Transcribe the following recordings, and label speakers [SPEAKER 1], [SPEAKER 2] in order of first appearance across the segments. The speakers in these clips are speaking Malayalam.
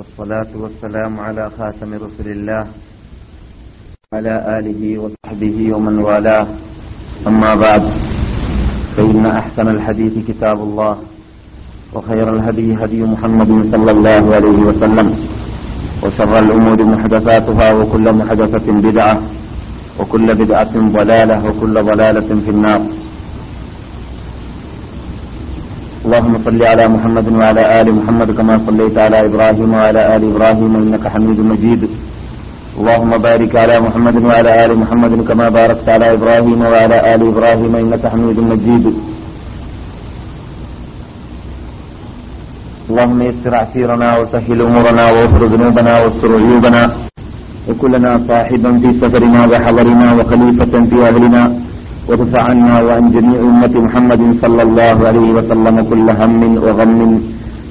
[SPEAKER 1] والصلاة والسلام على خاتم رسل الله على آله وصحبه ومن والاه. أما بعد فإن أحسن الحديث كتاب الله وخير الهدي هدي محمد صلى الله عليه وسلم وشر الأمور محدثاتها وكل محدثة بدعة وكل بدعة ضلالة وكل ضلالة في النار. اللهم صل على محمد وعلى آل محمد كما صليت على إبراهيم وعلى آل إبراهيم إنك حميد مجيد. اللهم بارك على محمد وعلى آل محمد كما باركت على إبراهيم وعلى آل إبراهيم إنك حميد مجيد. اللهم يسر عسيرنا وسهل أمورنا واغفر ذنوبنا واستر عيوبنا. وكلنا صاحبا في سفرنا وحضرنا وخليفة في أهلنا. وادفع عنا وعن جميع أمة محمد صلى الله عليه وسلم كل هم وغم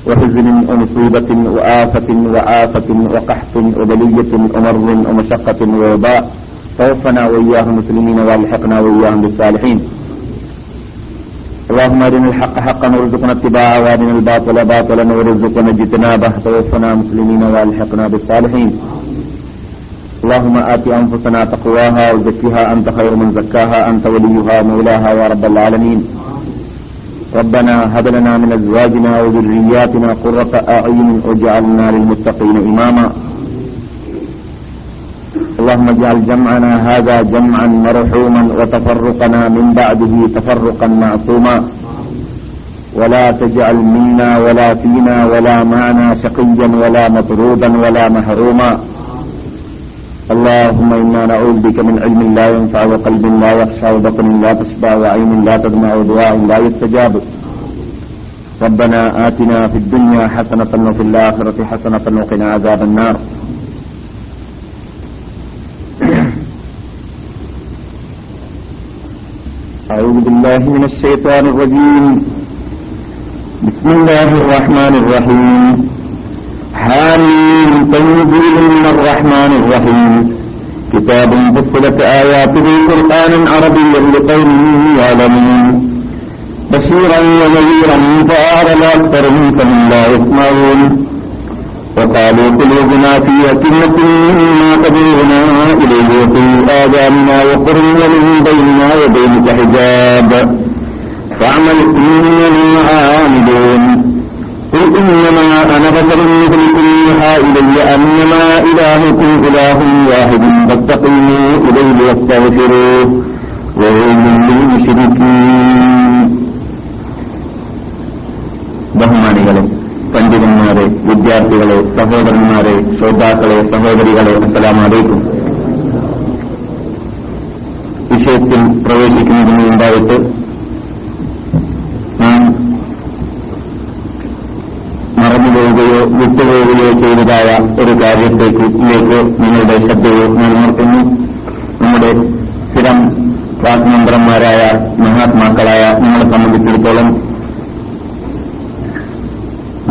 [SPEAKER 1] وحزن ومصيبة وآفة وعافة وقحط وبلية ومرض ومشقة ووباء. توفنا وإياهم مسلمين وألحقنا وإياهم بالصالحين. اللهم أرنا الحق حقا وارزقنا اتباعه وأرنا الباطل باطلا وارزقنا اجتنابه. توفنا مسلمين وألحقنا بالصالحين. اللهم آت أنفسنا تقواها وزكها أنت خير من زكاها أنت وليها مولاها يا رب العالمين. ربنا هب لنا من أزواجنا وذرياتنا قرة أعين واجعلنا للمتقين إماما. اللهم اجعل جمعنا هذا جمعا مرحوما وتفرقنا من بعده تفرقا معصوما. ولا تجعل منا ولا فينا ولا معنا شقيا ولا مطرودا ولا محروما. اللهم إنا نعوذ بك من علم لا ينفع وقلب لا يخشع وبطن لا تشبع وعين لا تدمع ودعاء لا يستجاب. ربنا آتنا في الدنيا حسنة وفي الآخرة حسنة وقنا عذاب النار. أعوذ بالله من الشيطان الرجيم. بسم الله الرحمن الرحيم. حامين تنزيل من الرحمن الرحيم. كتاب فصلت آياته قرآنا عربيا لقوم يعلمون. بشيرا ونذيرا فأعرض أكثرهم فمن لا يسمعون. وقالوا قلوبنا في أكنة مما تدعونا إليه وفي آذاننا وقر ومن بيننا وبينك حجاب. فاعمل إننا عاملون إنما أنا بشر مثلكم يوحى إلي أنما إلهكم إله واحد فاستقيموا إليه واستغفروه وويل للمشركين ബഹുമാനികളെ പണ്ഡിതന്മാരെ വിദ്യാർത്ഥികളെ സഹോദരന്മാരെ ശ്രോതാക്കളെ സഹോദരികളെ അസ്സലാം അലൈക്കും വിഷയത്തിൽ പ്രവേശിക്കുന്നതിന് മുമ്പായിട്ട് വിട്ടുപോവുകയോ ചെയ്തതായ ഒരു കാര്യത്തേക്ക് ഇതിലേക്ക് നിങ്ങളുടെ ശ്രദ്ധയെ നിലനിർത്തുന്നു. നമ്മുടെ സ്ഥിരം ക്ലാസ് മെമ്പർമാരായ മഹാത്മാക്കളായ നിങ്ങളെ സംബന്ധിച്ചിടത്തോളം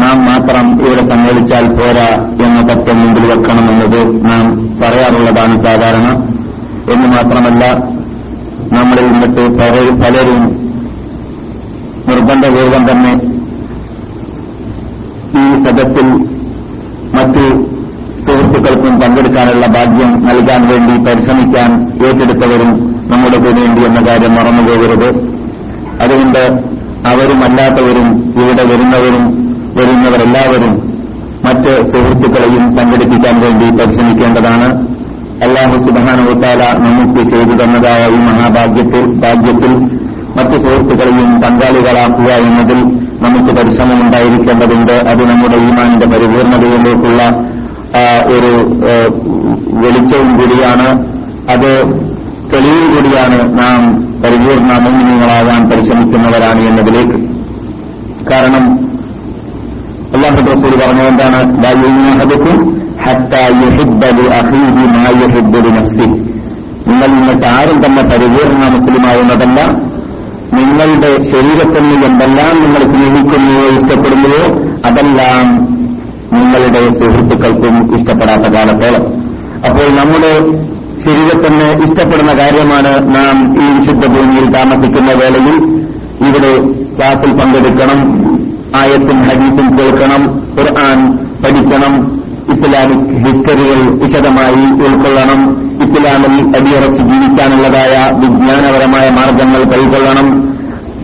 [SPEAKER 1] നാം മാത്രം ഇവിടെ സമ്മേളിച്ചാൽ പോരാ എന്ന തത്വം മുമ്പിൽ വെക്കണമെന്നത് നാം പറയാറുള്ളതാണ് സാധാരണ. എന്ന് മാത്രമല്ല നമ്മളിൽ നിന്നിട്ട് പലരും നിർബന്ധപൂർവം തന്നെ ഈ സദസ്സിൽ മറ്റു സുഹൃത്തുക്കൾക്കും പങ്കെടുക്കാനുള്ള ഭാഗ്യം നൽകാൻ വേണ്ടി പരിശ്രമിക്കാൻ ഏറ്റെടുത്തവരും നമ്മുടെ കൂടെയുണ്ട് എന്ന കാര്യം മറന്നുപോകരുത്. അതുകൊണ്ട് അവരുമല്ലാത്തവരും ഇവിടെ വരുന്നവരും വരുന്നവരെല്ലാവരും മറ്റ് സുഹൃത്തുക്കളെയും സംഘടിപ്പിക്കാൻ വേണ്ടി പരിശ്രമിക്കേണ്ടതാണ്. അള്ളാഹു സുബാനുത്താല നമുക്ക് ചെയ്തു തന്നതായ ഈ മഹാഭാഗ്യത്തിൽ ഭാഗ്യത്തിൽ മറ്റ് സുഹൃത്തുക്കളെയും പങ്കാളികളാക്കുക എന്നതിൽ നമുക്ക് പരിശ്രമമുണ്ടായിരിക്കേണ്ടതുണ്ട് അത് നമ്മുടെ ഈമാനിന്റെ പരിപൂർണതയിലേക്കുള്ള ഒരു വെളിച്ചവും കൂടിയാണ്. അത് തെളിവ് കൂടിയാണ് നാം പരിപൂർണ മുന്നിങ്ങളാകാൻ പരിശ്രമിക്കുന്നവരാണ് എന്നതിലേക്ക്. കാരണം അള്ളാഹു റസൂൽ പറഞ്ഞ എന്താണ് നിങ്ങൾ നിങ്ങൾക്ക് ആരും തന്നെ പരിപൂർണ മുസ്ലിമാവുന്നതല്ല നിങ്ങളുടെ ശരീരത്തിന് എന്തെല്ലാം നിങ്ങൾ സ്നേഹിക്കുന്നുവോ ഇഷ്ടപ്പെടുന്നുവോ അതെല്ലാം നിങ്ങളുടെ സുഹൃത്തുക്കൾക്കും ഇഷ്ടപ്പെടാത്ത കാലത്തോളം. അപ്പോൾ നമ്മുടെ ശരീരത്തിന് ഇഷ്ടപ്പെടുന്ന കാര്യമാണ് നാം ഈ വിശുദ്ധ ഭൂമിയിൽ താമസിക്കുന്ന വേളയിൽ ഇവിടെ ക്ലാസിൽ പങ്കെടുക്കണം ആയത്തും ഹദീസും കേൾക്കണം ഖുർആൻ പഠിക്കണം ഇസ്ലാമിക് ഹിസ്റ്ററികൾ വിശദമായി ഉൾക്കൊള്ളണം. ഇസ്ലാമിൽ അടിയുറച്ച് ജീവിക്കാനുള്ളതായ വിജ്ഞാനപരമായ മാർഗങ്ങൾ കൈക്കൊള്ളണം.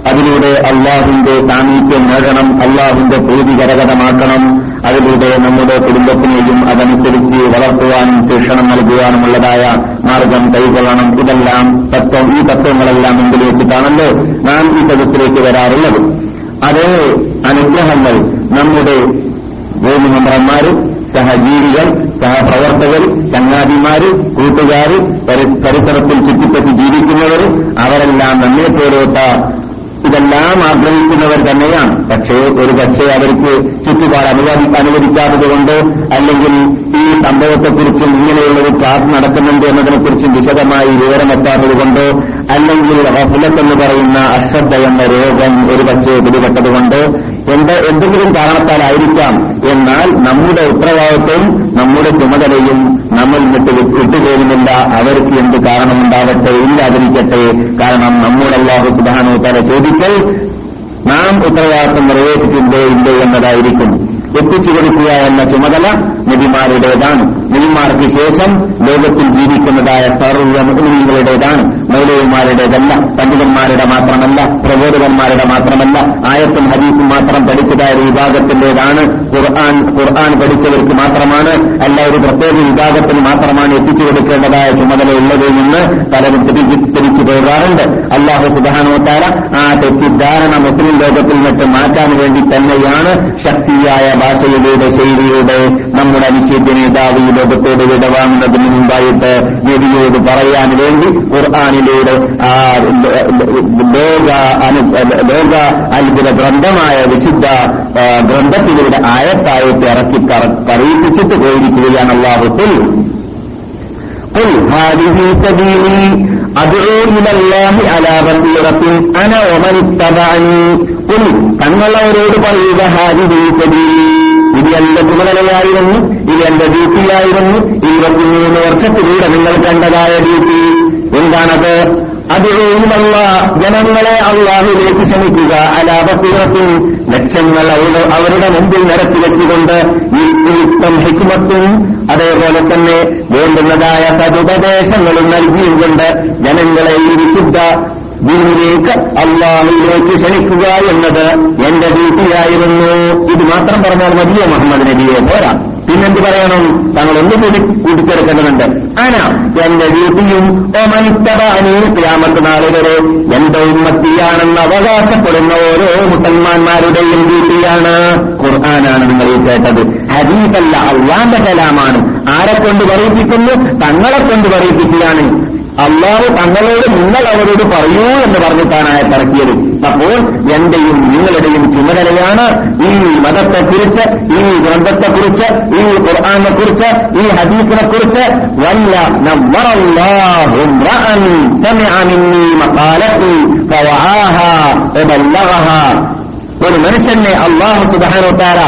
[SPEAKER 1] അതിലൂടെ അള്ളാഹുവിന്റെ സാമീപ്യം നേടണം. അള്ളാഹുവിന്റെ പ്രീതി കരകതമാക്കണം അതിലൂടെ നമ്മുടെ കുടുംബത്തിനെയും അതനുസരിച്ച് വളർത്തുവാനും ശിക്ഷണം നൽകുവാനുമുള്ളതായ മാർഗം കൈക്കൊള്ളണം. ഇതെല്ലാം തത്വം. ഈ തത്വങ്ങളെല്ലാം മുമ്പിൽ വെച്ചിട്ടാണല്ലോ നാം ഈ പദത്തിലേക്ക് വരാറുള്ളത്. അതേ അനുഗ്രഹങ്ങൾ നമ്മുടെ ഭൂമിമന്ത്രന്മാര് സഹജീവികൾ സഹപ്രവർത്തകർ ചങ്ങാതിമാര് കൂട്ടുകാര് പരിസരത്തിൽ ചുറ്റിപ്പറ്റി ജീവിക്കുന്നവർ അവരെല്ലാം നമ്മെ പോലൊത്ത ഇതെല്ലാം ആഗ്രഹിക്കുന്നവർ തന്നെയാണ്. പക്ഷേ ഒരു പക്ഷേ അവർക്ക് ചുറ്റുപാട് അനുവദി അനുവദിക്കാത്തതുകൊണ്ട് അല്ലെങ്കിൽ ഈ സംഭവത്തെക്കുറിച്ചും ഇങ്ങനെയുള്ളൊരു ക്ലാസ് നടക്കുന്നുണ്ട് എന്നതിനെക്കുറിച്ചും വിശദമായി വിവരമെത്താത്തതുകൊണ്ടോ അല്ലെങ്കിൽ റഫുലത്ത് എന്ന് പറയുന്ന അശ്രദ്ധ എന്ന രോഗം ഒരു പക്ഷേ പിടിപെട്ടതുകൊണ്ട് എന്ത് എന്തെങ്കിലും കാരണത്താലായിരിക്കാം. എന്നാൽ നമ്മുടെ ഉത്തരവാദിത്വവും നമ്മുടെ ചുമതലയും നമ്മൾ വിട്ട് വിട്ടുപോകുന്നില്ല. അവർക്ക് എന്ത് കാരണമുണ്ടാവട്ടെ ഇല്ലാതിരിക്കട്ടെ. കാരണം നമ്മുടെ സുധാനോ തല ചോദിക്കൽ നാം ഉത്തരവാദിത്വം നിറവേറ്റിട്ടുണ്ടോ ഇല്ലേ എന്നതായിരിക്കും. എത്തിച്ചു കൊടുക്കുക എന്ന ചുമതല നബിമാരുടേതാണ്. നബിമാർക്ക് ശേഷം ലോകത്തിൽ ജീവിക്കുന്നതായ സർവ മുസ്ലിങ്ങളുടേതാണ്. മൗലവിമാരുടേതല്ല പണ്ഡിതന്മാരുടെ മാത്രമല്ല പ്രബോധകന്മാരുടെ മാത്രമല്ല ആയത്തും ഹദീസും മാത്രം പഠിച്ചതായ ഒരു വിഭാഗത്തിന്റേതാണ് ഖുർആൻ. ഖുർആൻ പഠിച്ചവർക്ക് മാത്രമാണ് അല്ല ഒരു പ്രത്യേക വിഭാഗത്തിന് മാത്രമാണ് എത്തിച്ചു കൊടുക്കേണ്ടതായ ചുമതല ഉള്ളത് എന്ന് പലരും തിരിച്ചു പോകാറുണ്ട്. അള്ളാഹു സുബാനോത്താര ആ തെറ്റിദ്ധാരണ മുസ്ലിം ലോകത്തിൽ നിന്നിട്ട് മാറ്റാൻ വേണ്ടി തന്നെയാണ് ശക്തിയായ ഭാഷയിലൂടെ ശൈലിയുടെ നമ്മുടെ അനിശ്ചിത നേതാവ് ഈ ലോകത്തോട് വിടവാങ്ങുന്നതിന് മുമ്പായിട്ട് നബിയോട് പറയാൻ വേണ്ടി ഖുർആാനിലൂടെ ആ ലോക ലോക അത്ഭുത ഗ്രന്ഥമായ വിശുദ്ധ ഗ്രന്ഥത്തിലൂടെ ആയത്തായിട്ട് ഇറക്കി പറയിപ്പിച്ചിട്ട് പോയിരിക്കുകയാണ് അള്ളാഹുത്തിൽ قل هذه سبيلي أدعو إلى الله على بصيرة أنا ومن اتبعني قل തങ്ങളവരോട് പറയുക ഹാദിഹി സബീലി ഇത് എന്റെ ചുമതലയായിരുന്നു ഇത് എന്റെ ഡ്യൂട്ടിയായിരുന്നു ഇരുപത്തിമൂന്ന് വർഷത്തിലൂടെ നിങ്ങൾ കണ്ടതായ ഡ്യൂട്ടി എന്താണത്? അതിലുള്ള ജനങ്ങളെ അള്ളാഹുലേക്ക് ക്ഷണിക്കുക. അലാപത്തിനത്തിൽ ലക്ഷ്യങ്ങൾ അവരുടെ മുമ്പിൽ നിരത്തി വെച്ചുകൊണ്ട് യുക്തം ഹിക്കുമത്തും അതേപോലെ തന്നെ വേണ്ടുന്നതായ സതുപദേശങ്ങളും നൽകിയും കൊണ്ട് ജനങ്ങളെ ഈ വിശുദ്ധ ദീനിലേക്ക് അള്ളാഹുലേക്ക് ക്ഷണിക്കുക എന്നത് എന്റെ വീട്ടിലായിരുന്നു. ഇത് മാത്രം പറഞ്ഞാൽ മതിയോ മുഹമ്മദ് നബിയെ? പോരാ. പിന്നെന്ത് പറയണം? തങ്ങൾ ഒന്നുകൂടി കൂട്ടിച്ചേർക്കേണ്ടതുണ്ട്. ആനാ എന്റെ ഡ്യൂട്ടിയും ഓമനിത്തബാനി ക്യാമത്ത് നാളുകളെ എന്റെ ഉമ്മത്തിയാണെന്ന് അവകാശപ്പെടുന്ന ഓരോ മുസൽമാന്മാരുടെയും വീട്ടിലാണ്. ഖുർആനാണ് നിങ്ങൾ ഈ കേട്ടത്. ഹദീസല്ല അള്ളാന്റെ കലാമാണ്. ആരെ കൊണ്ട് പറയിപ്പിക്കുന്നു? തങ്ങളെ കൊണ്ട് പറയിപ്പിക്കുകയാണ്. അള്ളാഹു തങ്ങളോട് നിങ്ങൾ അവരോട് പറയൂ എന്ന് പറഞ്ഞിട്ടാണ് ഇറക്കിയത് അപ്പോൾ എന്റെയും നിങ്ങളുടെയും ചുമതലയാണ് ഈ മതത്തെക്കുറിച്ച് ഈ ഗ്രന്ഥത്തെക്കുറിച്ച് ഈ ഖുർആാനെ കുറിച്ച് ഈ ഹദീസിനെ കുറിച്ച് വല്ല ഒരു മനുഷ്യനെ അള്ളാഹു സുബാനോത്താര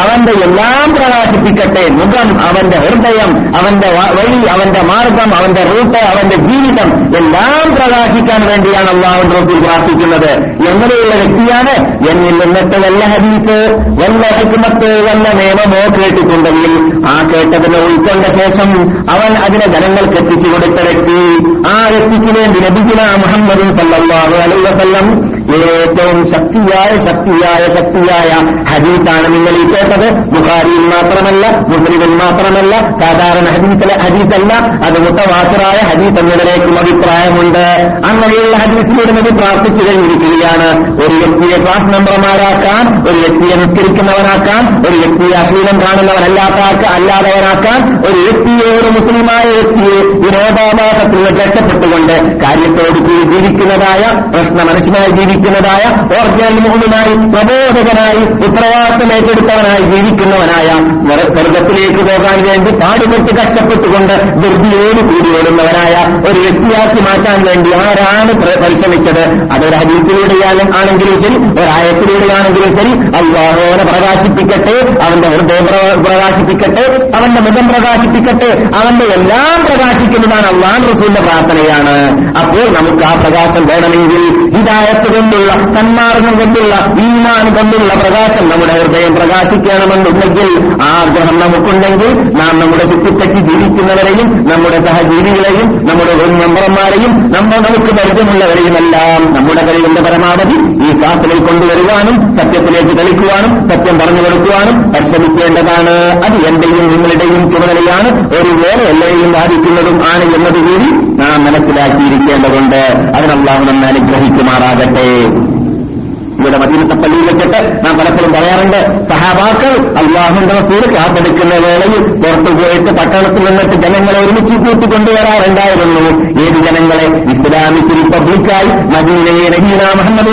[SPEAKER 1] അവന്റെ എല്ലാം പ്രകാശിപ്പിക്കട്ടെ. മുഖം അവന്റെ ഹൃദയം അവന്റെ വഴി അവന്റെ മാർഗം അവന്റെ റൂട്ട് അവന്റെ ജീവിതം എല്ലാം പ്രകാശിക്കാൻ വേണ്ടിയാണ് അള്ളാഹു റസൂൽ പ്രാർത്ഥിക്കുന്നത്. എങ്ങനെയുള്ള വ്യക്തിയാണ്? എന്നിൽ നിന്നിട്ട് വല്ല ഹദീസ് വല്ല ഹിക്മത്ത് വല്ല നിയമമോ കേട്ടിട്ടുണ്ടെങ്കിൽ ആ കേട്ടതിനെ ഉൾക്കൊണ്ട ശേഷം അവൻ അതിനെ ജനങ്ങൾക്ക് എത്തിച്ചു കൊടുത്ത വ്യക്തി. ആ വ്യക്തിക്ക് വേണ്ടി ലഭിക്കുന്ന മുഹമ്മദ് സല്ലാഹു അലൈവസം ഏറ്റവും ശക്തിയായ ശക്തിയായ ശക്തിയായ ഹദീസാണ് നിങ്ങൾ ഈ കേട്ടത്. ബുഖാരിയിൽ മാത്രമല്ല മുസ്ലിമിൽ മാത്രമല്ല സാധാരണ ഹദീസിലെ ഹദീസല്ല അത് മുത്തവാസറായ ഹദീസ് എന്നതിലേക്കും അഭിപ്രായമുണ്ട്. അങ്ങനെയുള്ള ഹദീസിലൂടെ നബി പ്രാർത്ഥിച്ചു കഴിഞ്ഞിരിക്കുകയാണ്. ഒരു വ്യക്തിയെ ക്ലാസ് മെമ്പർമാരാക്കാൻ ഒരു വ്യക്തിയെ നിസ്കരിക്കുന്നവനാക്കാൻ ഒരു വ്യക്തിയെ അശ്ലീലം കാണുന്നവനല്ലാത്ത അല്ലാത്തവനാക്കാൻ ഒരു വ്യക്തിയെ ഒരു മുസ്ലിമായ വ്യക്തിയെ വിനോദാഭാസത്തിൽ രക്ഷപ്പെട്ടുകൊണ്ട് കാര്യത്തോട് കൂടി ജീവിക്കുന്നതായ പ്രശ്ന മനുഷ്യനായി ജീവിക്കുന്നതായ ഓർജിനൽ മുഹമ്മനായി പ്രബോധകനായി ഉത്തരവാദിത്തം ഏറ്റെടുത്തവനായി ജീവിക്കുന്നവനായ സ്വർഗത്തിലേക്ക് പോകാൻ വേണ്ടി പാടുപെട്ട് കഷ്ടപ്പെട്ടുകൊണ്ട് ദുർബിയോട് കൂടി ഓടുന്നവനായ ഒരു വ്യക്തിയാക്കി മാറ്റാൻ വേണ്ടി ആരാണ് പരിശ്രമിച്ചത്? അതൊരു ഹദീസിലൂടെയാലും ആണെങ്കിലും ശരി ഒരായത്തിലൂടെയാണെങ്കിലും ശരി. അള്ളാഹോനെ പ്രകാശിപ്പിക്കട്ടെ അവന്റെ ഹൃദയം പ്രകാശിപ്പിക്കട്ടെ അവന്റെ മുഖം പ്രകാശിപ്പിക്കട്ടെ അവന്റെ എല്ലാം പ്രകാശിക്കുന്നതാണ് അള്ളാൻ റസൂലിന്റെ പ്രാർത്ഥനയാണ്. അപ്പോൾ നമുക്ക് ആ പ്രകാശം വേണമെങ്കിൽ ഹിദായത്ത് കൊണ്ടുള്ള സന്മാർഗം കൊണ്ടുള്ള ഈമാൻ കൊണ്ടുള്ള പ്രകാശം നമ്മുടെ ഹൃദയം പ്രകാശിക്കണമെന്നുണ്ടെങ്കിൽ ആഗ്രഹം നമുക്കുണ്ടെങ്കിൽ നാം നമ്മുടെ ചുറ്റിപ്പറ്റി ജീവിക്കുന്നവരെയും നമ്മുടെ സഹജീവികളെയും നമ്മുടെ മെമ്പർമാരെയും നമ്മൾ നമുക്ക് പരിചയമുള്ളവരെയും എല്ലാം നമ്മുടെ കഴിവിന്റെ പരമാവധി. ഈ ക്ലാസ്സിലേക്ക് കൊണ്ടുവരുവാനും സത്യത്തിലേക്ക് തെളിക്കുവാനും സത്യം പറഞ്ഞു കൊടുക്കുവാനും പരിശ്രമിക്കേണ്ടതാണ്. അത് എന്റെയും നിങ്ങളുടെയും ചുമതലയാണ്. ഒരു വേറെ എല്ലാവരെയും ബാധിക്കുന്നതും ആണ് എന്നത് കൂടി നാം മനസ്സിലാക്കിയിരിക്കേണ്ടതുണ്ട്. അതിനല്ലാഹു നമ്മെ അനുഗ്രഹിക്കുമാറാകട്ടെ ഇവിടെ മദീനത്തെ പള്ളിയിൽ വെച്ചിട്ട് നാം പലപ്പോഴും പറയാറുണ്ട് സഹാബാക്കൾ അള്ളാഹുന്റെ റസൂൽ കാത്തെടുക്കുന്ന വേളയിൽ പുറത്തു പോയിട്ട് പട്ടണത്തിൽ നിന്നിട്ട് ജനങ്ങളെ ഒരുമിച്ച് കൂട്ടി കൊണ്ടുവരാറുണ്ടായിരുന്നു. ഏത് ജനങ്ങളെ? ഇസ്ലാമിക് റിപ്പബ്ലിക്കായി മദീനയെ റഹീന മുഹമ്മദ്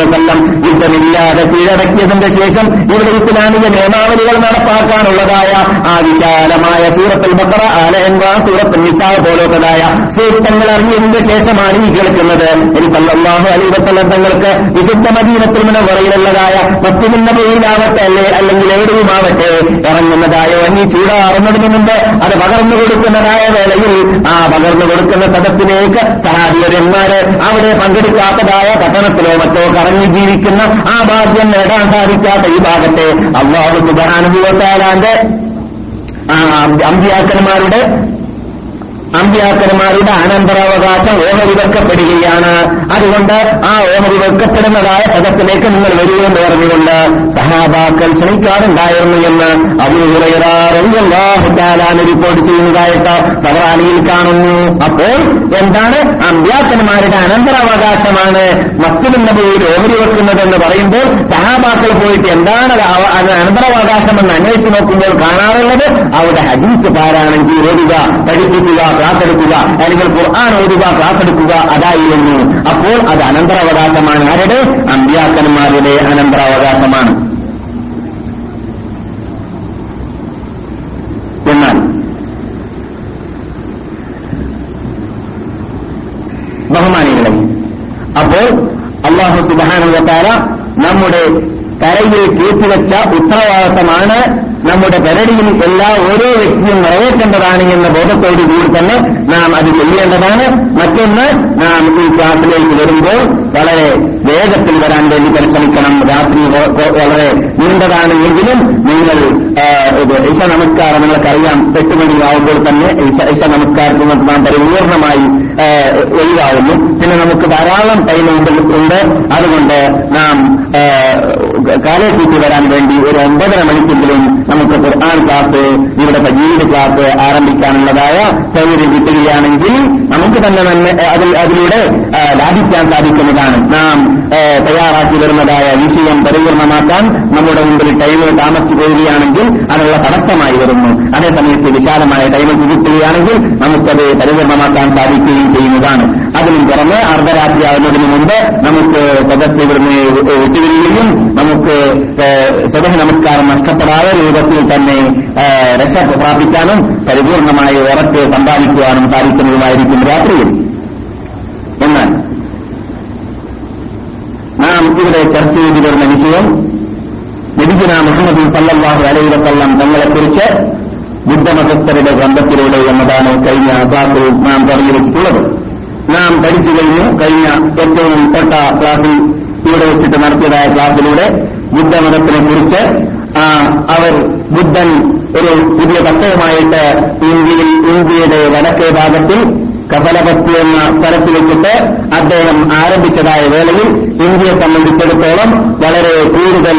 [SPEAKER 1] വസല്ലം യുദ്ധമില്ലാതെ കീഴടക്കിയതിന്റെ ശേഷം ഇവിടെ ഇസ്ലാമിക നിയമാവലികൾ നടപ്പാക്കാനുള്ളതായ ആ വിശാലമായ സൂറത്തിൽ ബക്കറ ആലയൻവാ സൂറത്തുൽ നിസാ പോലുള്ളതായ സൂക്തങ്ങൾ അറിഞ്ഞതിന്റെ ശേഷമാണ് ഈ കേൾക്കുന്നത്. ഇനി സല്ലാഹു അലൈഹി വസല്ലം തങ്ങൾക്ക് വിശുദ്ധ മദീനത്തിൽ മുനവറയിലുള്ളതായ പത്തുമിന്നവയിലാവട്ടെ അല്ലെ? അല്ലെങ്കിൽ എവിടെയുമാവട്ടെ ഇറങ്ങുന്നതായ വന്നി ചൂടാറുന്നതിന് മുമ്പ് അത് പകർന്നു കൊടുക്കുന്നതായ വേളയിൽ ആ പകർന്നു കൊടുക്കുന്ന പദത്തിലേക്ക് സഹാബിയരന്മാര് അവിടെ പങ്കെടുക്കാത്തതായ പട്ടണത്തിലോ മറ്റോ കറങ്ങി ജീവിക്കുന്ന ആ ഭാഗ്യം നേടാൻ സാധിക്കാത്ത ഈ ഭാഗത്തെ അള്ളാഹു സുബാനുഭവത്താലാന്റെ അമ്പിയാക്കന്മാരുടെ അമ്പ്യാക്കന്മാരുടെ അനന്തരാവകാശം ഓഹരിവെക്കപ്പെടുകയാണ്. അതുകൊണ്ട് ആ ഓഹരി വെക്കപ്പെടുന്നതായ പദത്തിലേക്ക് നിങ്ങൾ വരികയെന്ന് പറഞ്ഞുകൊണ്ട് സഹാബാക്കൾ ശ്രമിക്കാറുണ്ടായിരുന്നു എന്ന് അബൂഹുറൈറാഹുദാലാന് റിപ്പോർട്ട് ചെയ്യുന്നതായിട്ട് സവറാനിയിൽ കാണുന്നു. അപ്പോൾ എന്താണ്? അമ്പ്യാക്കന്മാരുടെ അനന്തരാവകാശമാണ് മസ്ജിദ് ഓഹരി വെക്കുന്നതെന്ന് പറയുമ്പോൾ സഹാബാക്കൾ പോയിട്ട് എന്താണ് അനന്തരാവകാശം എന്ന് അന്വേഷിച്ച് നോക്കുമ്പോൾ കാണാറുള്ളത്? അവിടെ ഹജീസ് ചെയ്ത് ഓടുക പഠിപ്പിക്കുക ക്ലാസ്സെടുക്കുക അല്ലെങ്കിൽ ഖുർആൻ ഓടുക ക്ലാസ്സെടുക്കുക അതായിരുന്നു. അപ്പോൾ അത് അനന്തരാവകാശമാണ്. ആരുടെ? അമ്പ്യാക്കന്മാരുടെ അനന്തരാവകാശമാണ്. എന്നാൽ ബഹുമാനികളെ അപ്പോൾ അള്ളാഹു സുബാനുവത്താര നമ്മുടെ കരയിൽ കേട്ടുവെച്ച ഉത്തരവാദിത്തമാണ് നമ്മുടെ പരടിയിൽ എല്ലാ ഓരോ വ്യക്തിയും നിറവേറ്റേണ്ടതാണ് എന്ന ബോധത്തോടുകൂടി തന്നെ നാം അത് ചെയ്യേണ്ടതാണ്. മറ്റൊന്ന് നാം ഈ ക്ലാസ്സിലേക്ക് വരുമ്പോൾ വളരെ വേഗത്തിൽ വരാൻ വേണ്ടി പരിശ്രമിക്കണം. രാത്രി വളരെ നീണ്ടതാണ് എങ്കിലും നിങ്ങൾ ഇഷ നമസ്കാരം നിങ്ങൾക്കറിയാം. എട്ട് മണിയാവുമ്പോൾ തന്നെ ഇഷ നമസ്കാരത്തിന് നാം പരിപൂർണമായി ഒഴിവാകുന്നു പിന്നെ നമുക്ക് ധാരാളം ടൈം ഉണ്ട്. അതുകൊണ്ട് നാം കാലേക്കൂട്ടി വരാൻ വേണ്ടി ഒരു ഒമ്പതര മണിക്കെങ്കിലും നമുക്ക് ഖുർആൻ ക്ലാസ് ഇവിടെ തജീദ് ക്ലാസ് ആരംഭിക്കാനുള്ളതായ സൗകര്യം കിട്ടുകയാണെങ്കിൽ നമുക്ക് തന്നെ അതിലൂടെ ലാഭിക്കാൻ സാധിക്കുന്നതാണ് നാം തയ്യാറാക്കി വരുന്നതായ വിഷയം പരിപൂർണമാക്കാൻ നമ്മുടെ മുമ്പിൽ ടൈം താമസിച്ചു പോവുകയാണെങ്കിൽ അതിനുള്ള തടസ്സമായി വരുന്നു. അതേസമയത്ത് വിശാലമായ ടൈം കിട്ടുകയാണെങ്കിൽ നമുക്കത് പരിപൂർണമാക്കാൻ സാധിക്കുകയും ചെയ്യുന്നതാണ്. അതിനും പുറമെ അർദ്ധരാത്രി ആകുന്നതിന് മുമ്പ് നമുക്ക് സദസ് ഇവിടുന്ന് വിട്ടുവരികയും നമുക്ക് സ്വതഹ നമസ്കാരം നഷ്ടപ്പെടാതെ രൂപത്തിൽ തന്നെ രക്ഷ പ്രാപിക്കാനും പരിപൂർണമായ ഉറപ്പ് സമ്പാദിക്കുവാനും സാധിക്കുന്നതുമായിരിക്കും രാത്രിയിൽ. എന്നാൽ നാം ഇവിടെ ചർച്ച ചെയ്തു വരുന്ന വിഷയം നബിഗുന മുഹമ്മദ് സല്ലാഹു അലൈവസം തങ്ങളെക്കുറിച്ച് ബുദ്ധമതസ്ഥരുടെ ഗ്രന്ഥത്തിലൂടെ എന്നതാണ് കഴിഞ്ഞ ക്ലാസ്സിൽ നാം പറഞ്ഞു വെച്ചിട്ടുള്ളത് നാം പഠിച്ചു കഴിഞ്ഞു. കഴിഞ്ഞ ഏറ്റവും ഉൾപ്പെട്ട ക്ലാസ്സിൽ ഇവിടെ വെച്ചിട്ട് നടത്തിയതായ ക്ലാസ്സിലൂടെ ബുദ്ധമതത്തിനെ കുറിച്ച് അവർ ബുദ്ധൻ ഒരു പുതിയ തത്വമായിട്ട് ഇന്ത്യയിൽ ഇന്ത്യയുടെ വടക്കേ ഭാഗത്തിൽ കപലപസ്തു എന്ന സ്ഥലത്ത് വെച്ചിട്ട് അദ്ദേഹം ആരംഭിച്ചതായ വേളയിൽ ഇന്ത്യയെ സംബന്ധിച്ചിടത്തോളം വളരെ കൂടുതൽ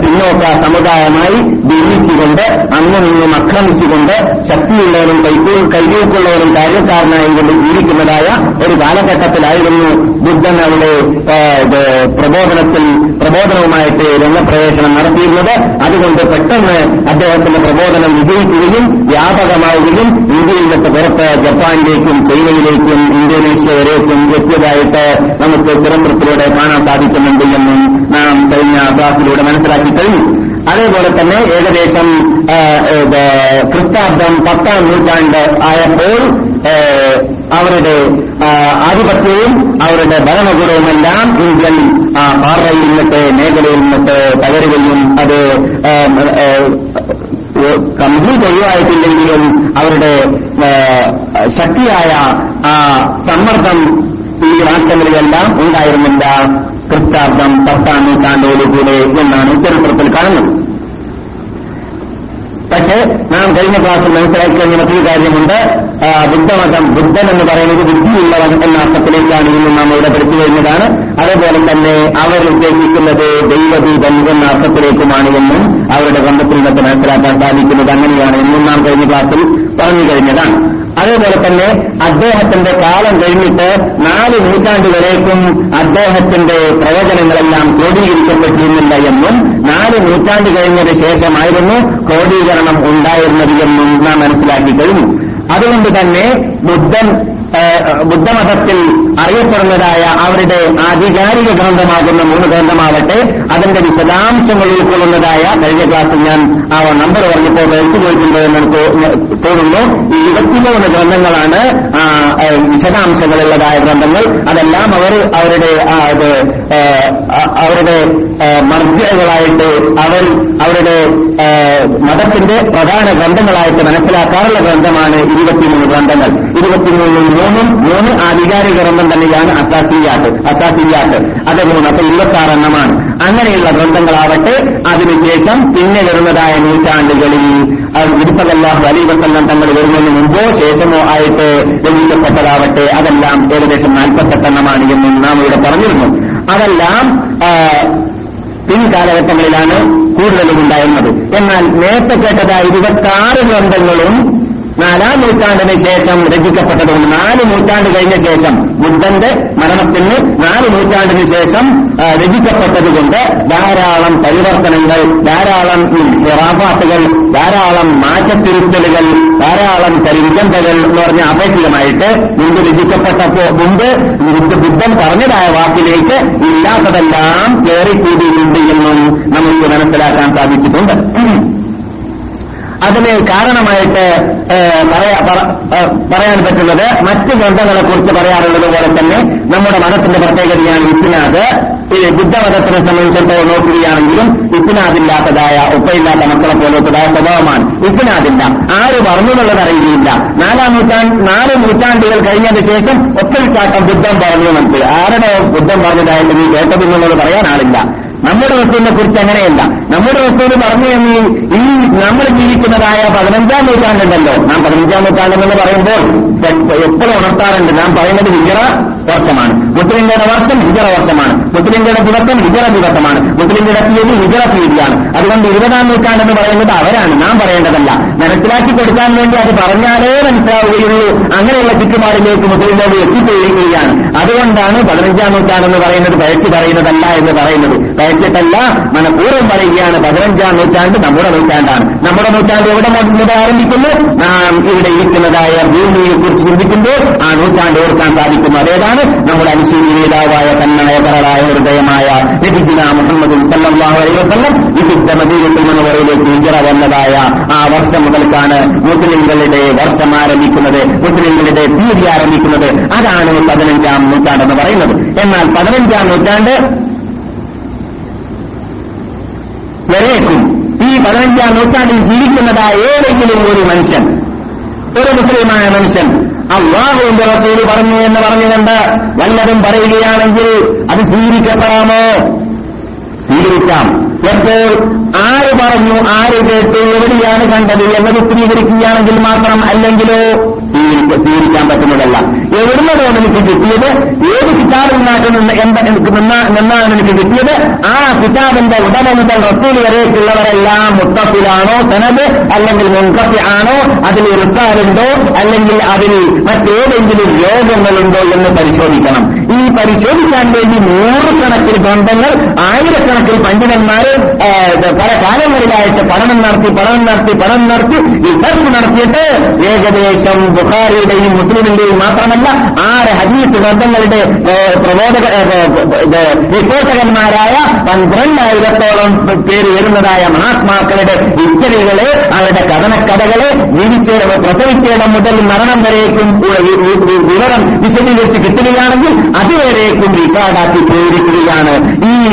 [SPEAKER 1] പിന്നോക്ക സമുദായമായി ഭിന്നിച്ചുകൊണ്ട് അന്നും ഇന്നും ആക്രമിച്ചുകൊണ്ട് ശക്തിയുള്ളവരും കൈകൂക്കുള്ളവരും കാര്യക്കാരനായിക്കൊണ്ട് ജീവിക്കുന്നതായ ഒരു കാലഘട്ടത്തിലായിരുന്നു ബുദ്ധൻ അവിടെ പ്രബോധനത്തിൽ പ്രബോധനവുമായിട്ട് രംഗപ്രവേശനം നടത്തിയിരുന്നത്. അതുകൊണ്ട് പെട്ടെന്ന് അദ്ദേഹത്തിന്റെ പ്രബോധനം വിജയിക്കുകയും വ്യാപകമാവുകയും ഇന്ത്യയിൽ നിന്ന് പുറത്ത് ജപ്പാനിലേക്കും ചൈനയിലേക്കും ഇന്തോനേഷ്യ വരേക്കും എത്തിയതായിട്ട് നമുക്ക് ചരിത്രത്തിലൂടെ കാണാൻ സാധിക്കുന്നുണ്ട് എന്നും നാം കഴിഞ്ഞ ക്ലാസ്സിലൂടെ മനസ്സിലാക്കി കഴിഞ്ഞു. അതേപോലെ തന്നെ ഏകദേശം ക്രിസ്താബ്ദം പത്താം നൂറ്റാണ്ട് ആയപ്പോൾ അവരുടെ ആധിപത്യവും അവരുടെ ഭരണകൂടവുമെല്ലാം ഇന്ത്യൻ പാറയിൽ നിന്നിട്ട് മേഖലയിൽ നിന്നിട്ട് തകരുകയും അത് കംപ്ലീറ്റ് ഒഴിവായിട്ടില്ലെങ്കിലും അവരുടെ ശക്തിയായ ആ സമ്മർദ്ദം ഈ രാഷ്ട്രങ്ങളിലെല്ലാം ഉണ്ടായിരുന്നില്ല. ക്രിസ്താബ്ദം പത്താം നൂറ്റാണ്ടോടുകൂടെ എന്നാണ് ചരിത്രത്തിൽ കാണുന്നത്. പക്ഷേ നാം കഴിഞ്ഞ ക്ലാസ്സിൽ മനസ്സിലാക്കി കഴിഞ്ഞ മറ്റൊരു കാര്യമുണ്ട് ബുദ്ധമതം ബുദ്ധൻ എന്ന് പറയുന്നത് ബുദ്ധിയുള്ളവൻ എന്ന അർത്ഥത്തിലേക്കാണ് ഇന്ന് നാം ഇവിടെ പഠിച്ചു കഴിഞ്ഞതാണ്. അതുപോലെ തന്നെ അവർ ഉദ്ദേശിക്കുന്നത് ദൈവദൂതൻ എന്ന അർത്ഥത്തിലേക്കുമാണ് എന്നും അവരുടെ ബന്ധത്തിൽ നിന്നൊക്കെ മനസ്സിലാക്കാൻ സാധിക്കുന്നത് അങ്ങനെയാണ് എന്നും നാം കഴിഞ്ഞ ക്ലാസ്സിൽ പറഞ്ഞു കഴിഞ്ഞതാണ്. അതേപോലെ തന്നെ അദ്ദേഹത്തിന്റെ കാലം കഴിഞ്ഞിട്ട് നാല് നൂറ്റാണ്ട് വരേക്കും അദ്ദേഹത്തിന്റെ പ്രവചനങ്ങളെല്ലാം ക്രോഡീകരിക്കപ്പെട്ടിരുന്നില്ല എന്നും നാല് നൂറ്റാണ്ട് കഴിഞ്ഞതിന് ശേഷമായിരുന്നു ക്രോഡീകരണം ഉണ്ടായിരുന്നത് എന്നും നാം മനസ്സിലാക്കി കഴിഞ്ഞു. അതുകൊണ്ട് തന്നെ ബുദ്ധൻ ബുദ്ധമതത്തിൽ അറിയപ്പെടുന്നതായ അവരുടെ ആധികാരിക ഗ്രന്ഥമാകുന്ന മൂന്ന് ഗ്രന്ഥമാവട്ടെ അതിന്റെ വിശദാംശങ്ങൾ ഉൾക്കൊള്ളുന്നതായ കഴിഞ്ഞ ക്ലാസ്സിൽ ഞാൻ ആ നമ്പർ പറഞ്ഞപ്പോൾ എടുത്തു പോയിട്ടുണ്ട് എന്ന് തോന്നുന്നു ഈ ഇരുപത്തിമൂന്ന് ഗ്രന്ഥങ്ങളാണ് വിശദാംശങ്ങളുള്ളതായ ഗ്രന്ഥങ്ങൾ. അതെല്ലാം അവർ അവരുടെ അവരുടെ മർജികളായിട്ട് അവർ അവരുടെ മതത്തിന്റെ പ്രധാന ഗ്രന്ഥങ്ങളായിട്ട് മനസ്സിലാക്കാറുള്ള ഗ്രന്ഥമാണ് ഇരുപത്തിമൂന്ന് ഗ്രന്ഥങ്ങൾ. ഇരുപത്തിമൂന്നിൽ മൂന്നും മൂന്ന് ആധികാരിക ഗ്രന്ഥം തന്നെയാണ് അസാസിയാട്ട് അസാസിയാട്ട് അത് മൂന്ന് അപ്പൊ ഇരുപത്താറ് എണ്ണമാണ് അങ്ങനെയുള്ള ഗ്രന്ഥങ്ങളാവട്ടെ അതിനുശേഷം പിന്നെ വരുന്നതായ നൂറ്റാണ്ടുകളിൽ ഗുരുസലല്ലാഹു അലി വസല്ലം തങ്ങൾ വരുന്നതിന് മുമ്പോ ശേഷമോ ആയിട്ട് രചിക്കപ്പെട്ടതാവട്ടെ അതെല്ലാം ഏകദേശം നാൽപ്പത്തെട്ടെണ്ണമാണ് എന്നും നാം ഇവിടെ പറഞ്ഞിരുന്നു. അതെല്ലാം പിൻകാലഘട്ടങ്ങളിലാണ് കൂടുതലും ഉണ്ടായിരുന്നത്. എന്നാൽ നേരത്തെ കേട്ടതായ ഇരുപത്താറ് ഗ്രന്ഥങ്ങളും നാലാം നൂറ്റാണ്ടിന് ശേഷം രചിക്കപ്പെട്ടതും നാല് നൂറ്റാണ്ട് കഴിഞ്ഞ ശേഷം ബുദ്ധന്റെ മരണത്തിന് നാല് നൂറ്റാണ്ടിന് ശേഷം രചിക്കപ്പെട്ടതുകൊണ്ട് ധാരാളം പരിവർത്തനങ്ങൾ ധാരാളം റാഫാത്തുകൾ ധാരാളം മാറ്റത്തിരുത്തലുകൾ ധാരാളം പരിവിചന്തകൾ എന്ന് പറഞ്ഞ അപേക്ഷിതമായിട്ട് മുമ്പ് രചിക്കപ്പെട്ടപ്പോ മുമ്പ് ബുദ്ധൻ പറഞ്ഞതായ വാക്കിലേക്ക് ഇല്ലാത്തതെല്ലാം കയറിക്കൂടിയിട്ടുണ്ട് എന്നും നമുക്ക് മനസ്സിലാക്കാൻ സാധിച്ചിട്ടുണ്ട്. അതിന് കാരണമായിട്ട് പറയാ- പറയാൻ പറ്റുന്നത് മറ്റ് ഗ്രന്ഥങ്ങളെ കുറിച്ച് പറയാറുള്ളത് പോലെ തന്നെ നമ്മുടെ മതത്തിന്റെ പ്രത്യേകതയാണ് ഇസ്നാദ്. ഈ ബുദ്ധമതത്തിനെ സംബന്ധിച്ചിടത്തോളം നോക്കുകയാണെങ്കിലും ഇസ്നാദില്ലാത്തതായ ഒപ്പയില്ലാത്ത മക്കളെ പോലത്തതായ സ്വഭാവമാണ് ഇസ്നാദില്ല. ആര് പറഞ്ഞു എന്നുള്ളത് അറിയുകയില്ല നാലാം നൂറ്റാണ്ട് നാല് നൂറ്റാണ്ടുകൾ കഴിഞ്ഞതിന് ശേഷം ഒറ്റൽച്ചാട്ടം ബുദ്ധം പറഞ്ഞു നമുക്ക് ആരുടെ ബുദ്ധം പറഞ്ഞതായിട്ട് നീ കേട്ടതെന്നുള്ളത് പറയാൻ നമ്മുടെ റസൂലിനെ കുറിച്ച് അങ്ങനെയല്ല. നമ്മുടെ റസൂൽ പറഞ്ഞു എന്ന് ഈ നമ്മൾ ജീവിക്കുന്നതായ പതിനഞ്ചാം നൂറ്റാണ്ടുണ്ടല്ലോ നാം പതിനഞ്ചാം നൂറ്റാണ്ടെന്ന് പറയുമ്പോൾ എപ്പോഴും ഉണർത്താറുണ്ട്. നാം പറയുന്നത് ഹിജറ വർഷമാണ്. മുസ്ലിംകളുടെ വർഷം ഹിജറ വർഷമാണ്. മുസ്ലിംകളുടെ ദിവസം ഹിജറ ദിവസമാണ്. മുസ്ലിംകളുടെ തീയതി ഹിജറ തീയതിയാണ്. അതുകൊണ്ട് ഇരുപതാം നൂറ്റാണ്ടെന്ന് പറയുന്നത് അവരാണ്. നാം പറയേണ്ടതല്ല. മനസ്സിലാക്കി കൊടുക്കാൻ വേണ്ടി അത് പറഞ്ഞാലേ മനസ്സിലാവുകയുള്ളൂ. അങ്ങനെയുള്ള ചുറ്റുപാടിലേക്ക് മുസ്ലിംകളോട് എത്തിച്ചേരുകയാണ് അതുകൊണ്ടാണ് പതിനഞ്ചാം നൂറ്റാണ്ടെന്ന് പറയുന്നത് പഴച്ചു പറയുന്നതല്ല എന്ന് പറയുന്നത്. പഴച്ചിട്ടല്ല മനഃപൂർവം പറയുകയാണ് പതിനഞ്ചാം നൂറ്റാണ്ട് നമ്മുടെ നൂറ്റാണ്ടാണ്. നമ്മുടെ നൂറ്റാണ്ട് എവിടെ മുതൽ ആരംഭിക്കുന്നു? നാം ഇവിടെ ഇരിക്കുന്നതായ ഭൂമിയെ കുറിച്ച് ചിന്തിക്കുമ്പോൾ ആ നൂറ്റാണ്ട് ഓർക്കാൻ സാധിക്കുന്നു. അതേതാണ് നമ്മുടെ അനുശീലി നേതാവായ തന്നായ പരളായ ഹൃദയമായ നബിജിന മുഹമ്മദ് സല്ലല്ലാഹു അലൈഹി വസല്ലം വിശുദ്ധ മദീനത്തിൽ വന്നതായ ആ വർഷം മുതൽക്കാണ് മുസ്ലിങ്ങളുടെ വർഷം ആരംഭിക്കുന്നത്. മുസ്ലിങ്ങളുടെ തീയതി ആരംഭിക്കുന്നത്. അതാണ് പതിനഞ്ചാം നൂറ്റാണ്ടെന്ന് പറയുന്നത്. എന്നാൽ പതിനഞ്ചാം നൂറ്റാണ്ട് വരേക്കും. ഈ പതിനഞ്ചാം നൂറ്റാണ്ടിൽ ജീവിക്കുന്നതായ ഏതെങ്കിലും ഒരു മനുഷ്യൻ ഒരു മുസ്ലിമായ മനുഷ്യൻ അള്ളാഹുവിന്റെ റസൂൽ പറഞ്ഞു എന്ന് പറഞ്ഞുകൊണ്ട് വല്ലതും പറയുകയാണെങ്കിൽ അത് സ്വീകരിക്കപ്പെടാമോ സ്വീകരിക്കാം എപ്പോൾ? ആര് പറഞ്ഞു ആര് കേട്ടു? എവിടെയാണ് കണ്ടത്? എന്നത് സ്ഥിരീകരിക്കുകയാണെങ്കിൽ മാത്രം അല്ലെങ്കിലോ? സ്വീകരിക്ക- സ്വീകരിക്കാൻ പറ്റുന്നതല്ല. എവിടുന്നതോ എനിക്ക് കിട്ടിയത്? ഏത് കിതാബിൽ നിന്നാണ് നിന്നാണ് എനിക്ക് കിട്ടിയത്? ആ കിതാബിന്റെ ഉടമ മുതൽ റസൂൽ വരേക്കുള്ളവരെല്ലാം മുത്തഫിലാണോ തനത് അല്ലെങ്കിൽ മുൻകഫി ആണോ അതിൽ റിസാറുണ്ടോ അല്ലെങ്കിൽ അതിൽ മറ്റേതെങ്കിലും രോഗങ്ങളുണ്ടോ എന്ന് പരിശോധിക്കണം. ഈ പരിശോധിക്കാൻ വേണ്ടി നൂറുകണക്കിന് ഗ്രന്ഥങ്ങൾ ആയിരക്കണക്കിന് പണ്ഡിതന്മാർ പല കാലങ്ങളിലായിട്ട് പഠനം നടത്തി പഠനം നടത്തി പഠനം നടത്തി റിസർച്ച് നടത്തിയിട്ട് ഏകദേശം ബുഖാരിയുടെയും മുസ്ലിമിന്റെയും മാത്രമല്ല ആറ് ഹദീസ് ഗ്രന്ഥങ്ങളുടെ പ്രബോധക റിപ്പോർട്ടകന്മാരായ പന്ത്രണ്ടായിരത്തോളം പേര് വരുന്നതായ മഹാത്മാക്കളുടെ ഹിസ്റ്ററികളെ അവരുടെ കഥനക്കഥകളെ ജീവിച്ച പ്രസവിച്ചിടം മുതൽ മരണം വരേക്കും വിവരം വിശദീകരിച്ച് കിട്ടുകയാണെങ്കിൽ അത് ഇതുവരേക്കും റിക്കാർഡാക്കി പോയിരിക്കുകയാണ് ഈ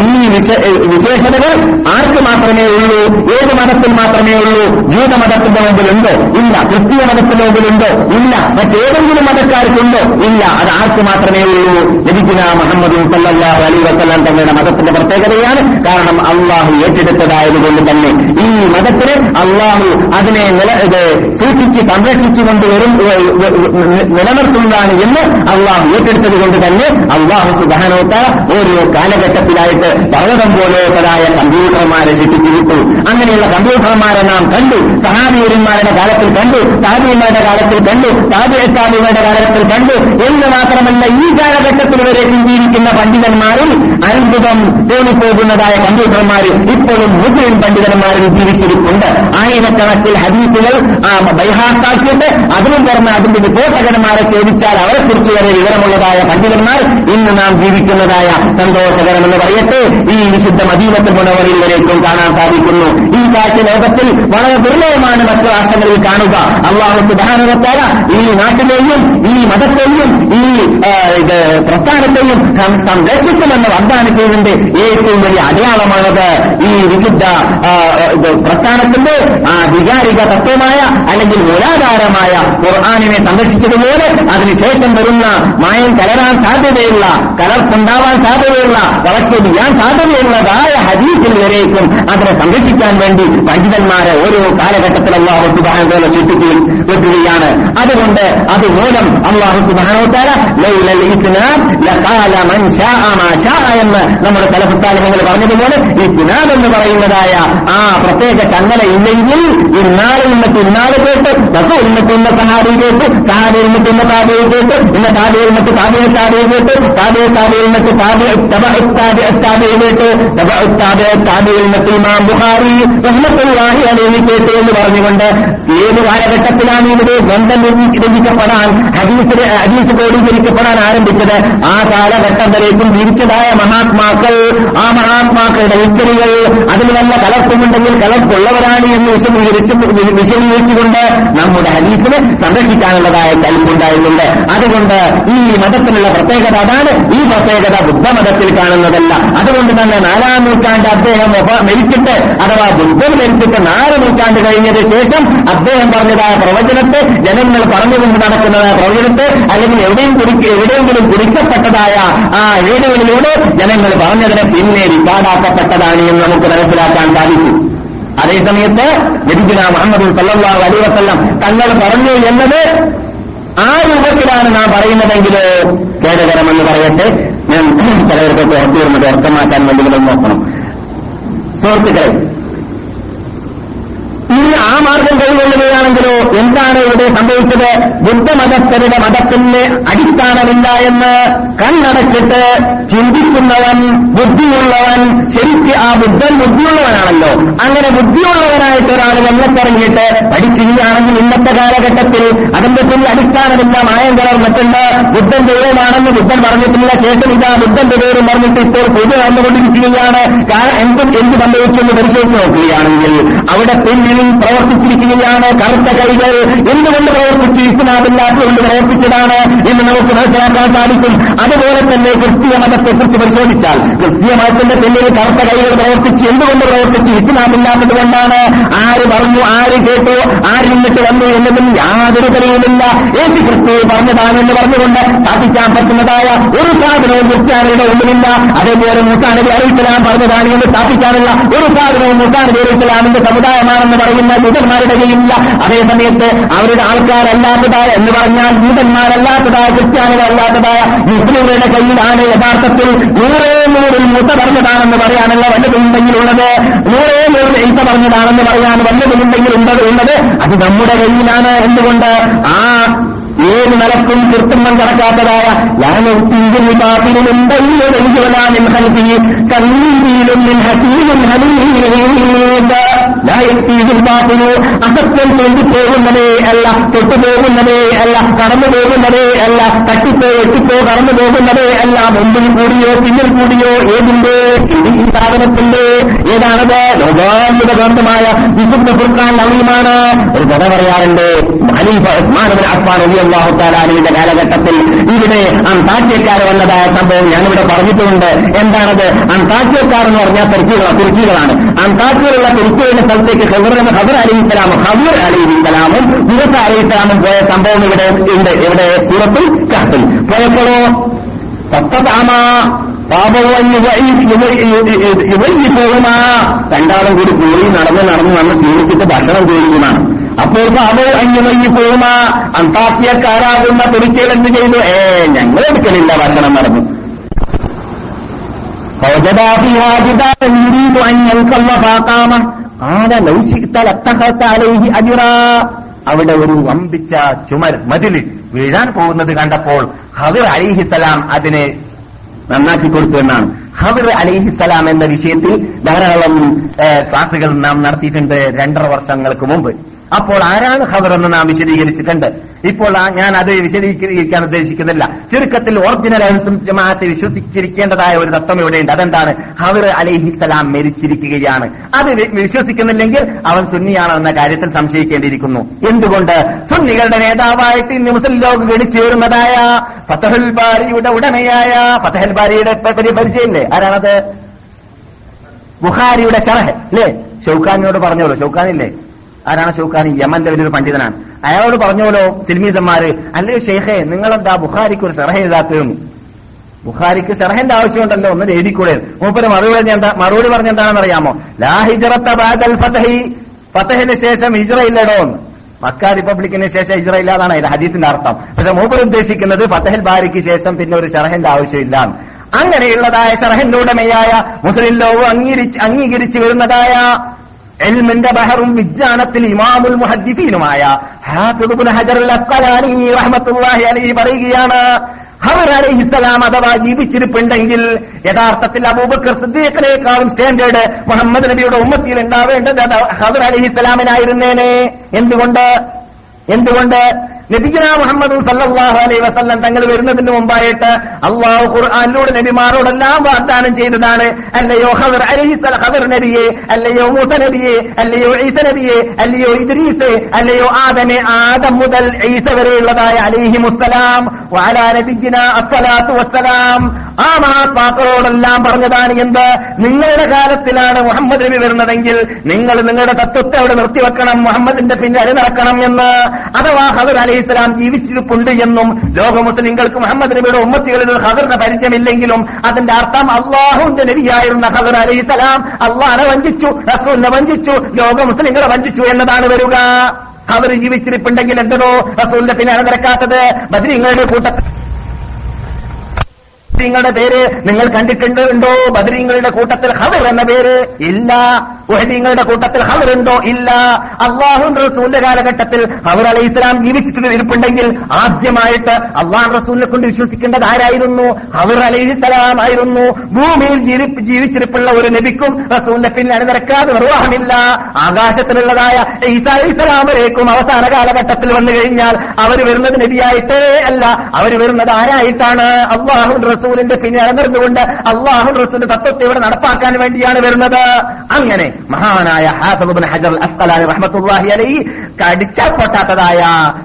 [SPEAKER 1] ഈ വിശ- വിശേഷതകൾ ആർക്ക് മാത്രമേ ഉള്ളൂ? ഏത് മതത്തിൽ മാത്രമേ ഉള്ളൂ? ജൂത മതത്തിന്റെ മുമ്പിലുണ്ടോ? ഇല്ല. ക്രിസ്തീയ മതത്തിന്റെ മുമ്പിലുണ്ടോ? ഇല്ല. മറ്റേതെങ്കിലും മതക്കാർക്കുണ്ടോ? ഇല്ല. അത് ആർക്ക് മാത്രമേ ഉള്ളൂ? ലഭിക്കുന്ന മുഹമ്മദ് സല്ലല്ലാഹു അലി വസ്ലാം തങ്ങളുടെ മതത്തിന്റെ പ്രത്യേകതയാണ്. കാരണം അള്ളാഹു ഏറ്റെടുത്തതായതുകൊണ്ട് തന്നെ ഈ മതത്തിന് അള്ളാഹു അതിനെ നില സൂക്ഷിച്ച് സംരക്ഷിച്ചുകൊണ്ട് വരും നിലനിർത്തുന്നതാണ് എന്ന് അള്ളാഹു ഏറ്റെടുത്തത് കൊണ്ട് തന്നെ അള്ളാഹു സുധാനോത്ത ഓരോ കാലഘട്ടത്തിലായിട്ട് പർവതം പോലെത്തതായ കമ്പ്യൂട്ടർമാരെ സൃഷ്ടിച്ചിരിച്ചു അങ്ങനെയുള്ള കമ്പ്യൂട്ടർമാരെ നാം കണ്ടു. സഹാബീരന്മാരുടെ കാലത്തിൽ കണ്ടു. സാബിയന്മാരുടെ കാലത്തിൽ കണ്ടു. സാബിയുടെ കാലത്തിൽ കണ്ടു. എന്ന് മാത്രമല്ല ഈ കാലഘട്ടത്തിൽ വരെ ജീവിക്കുന്ന പണ്ഡിതന്മാരിൽ അത്ഭുതം തോന്നിപ്പോകുന്നതായ കമ്പ്യൂട്ടർമാർ ഇപ്പോഴും മുസ്ലിം പണ്ഡിതന്മാരിൽ ജീവിച്ചിരിപ്പുണ്ട്. ആയിരക്കണക്കിൽ ഹദീസുകൾ ബൈഹാസാക്കിയിട്ട് അതിനും പുറമെ അതിന്റെ റിപ്പോർട്ടകന്മാരെ ചോദിച്ചാൽ അവരെക്കുറിച്ച് വരെ വിവരമുള്ളതായ പണ്ഡിതന്മാർ ഇന്ന് നാം ജീവിക്കുന്നതായ സന്തോഷകരമെന്ന് പറയട്ടെ. ഈ വിശുദ്ധ മദീനത്തിൽ മുണവറിൽ വരേക്കും കാണാൻ സാധിക്കുന്നു. ഈ കാറ്റ് ലോകത്തിൽ വളരെ ദുർലഭമാണ് മറ്റു രാഷ്ട്രങ്ങളിൽ കാണുക. അള്ളാഹു സുധാനവത്താല ഈ നാട്ടിലെയും ഈ മതത്തെയും ഈ പ്രസ്ഥാനത്തെയും സംരക്ഷിക്കുമെന്ന് വാഗ്ദാനം ചെയ്യുന്നുണ്ട്. ഏറ്റവും വലിയ അടയാളമാണത് ഈ വിശുദ്ധ പ്രസ്ഥാനത്തിന്റെ വികാരിക തത്വമായ അല്ലെങ്കിൽ മൂലാധാരമായ ഖുർആാനിനെ സംരക്ഷിച്ചതുപോലെ അതിനുശേഷം വരുന്ന മായം കലരാൻ സാധ്യതയുള്ള കലർപ്പുണ്ടാവാൻ സാധ്യതയുള്ള വളർച്ച ചെയ്യാൻ സാധ്യതയുള്ളതായ ഹദീസിൽ വരേക്കും അതിനെ സംരക്ഷിക്കാൻ വേണ്ടി പണ്ഡിതന്മാരെ ഓരോ കാലഘട്ടത്തിൽ അള്ളാഹു സുബാനോല സൃഷ്ടിച്ചു വെക്കുകയാണ്. അതുകൊണ്ട് അതുമൂലം അള്ളാഹു സുബാനോത്താല എന്ന് നമ്മുടെ തലപ്പുത്താലങ്ങൾ പറഞ്ഞതുപോലെ ഈ കിനാബ് എന്ന് പറയുന്നതായ ആ പ്രത്യേക ചങ്ങല ഇല്ലെങ്കിൽ ഇന്നാളെ ഇന്നത്തെ ഇന്നാൾ കേട്ട് ബസ് ഇന്നത്തെ ഇന്ന സഹാബി കേട്ട് സഹാബി ഇന്നത്തെ ഇന്ന താബിയെ കേട്ട് ഇന്ന താബിയെ ഇന്നത്തെ താബിയെ താബിയെ കേട്ട് താബിയെ താബിയെ ഇന്നത്തെ താബിയെ താബിയെ കേട്ട് താബിയെ താബിയെ ഇന്നത്തെ ഇമാം ബുഹാരി റഹ്മത്തുള്ളാഹി അലൈഹി കേട്ട് എന്ന് പറഞ്ഞുകൊണ്ട് ഏത് കാലഘട്ടത്തിലാണ് ഇവിടെ ബന്ധം രചിക്കപ്പെടാൻ ഹദീസിന് ഹദീസ് ക്രോഡീകരിക്കപ്പെടാൻ ആരംഭിച്ചത്? ആ കാലഘട്ടം വരേക്കും ജീവിച്ചതായ മഹാത്മാക്കൾ ആ മഹാത്മാക്കളുടെ ഹിസ്റ്ററികൾ അതിൽ വല്ല കലർപ്പുമുണ്ടെങ്കിൽ കലർപ്പുള്ളവരാണ് എന്ന് വിശദീകരിച്ചു വിശദീകരിച്ചുകൊണ്ട് നമ്മുടെ ഹദീസിനെ സംരക്ഷിക്കാനുള്ളതായ കൽപ്പുണ്ടായിട്ടുണ്ട് അതുകൊണ്ട് ഈ മതത്തിനുള്ള പ്രത്യേകത അതാണ് ഈ പ്രത്യേകത ബുദ്ധമതത്തിൽ കാണുന്നതല്ല. അതുകൊണ്ട് തന്നെ നാലാം നൂറ്റാണ്ട് അദ്ദേഹം മരിച്ചിട്ട് അഥവാ ബുദ്ധൻ മരിച്ചിട്ട് നാല് നൂറ്റാണ്ട് കഴിഞ്ഞതിന് ശേഷം അദ്ദേഹം പറഞ്ഞതായ പ്രവചനത്തെ ജനങ്ങൾ പറഞ്ഞുകൊണ്ട് നടക്കുന്നതായ പ്രവചനത്തെ അല്ലെങ്കിൽ എവിടെയും കുടിക്ക എവിടെയെങ്കിലും കുടിക്കപ്പെട്ടതായ ആ ഏടുകളിലൂടെ ജനങ്ങൾ പറഞ്ഞതിനെ പിന്നെ റിക്കാർഡാക്കപ്പെട്ടതാണ് എന്ന് നമുക്ക് മനസ്സിലാക്കാൻ സാധിക്കും. അതേസമയത്ത് ലഭിക്കുന്ന മുഹമ്മദ് സല്ലാ അലൈഹി വസല്ലം തങ്ങൾ പറഞ്ഞു എന്നത് ആ രൂപത്തിലാണ് നാം പറയുന്നതെങ്കിൽ ഖേദകരമെന്ന് പറയട്ടെ. ഞാൻ ചിലവർക്ക് ഓർത്തിരുന്നത് അർത്ഥമാക്കാൻ വേണ്ടി നോക്കണം. സുഹൃത്തുക്കളെ മാർഗം കൈകൊള്ളുകയാണെങ്കിലോ എന്താണ് ഇവിടെ സംഭവിച്ചത്? ബുദ്ധമതസ്ഥരുടെ മതത്തിന് അടിസ്ഥാനമില്ല എന്ന് കണ്ണടച്ചിട്ട് ചിന്തിക്കുന്നവൻ ബുദ്ധിയുള്ളവൻ ശരിക്ക് ആ ബുദ്ധൻ ബുദ്ധിയുള്ളവനാണല്ലോ. അങ്ങനെ ബുദ്ധിയുള്ളവനായിട്ട് ഒരാൾ വെള്ളത്തിറങ്ങിയിട്ട് പഠിക്കുകയാണെങ്കിൽ ഇന്നത്തെ കാലഘട്ടത്തിൽ അതിന്റെ പിന്നിൽ അടിസ്ഥാനമില്ല. മായം കലർന്നിട്ടുണ്ട്. ബുദ്ധൻ ദൈവമാണെന്ന് ബുദ്ധൻ പറഞ്ഞിട്ടില്ല. ശേഷം ഇതാ ബുദ്ധന്റെ പേര് പറഞ്ഞിട്ട് ഇപ്പോൾ പൊതു വന്നുകൊണ്ടിരിക്കുകയാണ്. കാരണം എന്തും എന്ത് സംഭവിച്ചു എന്ന് പരിശോധിച്ച് നോക്കുകയാണെങ്കിൽ അവിടെ പിന്നിൽ പ്രവർത്തിച്ചിരിക്കുകയാണ് കറുത്ത കൈകൾ എന്തുകൊണ്ട് പ്രവർത്തിച്ചു ഇസ്ലാമില്ലാത്തതുകൊണ്ട് പ്രവർത്തിച്ചതാണ് എന്ന് നമുക്ക് മനസ്സിലാക്കാൻ സാധിക്കും. അതുപോലെ തന്നെ ക്രിസ്തീയ മതത്തെക്കുറിച്ച് പരിശോധിച്ചാൽ ക്രിസ്തീയ മതത്തിന്റെ പിന്നിൽ കറുത്ത കൈകൾ പ്രവർത്തിച്ചു എന്തുകൊണ്ട് പ്രവർത്തിച്ചു ഇസ്ലാമില്ലാത്തത് കൊണ്ടാണ്? ആര് പറഞ്ഞു ആര് കേട്ടു ആര് നിന്നിട്ട് വന്നു എന്നതിൽ യാതൊരു തെളിവുമില്ല. ഏത് ക്രിസ്തു പറഞ്ഞതാണ് എന്ന് പറഞ്ഞുകൊണ്ട് സ്ഥാപിക്കാൻ പറ്റുന്നതായ ഒരു സാധനവും ക്രിസ്ത്യാനിയുടെ ഉള്ളിലില്ല അതേപോലെ മുസാനബി അലിസ്ലാം പറഞ്ഞതാണ് എന്ന് സ്ഥാപിക്കാനുള്ള ഒരു സാധനവും മുസാനബി അലിസ്ലാമിന്റെ സമുദായമാണെന്ന് പറയുന്ന ജൂതന്മാരുടെ കയ്യിലില്ല അതേസമയത്ത് അവരുടെ ആൾക്കാരല്ലാത്തതായ എന്ന് പറഞ്ഞാൽ ജൂതന്മാരല്ലാത്തതായ ക്രിസ്ത്യാനികളല്ലാത്തതായ മുസ്ലിങ്ങളുടെ കയ്യിലാണ് യഥാർത്ഥത്തിൽ നൂറേ നൂറിൽ മൂത്ത പറഞ്ഞതാണെന്ന് പറയാനുള്ള വല്ലതുണ്ടെങ്കിലുള്ളത് നൂറേ നൂറിൽ എഴുത്ത പറഞ്ഞതാണെന്ന് പറയാൻ വല്ലതുണ്ടെങ്കിൽ ഉണ്ടത് ഉള്ളത് അത് നമ്മുടെ കയ്യിലാണ്. എന്തുകൊണ്ട്? ആ ഏത് നിലക്കും കൃത്രിമം കടക്കാത്തതായ ും
[SPEAKER 2] ലായത്തിനു അസത്യം കൊണ്ടുപോകുന്നതേ അല്ല തൊട്ടുപോകുന്നതേ അല്ല കടന്നു പോകുന്നതേ അല്ല തട്ടിപ്പോ എട്ടിപ്പോ കടന്നു പോകുന്നതേ അല്ല മുമ്പിൽ കൂടിയോ പിന്നിൽ കൂടിയോ ഏതിന്റെ ഈ ഏതാണത്? ലോകാന്തര ഗ്രന്ഥമായ വിശുദ്ധ ഫുർഖാൻ നവീമാണ്. ഒരു കഥ പറയാറുണ്ട്. അനിൽ ബിൻ അഫ്ഫാൻ റളിയല്ലാഹു കാലഘട്ടത്തിൽ ഇവിടെ അന്താക്യക്കാർ വന്നതായ സംഭവം ഞാനിവിടെ പറഞ്ഞിട്ടുണ്ട് എന്താണത് അന്താക്യക്കാർ എന്ന് പറഞ്ഞാൽ തുർക്കികളാണ് തുർക്കികളാണ് അന്താക്യയിലുള്ള തുർക്കിയുടെ സ്ഥലത്തേക്ക് ഹബർ അലി ഇസ്ലാമും ഹബീർ അലി ഇസ്ലാമും മൂസ അലി ഇസ്ലാമും പോയ സംഭവം ഇവിടെ ഉണ്ട് ഇവിടെ സൂറത്തിൽ കാട്ടിൽ പോയപ്പോഴോ സത്തതാമ പോകുമാ രണ്ടാളും കൂടി കൂടി നടന്ന് നടന്ന് നമ്മൾ ക്ഷീണിച്ചിട്ട് ഭക്ഷണം കഴിയുന്നതാണ് അപ്പോൾ പാപവും അന്യമയി പോമ അന്താസ്യക്കാരാകുന്ന പൊരിച്ചേൽ എന്ത് ചെയ്തു. ഏ ഞങ്ങൾ എടുക്കലില്ല ഭക്ഷണം പറഞ്ഞു അവിടെ ഒരു വമ്പിച്ച ചുമർ മതിൽ വീഴാൻ പോകുന്നത് കണ്ടപ്പോൾ ഹവിർ അലിഹിസലാം അതിനെ നന്നാക്കി കൊടുത്തു എന്നാണ്. ഹബിർ അലിഹിസലാം എന്ന വിഷയത്തിൽ ധാരാളം ക്ലാസുകൾ നാം നടത്തിയിട്ടുണ്ട് രണ്ടര വർഷങ്ങൾക്ക് മുമ്പ്. അപ്പോൾ ആരാണ് ഖബർ എന്ന് നാം വിശദീകരിച്ചിട്ടുണ്ട്. ഇപ്പോൾ ഞാൻ അത് വിശദീകരിക്കാൻ ഉദ്ദേശിക്കുന്നില്ല. ചുരുക്കത്തിൽ ഒറിജിനൽ ജമാഅത്തെ വിശ്വസിച്ചിരിക്കേണ്ടതായ ഒരു തത്വം ഇവിടെയുണ്ട്. അതെന്താണ്? ഹവർ അലൈഹിസ്സലാം മരിച്ചിരിക്കുകയാണ്. അത് വിശ്വസിക്കുന്നില്ലെങ്കിൽ അവൻ സുന്നിയാണോ എന്ന കാര്യത്തിൽ സംശയിക്കേണ്ടിയിരിക്കുന്നു. എന്തുകൊണ്ട്? സുന്നികളുടെ നേതാവായിട്ട് ഇന്ന് മുസ്ലിം ലോകം ഗണിച്ചേരുന്നതായ ഫതഹുൽ ബാരിയുടെ ഉടമയായ ഫതഹൽ ബാരിയുടെ പരിചയമില്ലേ? ആരാണത്? ബുഹാരിയുടെ ഷറഹ് അല്ലേ? ഷൗക്കാനിനോട് പറഞ്ഞോളൂ. ഷൗക്കാനില്ലേ ആരാണ് ഷൂഖാനി യമന്റെ വലിയൊരു പണ്ഡിതനാണ്. അയാളോട് പറഞ്ഞോലോ തിരുമീസന്മാര് അല്ലേ ഷെയ്ഖെ നിങ്ങളെന്താ ബുഖാരിക്ക് ഒരു ഷെറഹ എഴുതാത്തതെന്ന് ബുഖാരിക്ക് ഷെറഹന്റെ ആവശ്യമുണ്ടല്ലോ ഒന്ന് എഴുതിക്കൂടെ. മൂപ്പര് മറുപടി എന്താ മറുപടി പറഞ്ഞെന്താണെന്ന് അറിയാമോ ലാ ഫതഹിന് ശേഷം ഹിജറ മക്ക റിപ്പബ്ലിക്കിന് ശേഷം ഇല്ലാതാണ് അതിന്റെ ഹദീസിന്റെ അർത്ഥം. പക്ഷെ മൂപ്പർ ഉദ്ദേശിക്കുന്നത് ഫതഹൽ ബാരിക്ക് ശേഷം പിന്നെ ഒരു ഷറഹന്റെ ആവശ്യമില്ല അങ്ങനെയുള്ളതായ ഷറഹന്റെ ഉടമയായ മുസ്ലിം ലോകം അംഗീകരിച്ച് അംഗീകരിച്ചു വരുന്നതായ എൽമിന്റെ ബഹറും വിജ്ഞാനത്തിൽ ഇമാമുൽ മുഹദ്ദിഫീനുമായ ഹാഫിദ് ഇബ്നു ഹജറുൽ അസ്ഖലാനി റഹ്മത്തുള്ളാഹി പറയുകയാണ് ഹവർ അഥവാ ജീവിച്ചിരിപ്പുണ്ടെങ്കിൽ യഥാർത്ഥത്തിൽ അബൂബക്കർ സിദ്ദീഖിനേക്കാളും സ്റ്റാൻഡേർഡ് മുഹമ്മദ് നബിയുടെ ഉമ്മത്തിയിൽ ഉണ്ടാവേണ്ടത് ഹവർ അലൈഹിസ്സലാമിനായിരുന്നേനെ. എന്തുകൊണ്ട്? എന്തുകൊണ്ട്? നബിഗുന മുഹമ്മദ് സല്ലാഹു അലൈ വസല്ലം തങ്ങൾ വരുന്നതിന് മുമ്പായിട്ട് അള്ളാഹു ഖുർആനിലൂടെ നബിമാരോടെല്ലാം വാഗ്ദാനം ചെയ്തതാണ് അല്ലയോ ഖദർ അലൈഹിസ്സല ഖദർ നബിയെ അല്ലയോ മൂസ നബിയെ അല്ലയോ ഈസ നബിയെ അല്ലയോ ഇദ്രീസ് അല്ലയോ ആദമെ ആദം മുതൽ ഈസ വരെയുള്ളതായ അലൈഹി മുസ്സലാം വാലാ നബിജിന അസ്സലാത്തു വസ്സലാം. ആ മഹാത്മാക്കളോടെല്ലാം പറഞ്ഞതാണ് എന്ത്? നിങ്ങളുടെ കാലത്തിലാണ് മുഹമ്മദ് നബി വരുന്നതെങ്കിൽ നിങ്ങൾ നിങ്ങളുടെ തത്വത്തെ അവിടെ നിർത്തിവെക്കണം മുഹമ്മദിന്റെ പിന്നാലെ നടക്കണം എന്ന്. അഥവാ ഹദർ അലൈഹി ഇസ്ലാം ജീവിച്ചിരിപ്പുണ്ട് എന്നും ലോക മുസ്ലിങ്ങൾക്ക് മുഹമ്മദ് നബിയുടെ ഉമ്മത്തികളിൽ ഹദറിന് പരിചയമില്ലെങ്കിലും അതിന്റെ അർത്ഥം അള്ളാഹുന്റെ നബിയായിരുന്ന ഹദർ അലൈഹി സ്വലാം അള്ളാഹനെ വഞ്ചിച്ചു റസൂലിനെ വഞ്ചിച്ചു ലോക മുസ്ലിങ്ങളെ വഞ്ചിച്ചു എന്നതാണ് വരിക. അവർ ജീവിച്ചിരിപ്പുണ്ടെങ്കിൽ എന്തോ റസൂലിന്റെ പിന്നെ നടക്കാത്തത് ബദ്രീങ്ങളുടെ കൂട്ടത്തിൽ ബദ്രീങ്ങളുടെ പേര് നിങ്ങൾ കണ്ടിട്ടുണ്ടോ? ബദരീങ്ങളുടെ കൂട്ടത്തിൽ ഹവർ എന്ന പേര് ഇല്ല. ഉഹദീങ്ങളുടെ കൂട്ടത്തിൽ ഹവർ ഉണ്ടോ? ഇല്ല. അള്ളാഹു റസൂലിന്റെ കാലഘട്ടത്തിൽ ഹവർ അലൈഹി ഇസ്ലാം ജീവിച്ചിട്ട് ഇരിപ്പുണ്ടെങ്കിൽ ആദ്യമായിട്ട് അള്ളാഹു റസൂലിനെ കൊണ്ട് വിശ്വസിക്കേണ്ടത് ആരായിരുന്നു? ഹവർ അലൈഹി സ്വലാം ആയിരുന്നു. ഭൂമിയിൽ ജീവിച്ചിരിപ്പുള്ള ഒരു നബിക്കും റസൂലിന്റെ പിന്നെ അണിനിരക്കാതെ നിർവാഹമില്ല. ആകാശത്തിലുള്ളതായ ഈസാ സ്വലാം അവസാന കാലഘട്ടത്തിൽ വന്നു കഴിഞ്ഞാൽ അവർ വരുന്നത് നബിയായിട്ടേ അല്ല. അവർ വരുന്നത് ആരായിട്ടാണ്? അള്ളാഹു റസൂലിന്റെ പിന്നെ അണിനിരുന്നുകൊണ്ട് അള്ളാഹു റസൂലിന്റെ തത്വത്തെ ഇവിടെ നടപ്പാക്കാൻ വേണ്ടിയാണ് വരുന്നത്. അങ്ങനെ മഹാനായ ഇബ്നു ഹജർ പൊട്ടാത്തതായ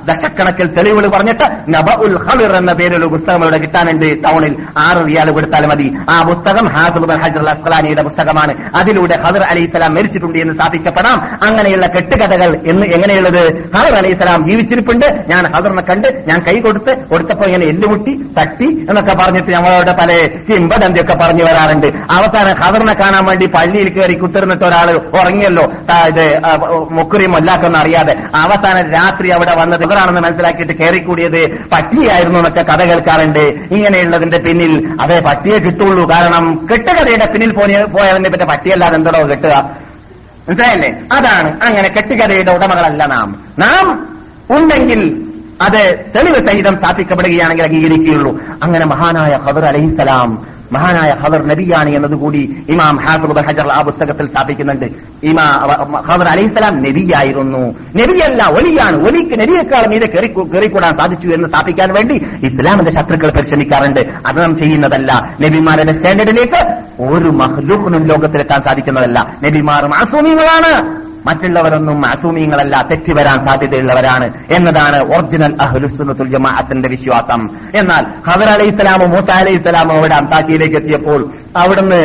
[SPEAKER 2] ദശക്കണക്കിൽ തെളിവുകൾ പറഞ്ഞിട്ട് നബ ഉൽ ഹബിർ എന്ന പേരിലുള്ള പുസ്തകം ഇവിടെ കിട്ടാനുണ്ട്. ടൗണിൽ ആറ് റിയാൽ കൊടുത്താൽ മതി. ആ പുസ്തകം ഹാഫിദ് ഹജർ അസ്കലാനിയുടെ പുസ്തകമാണ്. അതിലൂടെ ഹദർ അലി ഇസ്ലാം മരിച്ചിട്ടുണ്ട് എന്ന് സ്ഥാപിക്കപ്പെടാം അങ്ങനെയുള്ള കെട്ടുകഥകൾ എന്ന് എങ്ങനെയുള്ളത്? ഹദർ അലി ഇസ്ലാം ജീവിച്ചിരിപ്പുണ്ട്. ഞാൻ ഹദറിനെ കണ്ട് ഞാൻ കൈ കൊടുത്ത് കൊടുത്തപ്പോ ഇങ്ങനെ എല്ലുമുട്ടി തട്ടി എന്നൊക്കെ പറഞ്ഞിട്ട് നമ്മളോട് പല കിംബദന്തിയൊക്കെ പറഞ്ഞു വരാറുണ്ട്. അവസാനം ഖദറിനെ കാണാൻ വേണ്ടി പള്ളിയിൽ കയറി കുത്തിരുന്നിട്ട് ഒരാൾ ഉറങ്ങിയല്ലോ. ഇത് മുക്കുറിയും മുക്കുറി മൊല്ലാക്കൊന്നും അറിയാതെ. അവസാനം രാത്രി അവിടെ വന്നത് ഇവരാണെന്ന് മനസ്സിലാക്കിയിട്ട് കയറിക്കൂടിയത് പട്ടിയായിരുന്നു എന്നൊക്കെ കഥ കേൾക്കാറുണ്ട്. ഇങ്ങനെയുള്ളതിന്റെ പിന്നിൽ അതേ പട്ടിയെ കിട്ടുള്ളൂ. കാരണം കെട്ട കെട്ടുകഥയുടെ പിന്നിൽ പോയതിന്റെ പറ്റ പട്ടിയല്ലാതെ എന്തോ കെട്ടുക. മനസ്സിലായല്ലേ? അതാണ്. അങ്ങനെ കെട്ടുകഥയുടെ ഉടമകളല്ല നാം. നാം ഉണ്ടെങ്കിൽ അത് തെളിവ് സഹിതം സ്ഥാപിക്കപ്പെടുകയാണെങ്കിൽ അംഗീകരിക്കുകയുള്ളൂ. അങ്ങനെ മഹാനായ ഖദർ അലഹിസലാം മഹാനായ ഖദർ നബിയാണ് എന്നതുകൂടി ഇമാം ഹാഫിദ് ഹജർ ആ പുസ്തകത്തിൽ സ്ഥാപിക്കുന്നുണ്ട്. ഇമാ ഖദർ അലൈഹിസ്സലാം നബിയായിരുന്നു. നബിയല്ല ഒലിയാണ്. ഒലിക്ക് നബിയേക്കാൾ ഇത് കയറി കയറിക്കൂടാൻ സാധിച്ചു എന്ന് സ്ഥാപിക്കാൻ വേണ്ടി ഇസ്ലാമിന്റെ ശത്രുക്കൾ പരിശ്രമിക്കാറുണ്ട്. അത് നാം ചെയ്യുന്നതല്ല. നബിമാരുടെ സ്റ്റാൻഡേർഡിലേക്ക് ഒരു മഹ്ലൂഖിനും ലോകത്തിലെത്താൻ സാധിക്കുന്നതല്ല. നബിമാർ മാസൂമികളാണ് മറ്റുള്ളവരൊന്നും അസൂമിയങ്ങളല്ല തെറ്റി വരാൻ സാധ്യതയുള്ളവരാണ് എന്നതാണ് ഒറിജിനൽ അഹ്ലുസുനത്തുൽ ജമാഅത്തിന്റെ വിശ്വാസം. എന്നാൽ ഹദർ അലൈഹി സ്വലാമും മൂസ അലൈഹി സ്വലാമും അവിടെ അന്താക്കിയിലേക്ക് എത്തിയപ്പോൾ അവിടുന്ന്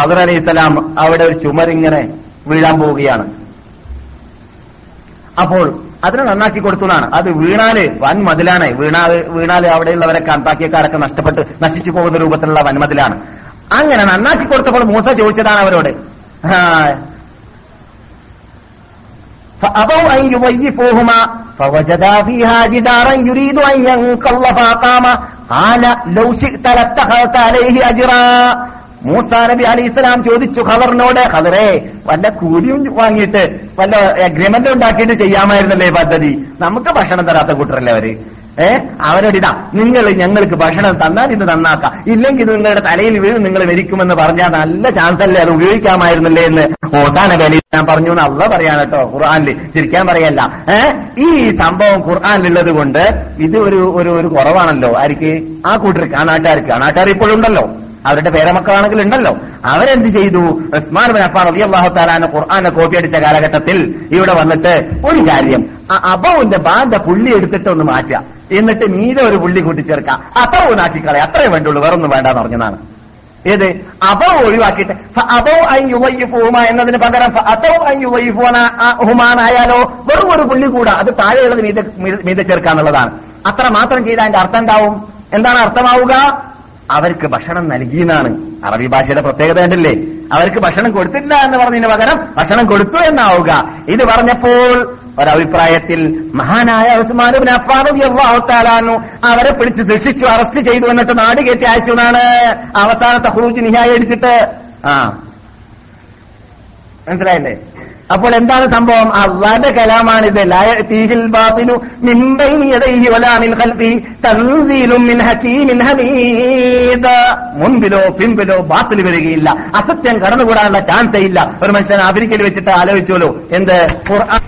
[SPEAKER 2] ഹദർ അലൈഹി സ്വലാം അവിടെ ഒരു ചുമരിങ്ങനെ വീഴാൻ പോവുകയാണ്. അപ്പോൾ അതിനെ നന്നാക്കി കൊടുത്തതാണ്. അത് വീണാൽ വൻ മതിലാണ്. വീണാൽ വീണാൽ അവിടെയുള്ളവരൊക്കെ അന്താക്കിയക്കാരൊക്കെ നഷ്ടപ്പെട്ട് നശിച്ചു പോകുന്ന രൂപത്തിലുള്ള വൻമതിലാണ്. അങ്ങനെ നന്നാക്കി കൊടുത്തപ്പോൾ മൂസ ചോദിച്ചതാണ് അവരോട് فأبوا أن يضيفوهما فوجدا فيها جدارا يريد أن ينقض فأقام قال لو شئت لاتخذت عليه أجرا മൂസാ നബി അലി ഇസ്ലാം ചോദിച്ചു ഖദറിനോട് ഖദറേ വല്ല കൂലിയും വാങ്ങിയിട്ട് വല്ല അഗ്രിമെന്റ് ഉണ്ടാക്കിയിട്ട് ചെയ്യാമായിരുന്നല്ലേ ഈ പദ്ധതി നമുക്ക് ഭക്ഷണം തരാത്ത കൂട്ടരല്ലേ അവര് ഏ? അവരോടിതാ നിങ്ങൾ ഞങ്ങൾക്ക് ഭക്ഷണം തന്നാൽ ഇത് നന്നാക്കാം. ഇല്ലെങ്കിൽ ഇത് നിങ്ങളുടെ തലയിൽ വീഴും നിങ്ങൾ മരിക്കുമെന്ന് പറഞ്ഞാൽ നല്ല ചാൻസ് അല്ലേ അത് ഉപയോഗിക്കാമായിരുന്നില്ലേ എന്ന്? ഓസാന വേലി ഞാൻ പറഞ്ഞു എന്ന് അള്ള പറയാൻ കേട്ടോ ഖുർആാനിൽ ചിരിക്കാൻ പറയല്ല. ഏ? ഈ സംഭവം ഖുർആാനിലുള്ളത് കൊണ്ട് ഇത് ഒരു ഒരു ഒരു കുറവാണല്ലോ. ആർക്ക്? ആ കൂട്ടർക്ക് ആ നാട്ടുകാർക്ക്. ആ നാട്ടുകാർ ഇപ്പോഴുണ്ടല്ലോ അവരുടെ പേരമക്കളാണെങ്കിൽ ഉണ്ടല്ലോ. അവരെന്ത് ചെയ്തു? ഉസ്മാൻ ബിൻ അഫാൻ റളിയല്ലാഹു തആല ഖുർആനെ കോപ്പി അടിച്ച കാലഘട്ടത്തിൽ ഇവിടെ വന്നിട്ട് ഒരു കാര്യം ആ അബവുന്റെ ബാന്റെ പുള്ളി എടുത്തിട്ട് ഒന്ന് മാറ്റുക. എന്നിട്ട് മീതെ ഒരു പുള്ളി കൂട്ടിച്ചേർക്കുക അത്തവും നാക്കിക്കളെ അത്രേ വേണ്ടുള്ളൂ. വേറൊന്നും വേണ്ടെന്ന് പറഞ്ഞതാണ്. ഏത്? അപവ് ഒഴിവാക്കിയിട്ട് അബോ അയ്യുവയ്യുഫുമ എന്നതിന് പകരം അതോ ഹുമാനായാലോ വെറും ഒരു പുള്ളി കൂടാ. അത് താഴെയുള്ളത് മീത മീത ചേർക്കാന്നുള്ളതാണ് അത്ര മാത്രം ചെയ്താൽ അതിന്റെ അർത്ഥം ഉണ്ടാവും എന്താണ് അർത്ഥമാവുക? അവർക്ക് ഭക്ഷണം നൽകിയെന്നാണ് അറബി ഭാഷയുടെ പ്രത്യേകത കണ്ടില്ലേ? അവർക്ക് ഭക്ഷണം കൊടുത്തില്ല എന്ന് പറഞ്ഞതിന് പകരം ഭക്ഷണം കൊടുത്തു എന്നാവുക. ഇത് പറഞ്ഞപ്പോൾ ഒരഭിപ്രായത്തിൽ മഹാനായ തആല അൻഹു അവരെ പിടിച്ച് ശിക്ഷിച്ചു അറസ്റ്റ് ചെയ്തു എന്നിട്ട് നാട് കയറ്റി അയച്ചു എന്നാണ് അവസാനത്തെ ഹൂജ് നിഹായി അടിച്ചിട്ട് ആ. മനസ്സിലായില്ലേ? അപ്പോൾ എന്താണ് സംഭവം? അള്ളാന്റെ കലാമാണിത്. മുൻപിലോ പിൻപിലോ ബാത്തിൽ വരികയില്ല. അസത്യം കടന്നുകൂടാനുള്ള ചാൻസേ ഇല്ല. ഒരു മനുഷ്യൻ ആഫ്രിക്കയിൽ വെച്ചിട്ട് ആലോചിച്ചോലോ എന്ത്? ഖുർആൻ.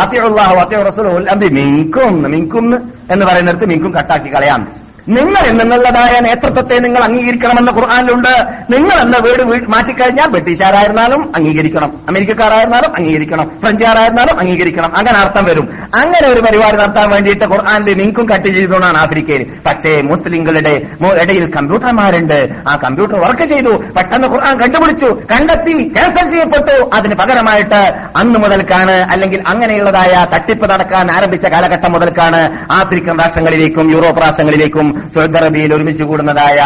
[SPEAKER 2] അത്തിയുള്ളാഹു അത്തിയ മിങ്കും മിങ്കും എന്ന് പറയുന്നിടത്ത് മിങ്കും കട്ടാക്കി കളയാം. നിങ്ങൾ എന്നുള്ളതായ നേതൃത്വത്തെ നിങ്ങൾ അംഗീകരിക്കണമെന്ന് ഖുർആാനിലുണ്ട്. നിങ്ങൾ എന്ന വീട് മാറ്റിക്കഴിഞ്ഞാൽ ബ്രിട്ടീഷുകാരായിരുന്നാലും അംഗീകരിക്കണം. അമേരിക്കക്കാരായിരുന്നാലും അംഗീകരിക്കണം. ഫ്രഞ്ചുകാരായിരുന്നാലും അംഗീകരിക്കണം. അങ്ങനെ അർത്ഥം വരും. അങ്ങനെ ഒരു പരിപാടി നടത്താൻ വേണ്ടിയിട്ട് ഖുർആാനിൽ നിങ്ങൾക്കും കട്ട് ചെയ്തുകൊണ്ടാണ് ആഫ്രിക്കയിൽ. പക്ഷേ മുസ്ലിങ്ങളുടെ ഇടയിൽ കമ്പ്യൂട്ടർമാരുണ്ട്. ആ കമ്പ്യൂട്ടർ വർക്ക് ചെയ്തു. പെട്ടെന്ന് ഖുർആൻ കണ്ടുപിടിച്ചു. കണ്ടെത്തി ക്യാൻസൽ ചെയ്യപ്പെട്ടു. അതിന് പകരമായിട്ട് അന്ന് മുതൽക്കാണ് അല്ലെങ്കിൽ അങ്ങനെയുള്ളതായ തട്ടിപ്പ് നടക്കാൻ ആരംഭിച്ച കാലഘട്ടം മുതൽക്കാണ് ആഫ്രിക്കൻ രാഷ്ട്രങ്ങളിലേക്കും യൂറോപ്പ് രാഷ്ട്രങ്ങളിലേക്കും സൗദി അറേബ്യയിൽ ഒരുമിച്ച് കൂടുന്നതായ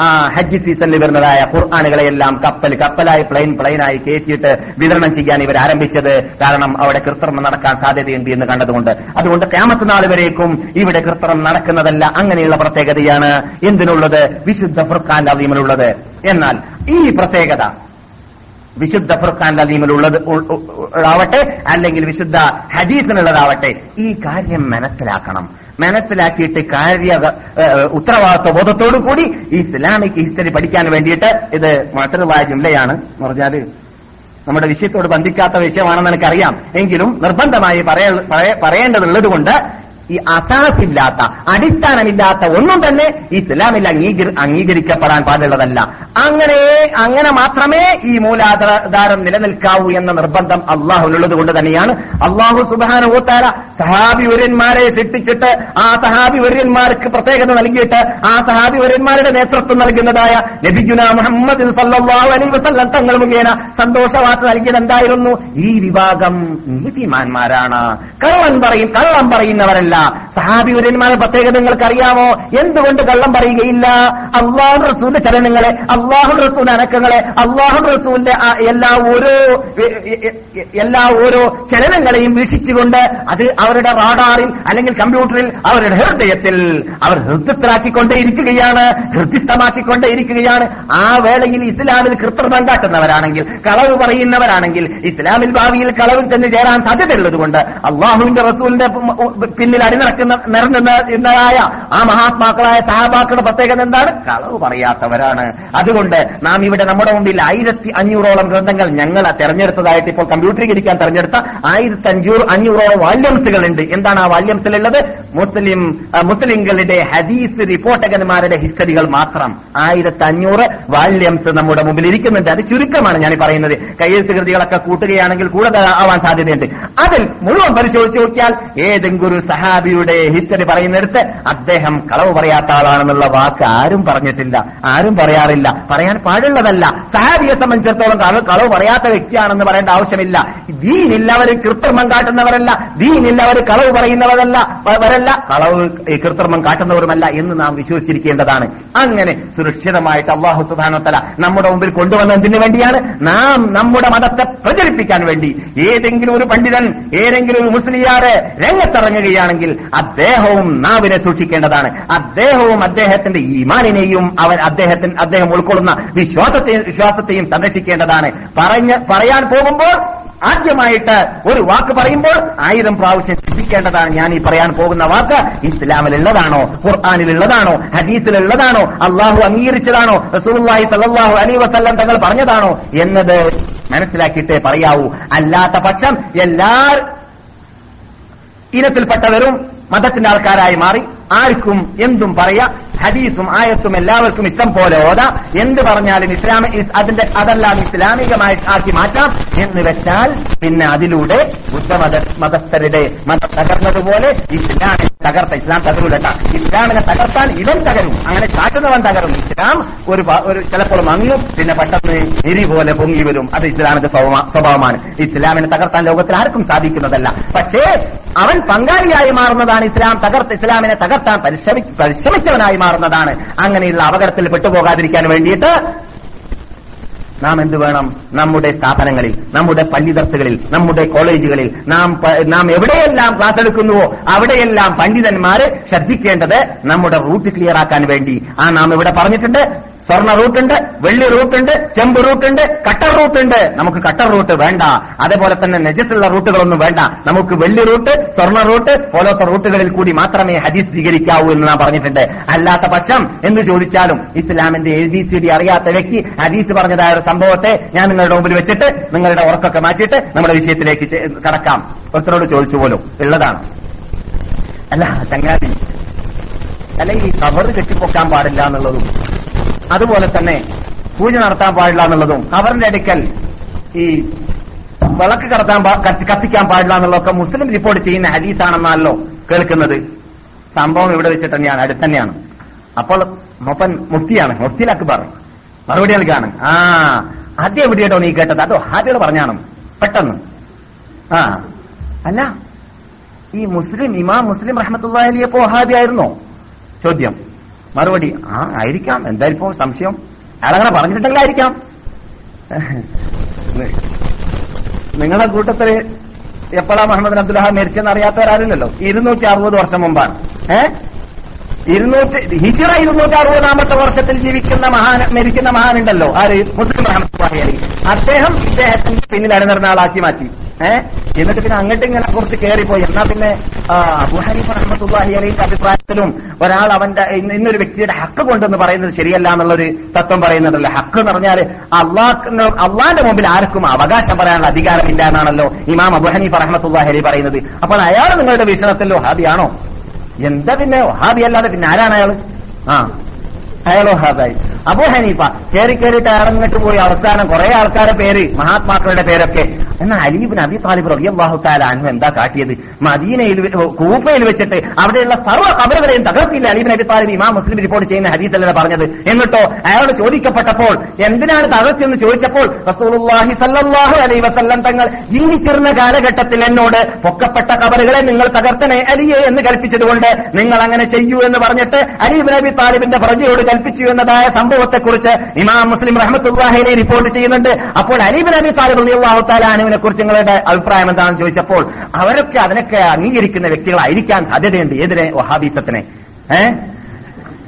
[SPEAKER 2] ആ ഹജ്ജ് സീസണിൽ വരുന്നതായ ഖുർആാനുകളെയെല്ലാം കപ്പൽ കപ്പലായി പ്ലെയിൻ പ്ലെയിനായി കയറ്റിയിട്ട് വിതരണം ചെയ്യാൻ ഇവർ ആരംഭിച്ചത് കാരണം അവിടെ കൃത്രിമം നടക്കാൻ സാധ്യതയുണ്ട് എന്ന് കണ്ടതുകൊണ്ട്. അതുകൊണ്ട് ക്യാമത്ത് നാൾ വരേക്കും ഇവിടെ കൃത്രിമം നടക്കുന്നതല്ല അങ്ങനെയുള്ള പ്രത്യേകതയാണ് എന്തിനുള്ളത്? വിശുദ്ധ ഫുർഖാൻ അലീമിലുള്ളത് എന്നാൽ ഈ പ്രത്യേകത വിശുദ്ധ ഫുർഖാൻ അലീമിലുള്ളത് ആവട്ടെ അല്ലെങ്കിൽ വിശുദ്ധ ഹദീസിനുള്ളതാവട്ടെ ഈ കാര്യം മനസ്സിലാക്കണം. മനസ്സിലാക്കിയിട്ട് കാര്യ ഉത്തരവാദിത്വ ബോധത്തോടു കൂടി ഇസ്ലാമിക് ഹിസ്റ്ററി പഠിക്കാൻ വേണ്ടിയിട്ട് ഇത് മറ്റൊരുവായ ജുംലയാണ്. എന്ന് പറഞ്ഞാൽ നമ്മുടെ വിഷയത്തോട് ബന്ധിക്കാത്ത വിഷയമാണെന്ന് എനിക്കറിയാം. എങ്കിലും നിർബന്ധമായി പറയേണ്ടതുള്ളതുകൊണ്ട് പറയ- പറയേണ്ടതുള്ളത് കൊണ്ട് ഈ അസാസില്ലാത്ത അടിസ്ഥാനമില്ലാത്ത ഒന്നും തന്നെ ഇസ്ലാമിൽ അംഗീകരി അംഗീകരിക്കപ്പെടാൻ പാടുള്ളതല്ല. അങ്ങനെ അങ്ങനെ മാത്രമേ ഈ മൂലാധാരം നിലനിൽക്കാവൂ എന്ന നിർബന്ധം അള്ളാഹുനുള്ളത് കൊണ്ട് തന്നെയാണ്. അള്ളാഹു സുബാന ഊത്താര സഹാബി വര്യന്മാരെ സൃഷ്ടിച്ചിട്ട് ആ സഹാബി വര്യന്മാർക്ക് പ്രത്യേകത നൽകിയിട്ട് ആ സഹാബി വര്യന്മാരുടെ നേതൃത്വം നൽകുന്നതായ ലഭിക്കുന്ന മുഹമ്മദ് വസല്ലം തങ്ങൾ മുഖേന സന്തോഷവാർത്ത നൽകിയത് എന്തായിരുന്നു ഈ വിഭാഗം നീതിമാന്മാരാണ്. കള്ളം പറയും കള്ളം പറയുന്നവരല്ല. സഹാബിവര്യന്മാരുടെ പ്രത്യേകത നിങ്ങൾക്ക് അറിയാമോ എന്തുകൊണ്ട് കള്ളം പറയുകയില്ല? അള്ളാഹു റസൂലിന്റെ ചലനങ്ങളെ അള്ളാഹു റസൂലിന്റെ അനക്കങ്ങളെ അള്ളാഹു റസൂലിന്റെ എല്ലാ ഓരോ എല്ലാ ഓരോ ചലനങ്ങളെയും വീക്ഷിച്ചുകൊണ്ട് അത് അവരുടെ റാഡാറിൽ അല്ലെങ്കിൽ കമ്പ്യൂട്ടറിൽ അവരുടെ ഹൃദയത്തിൽ അവർ ഹൃദയത്തിലാക്കിക്കൊണ്ടേയിരിക്കുകയാണ് ഹൃദയസ്ഥമാക്കിക്കൊണ്ടേയിരിക്കുകയാണ്. ആ വേളയിൽ ഇസ്ലാമിൽ കൃത്രിമം കാട്ടുന്നവരാണെങ്കിൽ കളവ് പറയുന്നവരാണെങ്കിൽ ഇസ്ലാമിൽ ഭാവിയിൽ കളവിൽ തന്നെ ചേരാൻ സാധ്യതയുള്ളതുകൊണ്ട് അള്ളാഹുവിന്റെ റസൂലിന്റെ പിന്നിൽ മുമ്പിൽ അണിനിറക്കുന്ന നിറഞ്ഞതായ ആ മഹാത്മാക്കളായ സഹാബാക്കളുടെ പ്രത്യേകത എന്താണ്? കളവ് പറയാത്തവരാണ്. അതുകൊണ്ട് നാം ഇവിടെ നമ്മുടെ മുമ്പിൽ ആയിരത്തി അഞ്ഞൂറോളം ഗ്രന്ഥങ്ങൾ ഞങ്ങൾ തെരഞ്ഞെടുത്തതായിട്ട് ഇപ്പോൾ കമ്പ്യൂട്ടറീകരിക്കാൻ തെരഞ്ഞെടുത്ത ആയിരത്തി അഞ്ഞൂറ് അഞ്ഞൂറോളം വാല്യംസുകൾ ഉണ്ട് എന്താണ് ആ വാല്യംസിലുള്ളത് മുസ്ലിം മുസ്ലിങ്ങളുടെ ഹദീസ് റിപ്പോർട്ടകന്മാരുടെ ഹിസ്റ്ററികൾ മാത്രം. ആയിരത്തി അഞ്ഞൂറ് വാല്യംസ് നമ്മുടെ മുമ്പിൽ ഇരിക്കുന്നുണ്ട്. അത് ചുരുക്കമാണ് ഞാൻ പറയുന്നത്. കയ്യെഴുത്ത് കൃതികളൊക്കെ കൂട്ടുകയാണെങ്കിൽ കൂടുതൽ ആവാൻ സാധ്യതയുണ്ട്. അതിൽ മുഴുവൻ പരിശോധിച്ച് നോക്കിയാൽ ഏതെങ്കിലും ഒരു സഹാബിയുടെ ഹിസ്റ്ററി പറയുന്നിടത്ത് അദ്ദേഹം കളവ് പറയാത്ത ആളാണെന്നുള്ള വാക്ക് ആരും പറഞ്ഞിട്ടില്ല ആരും പറയാറില്ല. പറയാൻ പാടുള്ളതല്ല. സഹാബിയെ സംബന്ധിച്ചിടത്തോളം കളവ് പറയാത്ത വ്യക്തിയാണെന്ന് പറയേണ്ട ആവശ്യമില്ല. ദീനില്ലവർ കൃത്രിമം കാട്ടുന്നവരല്ല. ദീനില്ലവർ കളവ് പറയുന്നവരല്ല വരല്ല. കളവ് കൃത്രിമം കാട്ടുന്നവരുമല്ല എന്ന് നാം വിശ്വസിച്ചിരിക്കേണ്ടതാണ്. അങ്ങനെ സുരക്ഷിതമായിട്ട് അള്ളാഹു സുബാനോത്തല നമ്മുടെ മുമ്പിൽ കൊണ്ടുവന്നതിന് വേണ്ടിയാണ് നാം നമ്മുടെ മതത്തെ പ്രചരിപ്പിക്കാൻ വേണ്ടി ഏതെങ്കിലും ഒരു പണ്ഡിതൻ ഏതെങ്കിലും ഒരു മുസ്ലിയാരെ രംഗത്തിറങ്ങുകയാണെങ്കിൽ അദ്ദേഹവും നാവിനെ സൂക്ഷിക്കേണ്ടതാണ്. അദ്ദേഹവും അദ്ദേഹത്തിന്റെ ഈമാനിനെയും അവൻ അദ്ദേഹത്തിന് അദ്ദേഹം ഉൾക്കൊള്ളുന്ന വിശ്വാസത്തെയും വിശ്വാസത്തെയും സംരക്ഷിക്കേണ്ടതാണ്. പറഞ്ഞ് പറയാൻ പോകുമ്പോൾ ആദ്യമായിട്ട് ഒരു വാക്ക് പറയുമ്പോൾ ആയിരം പ്രാവശ്യം ചിന്തിക്കേണ്ടതാണ്. ഞാൻ ഈ പറയാൻ പോകുന്ന വാക്ക് ഇസ്ലാമിലുള്ളതാണോ? ഖുർആാനിലുള്ളതാണോ? ഹദീസിലുള്ളതാണോ? അള്ളാഹു അംഗീകരിച്ചതാണോ? റസൂലുള്ളാഹി സല്ലല്ലാഹു അലൈഹി വസല്ലം തങ്ങൾ പറഞ്ഞതാണോ? എന്നത് മനസ്സിലാക്കിയിട്ടേ പറയാവൂ. അല്ലാത്ത പക്ഷം എല്ലാ ഇനത്തിൽപ്പെട്ടവരും മതത്തിന്റെ ആൾക്കാരായി മാറി. ആർക്കും എന്തും പറയാ ഹദീസും ആയത്തും എല്ലാവർക്കും ഇഷ്ടം പോലെ ഓതാ. എന്ത് പറഞ്ഞാലും ഇസ്ലാമി അതിന്റെ അതെല്ലാം ഇസ്ലാമികമായി ആക്കി മാറ്റാം എന്ന് വെച്ചാൽ പിന്നെ അതിലൂടെ ബുദ്ധമത മതസ്ഥരുടെ മതം തകർന്നതുപോലെ ഇസ്ലാമിനെ തകർത്ത ഇസ്ലാം തകരൂലല്ല ഇസ്ലാമിനെ തകർത്താൻ ഇവൻ തകരും. അങ്ങനെ കാട്ടുന്നവൻ തകരും. ഇസ്ലാം ഒരു ചിലപ്പോൾ മങ്ങും പിന്നെ പെട്ടെന്ന് എരി പോലെ പൊങ്ങി വരും. അത് ഇസ്ലാമിന്റെ സ്വഭാവമാണ്. ഇസ്ലാമിനെ തകർത്താൻ ലോകത്തിൽ ആർക്കും സാധിക്കുന്നതല്ല. പക്ഷേ അവൻ പങ്കാളിയായി മാറുന്നതാണ് ഇസ്ലാം. തകർത്ത് ഇസ്ലാമിനെ തകർത്താൻ പരിശ്രമി പരിശ്രമിച്ചവനായി മാറുന്നതാണ്. അങ്ങനെയുള്ള അപകടത്തിൽ പെട്ടുപോകാതിരിക്കാൻ വേണ്ടിയിട്ട് നാം എന്ത് വേണം? നമ്മുടെ സ്ഥാപനങ്ങളിൽ നമ്മുടെ പള്ളിദർസുകളിൽ നമ്മുടെ കോളേജുകളിൽ നാം നാം എവിടെയെല്ലാം ക്ലാസ് എടുക്കുന്നുവോ അവിടെയെല്ലാം പണ്ഡിതന്മാര് ശ്രദ്ധിക്കേണ്ടത് നമ്മുടെ റൂട്ട് ക്ലിയർ ആക്കാൻ വേണ്ടി. ആ നാം ഇവിടെ പറഞ്ഞിട്ടുണ്ട്. സ്വർണ റൂട്ടുണ്ട് വെള്ളി റൂട്ടുണ്ട് ചെമ്പ് റൂട്ടുണ്ട് കട്ടർ റൂട്ടുണ്ട് നമുക്ക് കട്ടർ റൂട്ട് വേണ്ട. അതേപോലെ തന്നെ നെജത്തുള്ള റൂട്ടുകളൊന്നും വേണ്ട. നമുക്ക് വെള്ളി റൂട്ട് സ്വർണ റൂട്ട് പോലത്തെ റൂട്ടുകളിൽ കൂടി മാത്രമേ ഹദീസ് സ്വീകരിക്കാവൂ എന്ന് നാം പറഞ്ഞിട്ടുണ്ട്. അല്ലാത്ത പക്ഷം എന്ന് ചോദിച്ചാലും ഇസ്ലാമിന്റെ എ ബി സി ഡി അറിയാത്ത വ്യക്തി ഹദീസ് പറഞ്ഞതായ ഒരു സംഭവത്തെ ഞാൻ നിങ്ങളുടെ മുമ്പിൽ വെച്ചിട്ട് നിങ്ങളുടെ ഉറക്കൊക്കെ മാറ്റിയിട്ട് നമ്മുടെ വിഷയത്തിലേക്ക് കടക്കാം. ഒരുത്തരോട് ചോദിച്ചു പോലും ഉള്ളതാണ്. അല്ല ചങ്ങാതി. അല്ലെങ്കിൽ ഈ കവർ കെട്ടിപ്പൊക്കാൻ പാടില്ല എന്നുള്ളതും അതുപോലെ തന്നെ പൂജ നടത്താൻ പാടില്ല എന്നുള്ളതും കവറിന്റെ അടുക്കൽ ഈ വിളക്ക് കടത്താൻ കത്തി- കത്തിക്കാൻ പാടില്ല എന്നുള്ളതൊക്കെ മുസ്ലിം റിപ്പോർട്ട് ചെയ്യുന്ന ഹദീസാണെന്നാണല്ലോ കേൾക്കുന്നത്. സംഭവം ഇവിടെ വെച്ചിട്ട് തന്നെയാണ് അടുത്ത് തന്നെയാണ്. അപ്പോൾ മൊപ്പൻ മുഫ്തിയാണ് മുഫ്തി അക്ബർ. മറുപടി നൽകാണ്. ആ ആദ്യം എവിടെയാട്ടോ നീ കേട്ടത്? അതോ ഹാദികൾ പറഞ്ഞാണ്? പെട്ടെന്ന്. ആ. അല്ല ഈ മുസ്ലിം ഇമാം മുസ്ലിം റഹ്മത്തുള്ള അലിയപ്പോ വഹാബി ആയിരുന്നോ? ചോദ്യം. മറുപടി ആ ആയിരിക്കാം. എന്തായിരിക്കും സംശയം. അയാളങ്ങനെ പറഞ്ഞിട്ടുണ്ടെങ്കിലായിരിക്കാം നിങ്ങളുടെ കൂട്ടത്തിൽ എപ്പോഴാ മുഹമ്മദ് അബ്ദുല്ലാഹ മരിച്ചെന്ന് അറിയാത്തവരാരില്ലല്ലോ ഇരുന്നൂറ്റി അറുപത് വർഷം മുമ്പാണ്. ഏ? ഇരുന്നൂറ്റി ഹിജിറ ഇരുന്നൂറ്റി അറുപതാമത്തെ വർഷത്തിൽ ജീവിക്കുന്ന മഹാൻ മരിക്കുന്ന മഹാനുണ്ടല്ലോ. ആര്? മുസ്ലിം അലി അദ്ദേഹം ഇദ്ദേഹത്തിന്റെ പിന്നിൽ അണിനിർന്ന ആളാക്കി മാറ്റി. ഏഹ് എന്നിട്ട് പിന്നെ അങ്ങോട്ട് ഇങ്ങനെ കുറച്ച് കയറിപ്പോയി എന്നാ പിന്നെ അബുഹനീഫ് അഹമ്മദ്ഹി അലൈഹിന്റെ അഭിപ്രായത്തിലും ഒരാൾ അവന്റെ ഇന്നൊരു വ്യക്തിയുടെ ഹക്ക് കൊണ്ടെന്ന് പറയുന്നത് ശരിയല്ല എന്നുള്ളൊരു തത്വം പറയുന്നുണ്ടല്ലോ. ഹക്ക് എന്ന് പറഞ്ഞാൽ അള്ളാഹ് അള്ളാന്റെ മുമ്പിൽ ആർക്കും അവകാശം പറയാനുള്ള അധികാരമില്ല എന്നാണല്ലോ ഇമാം അബുഹനീഫ് ഹനീഫ റഹ്മത്തുള്ളാഹി അലി പറയുന്നത്. അപ്പോൾ അയാൾ നിങ്ങളുടെ വീക്ഷണത്തിൽ വഹാബിയാണോ? എന്താ പിന്നെ വഹാബി അല്ലാതെ പിന്നെ ആരാണ് അയാൾ? ആ അയാൾ ഹാദായി. അബു ഹനീഫ കയറി കയറിയിട്ട് ഇറങ്ങിട്ട് പോയി. അവസാനം കുറെ ആൾക്കാരുടെ പേര് മഹാത്മാക്കളുടെ പേരൊക്കെ. എന്നാൽ അലീബിൻ അബി താലിബ് റബിയാഹു താല അനു എന്താ കാട്ടിയത്? മദീനയിൽ കൂപ്പയിൽ വെച്ചിട്ട് അവിടെയുള്ള സർവ കബറുകളെയും തകർത്തില്ല അലീബിൻ അബി താലിബ് ഇമാം മുസ്ലിം റിപ്പോർട്ട് ചെയ്യുന്ന ഹദീസല്ലേ പറഞ്ഞത്. എന്നിട്ടോ അയാളോട് ചോദിക്കപ്പെട്ടപ്പോൾ എന്തിനാണ് തകർത്തിയെന്ന് ചോദിച്ചപ്പോൾ റസൂലുള്ളാഹി സല്ലല്ലാഹു അലൈഹി വസല്ലം തങ്ങൾ ജീവിച്ചിരുന്ന കാലഘട്ടത്തിൽ എന്നോട് പൊക്കപ്പെട്ട കബറുകളെ നിങ്ങൾ തകർത്തനെ അലിയെ എന്ന് കൽപ്പിച്ചതുകൊണ്ട് നിങ്ങൾ അങ്ങനെ ചെയ്യൂ എന്ന് പറഞ്ഞിട്ട് അലീബിൻ അബി താലിബിന്റെ പ്രജയോട് കൽപ്പിച്ചു എന്നതായ സംഭവത്തെക്കുറിച്ച് ഇമാം മുസ്ലിം റഹ്മത്തുല്ലാഹിനെ റിപ്പോർട്ട് ചെയ്യുന്നുണ്ട്. അപ്പോൾ അലീബ് നബി താലിബ് അള്ളാഹു താലാനുവിനെ കുറിച്ച് നിങ്ങളുടെ അഭിപ്രായം എന്താണെന്ന് ചോദിച്ചപ്പോൾ അവരൊക്കെ അതിനൊക്കെ അംഗീകരിക്കുന്ന വ്യക്തികളായിരിക്കാൻ സാധ്യതയുണ്ട്. ഏതിനെ? വഹാബീസത്തിനെ ഏഹ്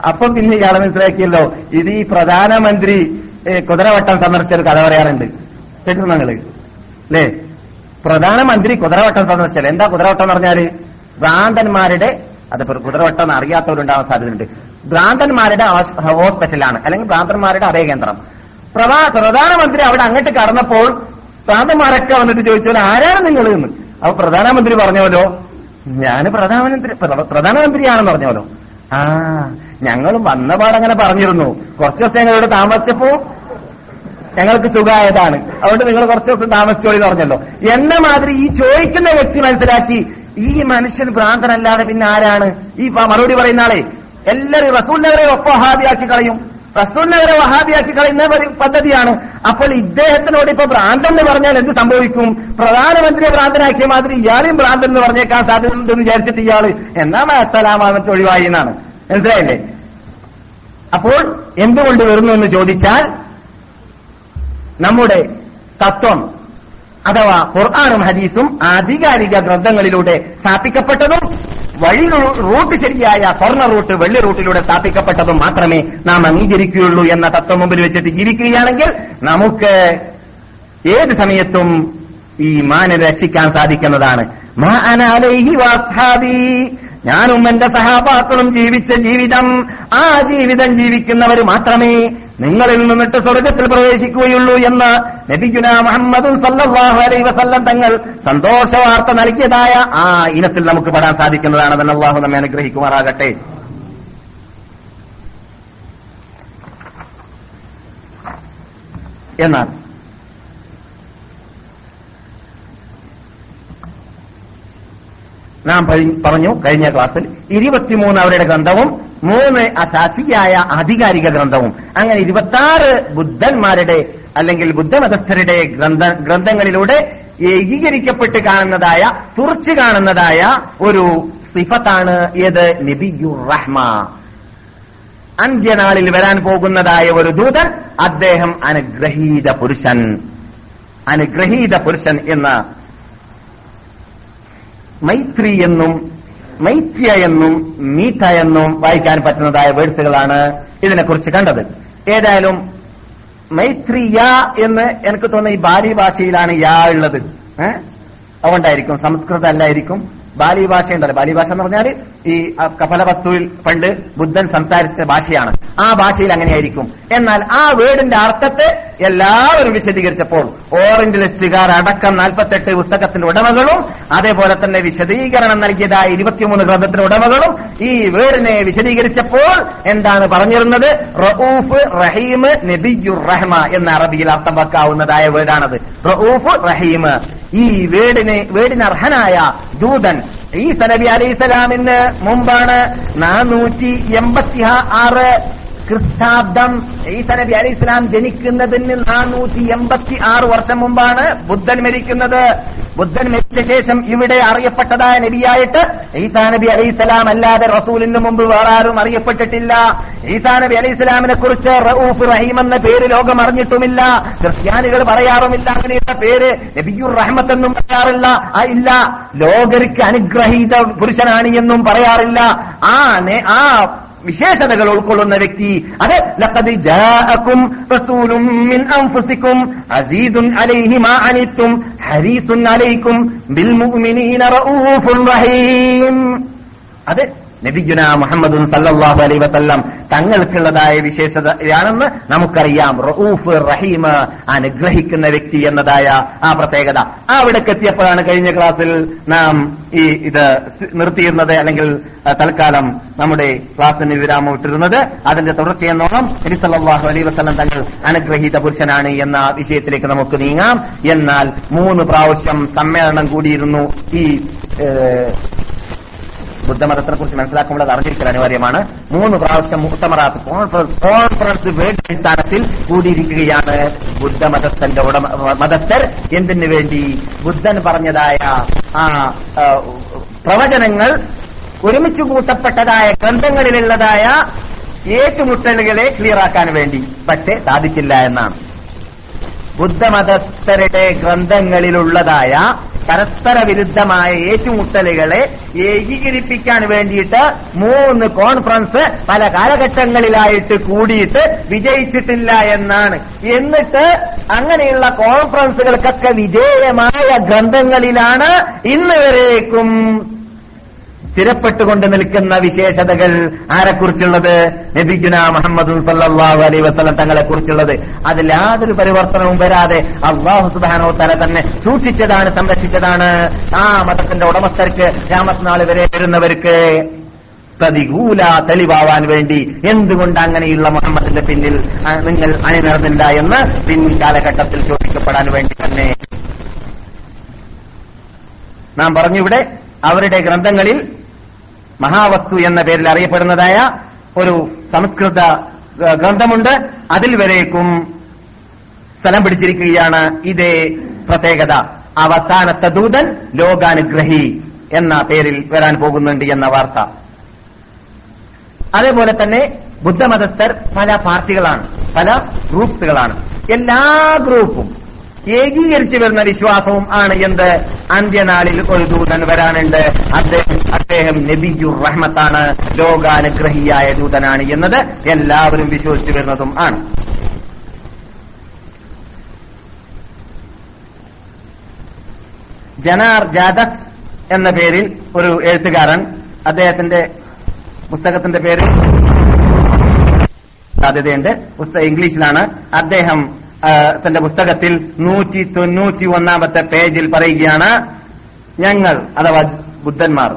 [SPEAKER 2] അപ്പം പിന്നെ ഇയാളെ മനസ്സിലാക്കിയല്ലോ. ഇത് ഈ പ്രധാനമന്ത്രി ഏ, കുതിരവട്ടം സന്ദർശിച്ച ഒരു കഥ പറയാറുണ്ട്. കേട്ടു നിങ്ങൾ അല്ലേ? പ്രധാനമന്ത്രി കുതിരവട്ടം സന്ദർശിച്ചത് എന്താ കുതിരവട്ടം എന്ന് പറഞ്ഞാൽ? ഭ്രാന്തന്മാരുടെ അത് കുതിരവട്ടം അറിയാത്തവരുണ്ടാവാൻ സാധ്യതയുണ്ട്. ഭ്രാന്തന്മാരുടെ ഹോസ്- ഹോസ്പിറ്റലാണ്. അല്ലെങ്കിൽ ഭ്രാന്തന്മാരുടെ അഭയകേന്ദ്രം പ്രധാ പ്രധാനമന്ത്രി അവിടെ അങ്ങോട്ട് കടന്നപ്പോൾ ഭ്രാന്തന്മാരൊക്കെ വന്നിട്ട് ചോദിച്ചാൽ ആരാണ് നിങ്ങൾ എന്ന്? അപ്പൊ പ്രധാനമന്ത്രി പറഞ്ഞോലോ ഞാൻ പ്രധാനമന്ത്രി പ്ര- പ്രധാനമന്ത്രിയാണെന്ന് പറഞ്ഞോലോ ആ ഞങ്ങളും വന്നപാടങ്ങനെ പറഞ്ഞിരുന്നു. കുറച്ച് ദിവസം ഇവിടെ താമസിച്ചപ്പോ ഞങ്ങൾക്ക് സുഖമായതാണ്. അതുകൊണ്ട് നിങ്ങൾ കുറച്ച് ദിവസം താമസിച്ചോളി എന്ന് പറഞ്ഞല്ലോ. എന്ന മാതിരി ഈ ചോദിക്കുന്ന വ്യക്തി മനസ്സിലാക്കി ഈ മനുഷ്യൻ ഭ്രാന്തനല്ലാതെ പിന്നെ ആരാണ്? ഈ മറുപടി പറയുന്ന ആളെ എല്ലാവരും റസൂലിനവരെ ഒപ്പം വഹാബിയാക്കി കളയും. റസൂലിനവരെ വഹാബിയാക്കി കളയുന്ന പദ്ധതിയാണ്. അപ്പോൾ ഇദ്ദേഹത്തിനോട് ഇപ്പൊ ഭ്രാന്തൻ എന്ന് പറഞ്ഞാൽ എന്ത് സംഭവിക്കും? പ്രധാനമന്ത്രിയെ ഭ്രാന്തനാക്കിയ മാതിരി ഇയാളെയും ഭ്രാന്തൻ എന്ന് പറഞ്ഞേക്കാൻ സാധ്യതയുണ്ടെന്ന് വിചാരിച്ചിട്ട് ഇയാൾ എന്നാ അസലാമാണെന്ന് ഒഴിവായി എന്നാണ്. മനസ്സിലായില്ലേ? അപ്പോൾ എന്തുകൊണ്ട് വരുന്നു എന്ന് ചോദിച്ചാൽ നമ്മുടെ തത്വം അഥവാ ഖുർആാനും ഹദീസും ആധികാരിക ഗ്രന്ഥങ്ങളിലൂടെ സ്ഥാപിക്കപ്പെട്ടതും വഴി റൂട്ട് ശരിയായ സ്വർണ റൂട്ട് വെള്ളി റൂട്ടിലൂടെ സ്ഥാപിക്കപ്പെട്ടതും മാത്രമേ നാം അംഗീകരിക്കുകയുള്ളൂ എന്ന തത്വം മുമ്പിൽ വെച്ചിട്ട് ജീവിക്കുകയാണെങ്കിൽ നമുക്ക് ഏത് സമയത്തും ഈ മാനെ രക്ഷിക്കാൻ സാധിക്കുന്നതാണ് മാ. ഞാനും എന്റെ സഹാബാക്കളും ജീവിച്ച ജീവിതം ആ ജീവിതം ജീവിക്കുന്നവർ മാത്രമേ നിങ്ങളിൽ നിന്നിട്ട് സ്വർഗത്തിൽ പ്രവേശിക്കുകയുള്ളൂ എന്ന് നബിഗുന മുഹമ്മദ് സല്ലാഹു അലൈ വസല്ലം തങ്ങൾ സന്തോഷ വാർത്ത നൽകിയതായ ആ ഇനത്തിൽ നമുക്ക് പെടാൻ സാധിക്കുന്നതാണ് അള്ളാഹു നമ്മെ അനുഗ്രഹിക്കുമാറാകട്ടെ. എന്നാൽ നാം പറഞ്ഞു കഴിഞ്ഞ ക്ലാസ്സിൽ ഇരുപത്തിമൂന്ന് അവരുടെ ഗ്രന്ഥവും മൂന്ന് അസാസിയായ ആധികാരിക ഗ്രന്ഥവും. അങ്ങനെ ഇരുപത്തിയാറ് ബുദ്ധന്മാരുടെ അല്ലെങ്കിൽ ബുദ്ധമതസ്ഥരുടെ ഗ്രന്ഥ ഗ്രന്ഥങ്ങളിലൂടെ ഏകീകരിക്കപ്പെട്ട് കാണുന്നതായ തുറച്ചു കാണുന്നതായ ഒരു സിഫത്താണ് ഏത്? നബിയുർ റഹ്മ അന്ത്യനാളിൽ വരാൻ പോകുന്നതായ ഒരു ദൂതൻ അദ്ദേഹം അനുഗ്രഹീത പുരുഷൻ. അനുഗ്രഹീത പുരുഷൻ എന്ന മൈത്രി എന്നും മൈത്രിയ എന്നും മീത്ത എന്നും വായിക്കാൻ പറ്റുന്നതായ വേഴ്സുകളാണ് ഇതിനെക്കുറിച്ച് കണ്ടത്. ഏതായാലും മൈത്രിയ എന്ന് എനിക്ക് തോന്നുന്ന ഈ ബാലി ഭാഷയിലാണ് യാ ഉള്ളത്. അതുകൊണ്ടായിരിക്കും സംസ്കൃതം അല്ലായിരിക്കും ബാലി ഭാഷ ഉണ്ടല്ലോ ബാലി ഭാഷ എന്ന് പറഞ്ഞാൽ ഈ അ, കപല വസ്തുവിൽ പണ്ട് ബുദ്ധൻ സംസാരിച്ച ഭാഷയാണ്. ആ ഭാഷയിൽ അങ്ങനെയായിരിക്കും. എന്നാൽ ആ വേർഡിന്റെ അർത്ഥത്തെ എല്ലാവരും വിശദീകരിച്ചപ്പോൾ ഓറഞ്ച് ലിസ്റ്റുകാർ അടക്കം നാൽപ്പത്തെട്ട് പുസ്തകത്തിന്റെ ഉടമകളും അതേപോലെ തന്നെ വിശദീകരണം നൽകിയതായ ഇരുപത്തിമൂന്ന് ഗ്രന്ഥത്തിന്റെ ഉടമകളും ഈ വേർഡിനെ വിശദീകരിച്ചപ്പോൾ എന്താണ് പറഞ്ഞിരുന്നത്? റഊഫ് റഹീം നബിയുർ റഹ്മ എന്ന അറബിയിൽ അർത്ഥം വെക്കാവുന്നതായ വേർഡാണത്. റഊഫ് റഹീം. ഈ വേടിനെ വേടിന് അർഹനായ ദൂതൻ ഈ നബി അലൈസലാമിന് മുമ്പാണ് നാനൂറ്റി എൺപത്തി ആറ് ക്രിസ്താബ്ദം ഈസ നബി അലി ഇസ്ലാം ജനിക്കുന്നതിന് നാനൂറ്റി എൺപത്തി ആറ് വർഷം മുമ്പാണ് ബുദ്ധൻ മരിക്കുന്നത്. ബുദ്ധൻ മരിച്ച ശേഷം ഇവിടെ അറിയപ്പെട്ടതായ നബിയായിട്ട് ഈസാ നബി അലി ഇസ്ലാം അല്ലാതെ റസൂലിന് മുമ്പ് വേറെ ആരും അറിയപ്പെട്ടിട്ടില്ല. ഈസാ നബി അലി ഇസ്ലാമിനെ കുറിച്ച് റഊഫ് റഹീം എന്ന പേര് ലോകം അറിഞ്ഞിട്ടുമില്ല. ക്രിസ്ത്യാനികൾ പറയാറുമില്ല അങ്ങനെയുള്ള പേര് നബിയുർ റഹ്മത്ത് എന്നും പറയാറില്ല. ആ ഇല്ല. ലോകർക്ക് അനുഗ്രഹീത പുരുഷനാണ് എന്നും പറയാറില്ല. ആ ആ വിശേഷതകൾ ഉൾക്കൊള്ളുന്ന വ്യക്തി. അത് ലഖദ് ജാഅക്കും റസൂലും മിൻ അൻഫുസിക്കും അസീദുൻ അലൈഹി മാ അനിത്തും ഹരീസുൻ അലൈക്കും ബിൽ നബിജുന മുഹമ്മദ് സല്ലാഹു അലൈ വസല്ലം തങ്ങൾക്കുള്ളതായ വിശേഷതയാണെന്ന് നമുക്കറിയാം. റഊഫ് റഹീം അനുഗ്രഹിക്കുന്ന വ്യക്തി എന്നതായ ആ പ്രത്യേകത. ആ അവിടേക്ക് എത്തിയപ്പോഴാണ് കഴിഞ്ഞ ക്ലാസ്സിൽ നാം ഈ ഇത് നിർത്തിയിരുന്നത് അല്ലെങ്കിൽ തൽക്കാലം നമ്മുടെ ക്ലാസ്സിന് വിരാമം ഇട്ടിരുന്നത്. അതിന്റെ തുടർച്ചയെന്നോണം നബി സല്ലല്ലാഹു അലൈഹി വസല്ലം തങ്ങൾ അനുഗ്രഹീത പുരുഷനാണ് എന്ന വിഷയത്തിലേക്ക് നമുക്ക് നീങ്ങാം. എന്നാൽ മൂന്ന് പ്രാവശ്യം സമ്മേളനം കൂടിയിരുന്നു ഈ ഏഹ്, ബുദ്ധമതത്തെ കുറിച്ച് മനസ്സിലാക്കുമ്പോൾ അത് അറിഞ്ഞിരിക്കൽ അനിവാര്യമാണ്. മൂന്ന് പ്രാവശ്യം മുത്തമറാത്ത് കോൺഫറൻസ് അടിസ്ഥാനത്തിൽ കൂടിയിരിക്കുകയാണ് ബുദ്ധമതത്തിന്റെ ഉടമ മതസ്ഥർ. എന്തിനു വേണ്ടി? ബുദ്ധൻ പറഞ്ഞതായ ആ, പ്രവചനങ്ങൾ ഒരുമിച്ച് കൂട്ടപ്പെട്ടതായ ഗ്രന്ഥങ്ങളിലുള്ളതായ ഏറ്റുമുട്ടലുകളെ ക്ലിയറാക്കാൻ വേണ്ടി. പക്ഷേ സാധിച്ചില്ല എന്നാണ്. ബുദ്ധമതസ്ഥരുടെ ഗ്രന്ഥങ്ങളിലുള്ളതായ പരസ്പര വിരുദ്ധമായ ഏറ്റുമുട്ടലുകളെ ഏകീകരിപ്പിക്കാൻ വേണ്ടിയിട്ട് മൂന്ന് കോൺഫറൻസ് പല കാലഘട്ടങ്ങളിലായിട്ട് കൂടിയിട്ട് വിജയിച്ചിട്ടില്ല എന്നാണ്. എന്നിട്ട് അങ്ങനെയുള്ള കോൺഫറൻസുകൾക്കൊക്കെ വിധേയമായ ഗ്രന്ഥങ്ങളിലാണ് ഇന്ന് വരേക്കും. സ്ഥിരപ്പെട്ടുകൊണ്ട് നിൽക്കുന്ന വിശേഷതകൾ ആരെക്കുറിച്ചുള്ളത്? നബിഗുന മുഹമ്മദ് സല്ലാഹു അലൈ വസ്ലം തങ്ങളെ കുറിച്ചുള്ളത് അതിൽ യാതൊരു പരിവർത്തനവും വരാതെ അള്ളാഹു സുബാനോ തല തന്നെ സൂക്ഷിച്ചതാണ് സംരക്ഷിച്ചതാണ്. ആ മതത്തിന്റെ ഉടമസ്ഥർക്ക് രാമത്നാൾ വരെ വരുന്നവർക്ക് പ്രതികൂല തെളിവാവാൻ വേണ്ടി എന്തുകൊണ്ട് അങ്ങനെയുള്ള മുഹമ്മദിന്റെ പിന്നിൽ നിങ്ങൾ അണിനിറന്നില്ല എന്ന് പിൻകാലഘട്ടത്തിൽ ചോദിക്കപ്പെടാൻ വേണ്ടി തന്നെ. നാം പറഞ്ഞു ഇവിടെ അവരുടെ ഗ്രന്ഥങ്ങളിൽ മഹാവസ്തു എന്ന പേരിൽ അറിയപ്പെടുന്നതായ ഒരു സംസ്കൃത ഗ്രന്ഥമുണ്ട്. അതിൽ വരേക്കും സ്ഥലം പിടിച്ചിരിക്കുകയാണ് ഇതേ പ്രത്യേകത. അവസാനത്തെ ദൂതൻ ലോകാനുഗ്രഹി എന്ന പേരിൽ വരാൻ പോകുന്നുണ്ട് എന്ന വാർത്ത. അതേപോലെ തന്നെ ബുദ്ധമതസ്ഥർ പല പാർട്ടികളാണ് പല ഗ്രൂപ്പുകളാണ്. എല്ലാ ഗ്രൂപ്പും ഏകീകരിച്ചു വരുന്ന വിശ്വാസവും ആണ് എന്ത്? അന്ത്യനാളിൽ ഒരു ദൂതൻ വരാനുണ്ട്. അദ്ദേഹം അദ്ദേഹം നബിജു റഹ്മത്താണ് ലോകാനുഗ്രഹിയായ ദൂതനാണ് എന്നത് എല്ലാവരും വിശ്വസിച്ചു വരുന്നതും ആണ്. ജനാർ ജാദസ് എന്ന പേരിൽ ഒരു എഴുത്തുകാരൻ അദ്ദേഹത്തിന്റെ പുസ്തകത്തിന്റെ പേര് സാധ്യതയുണ്ട്. പുസ്തകം ഇംഗ്ലീഷിലാണ്. അദ്ദേഹം തന്റെ പുസ്തകത്തിൽ നൂറ്റി തൊണ്ണൂറ്റി ഒന്നാമത്തെ പേജിൽ പറയുകയാണ് ഞങ്ങൾ അഥവാ ബുദ്ധന്മാർ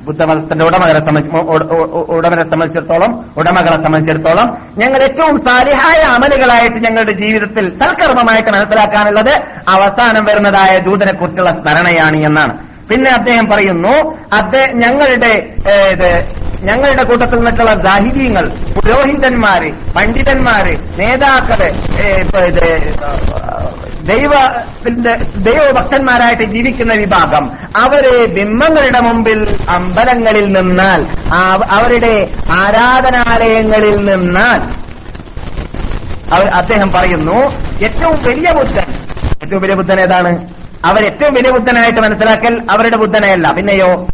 [SPEAKER 2] ബുദ്ധമതത്തിന്റെ ഉടമകളെ ഉടമകളെ സംബന്ധിച്ചിടത്തോളം ഉടമകളെ സംബന്ധിച്ചിടത്തോളം ഞങ്ങൾ ഏറ്റവും സാലിഹായ അമലുകളായിട്ട് ഞങ്ങളുടെ ജീവിതത്തിൽ സൽക്കർമ്മമായിട്ട് മനസ്സിലാക്കാനുള്ളത് അവസാനം വരുന്നതായ ദൂതനെ കുറിച്ചുള്ള സ്മരണയാണ് എന്നാണ്. പിന്നെ അദ്ദേഹം പറയുന്നു അദ്ദേഹം ഞങ്ങളുടെ ഞങ്ങളുടെ കൂട്ടത്തിൽ നിന്നൊക്കെയുള്ള ദാഹിര്യങ്ങൾ പുരോഹിതന്മാര് പണ്ഡിതന്മാര് നേതാക്കൾ ദൈവത്തിന്റെ ദൈവഭക്തന്മാരായിട്ട് ജീവിക്കുന്ന വിഭാഗം അവരെ ബിംബങ്ങളുടെ മുമ്പിൽ അമ്പലങ്ങളിൽ നിന്നാൽ അവരുടെ ആരാധനാലയങ്ങളിൽ നിന്നാൽ അദ്ദേഹം പറയുന്നു ഏറ്റവും വലിയ ബുദ്ധൻ ഏറ്റവും വലിയ ബുദ്ധൻ ഏതാണ്? അവർ ഏറ്റവും വലിയ ബുദ്ധനായിട്ട് മനസ്സിലാക്കൽ അവരുടെ ബുദ്ധനെയല്ല. പിന്നെയോ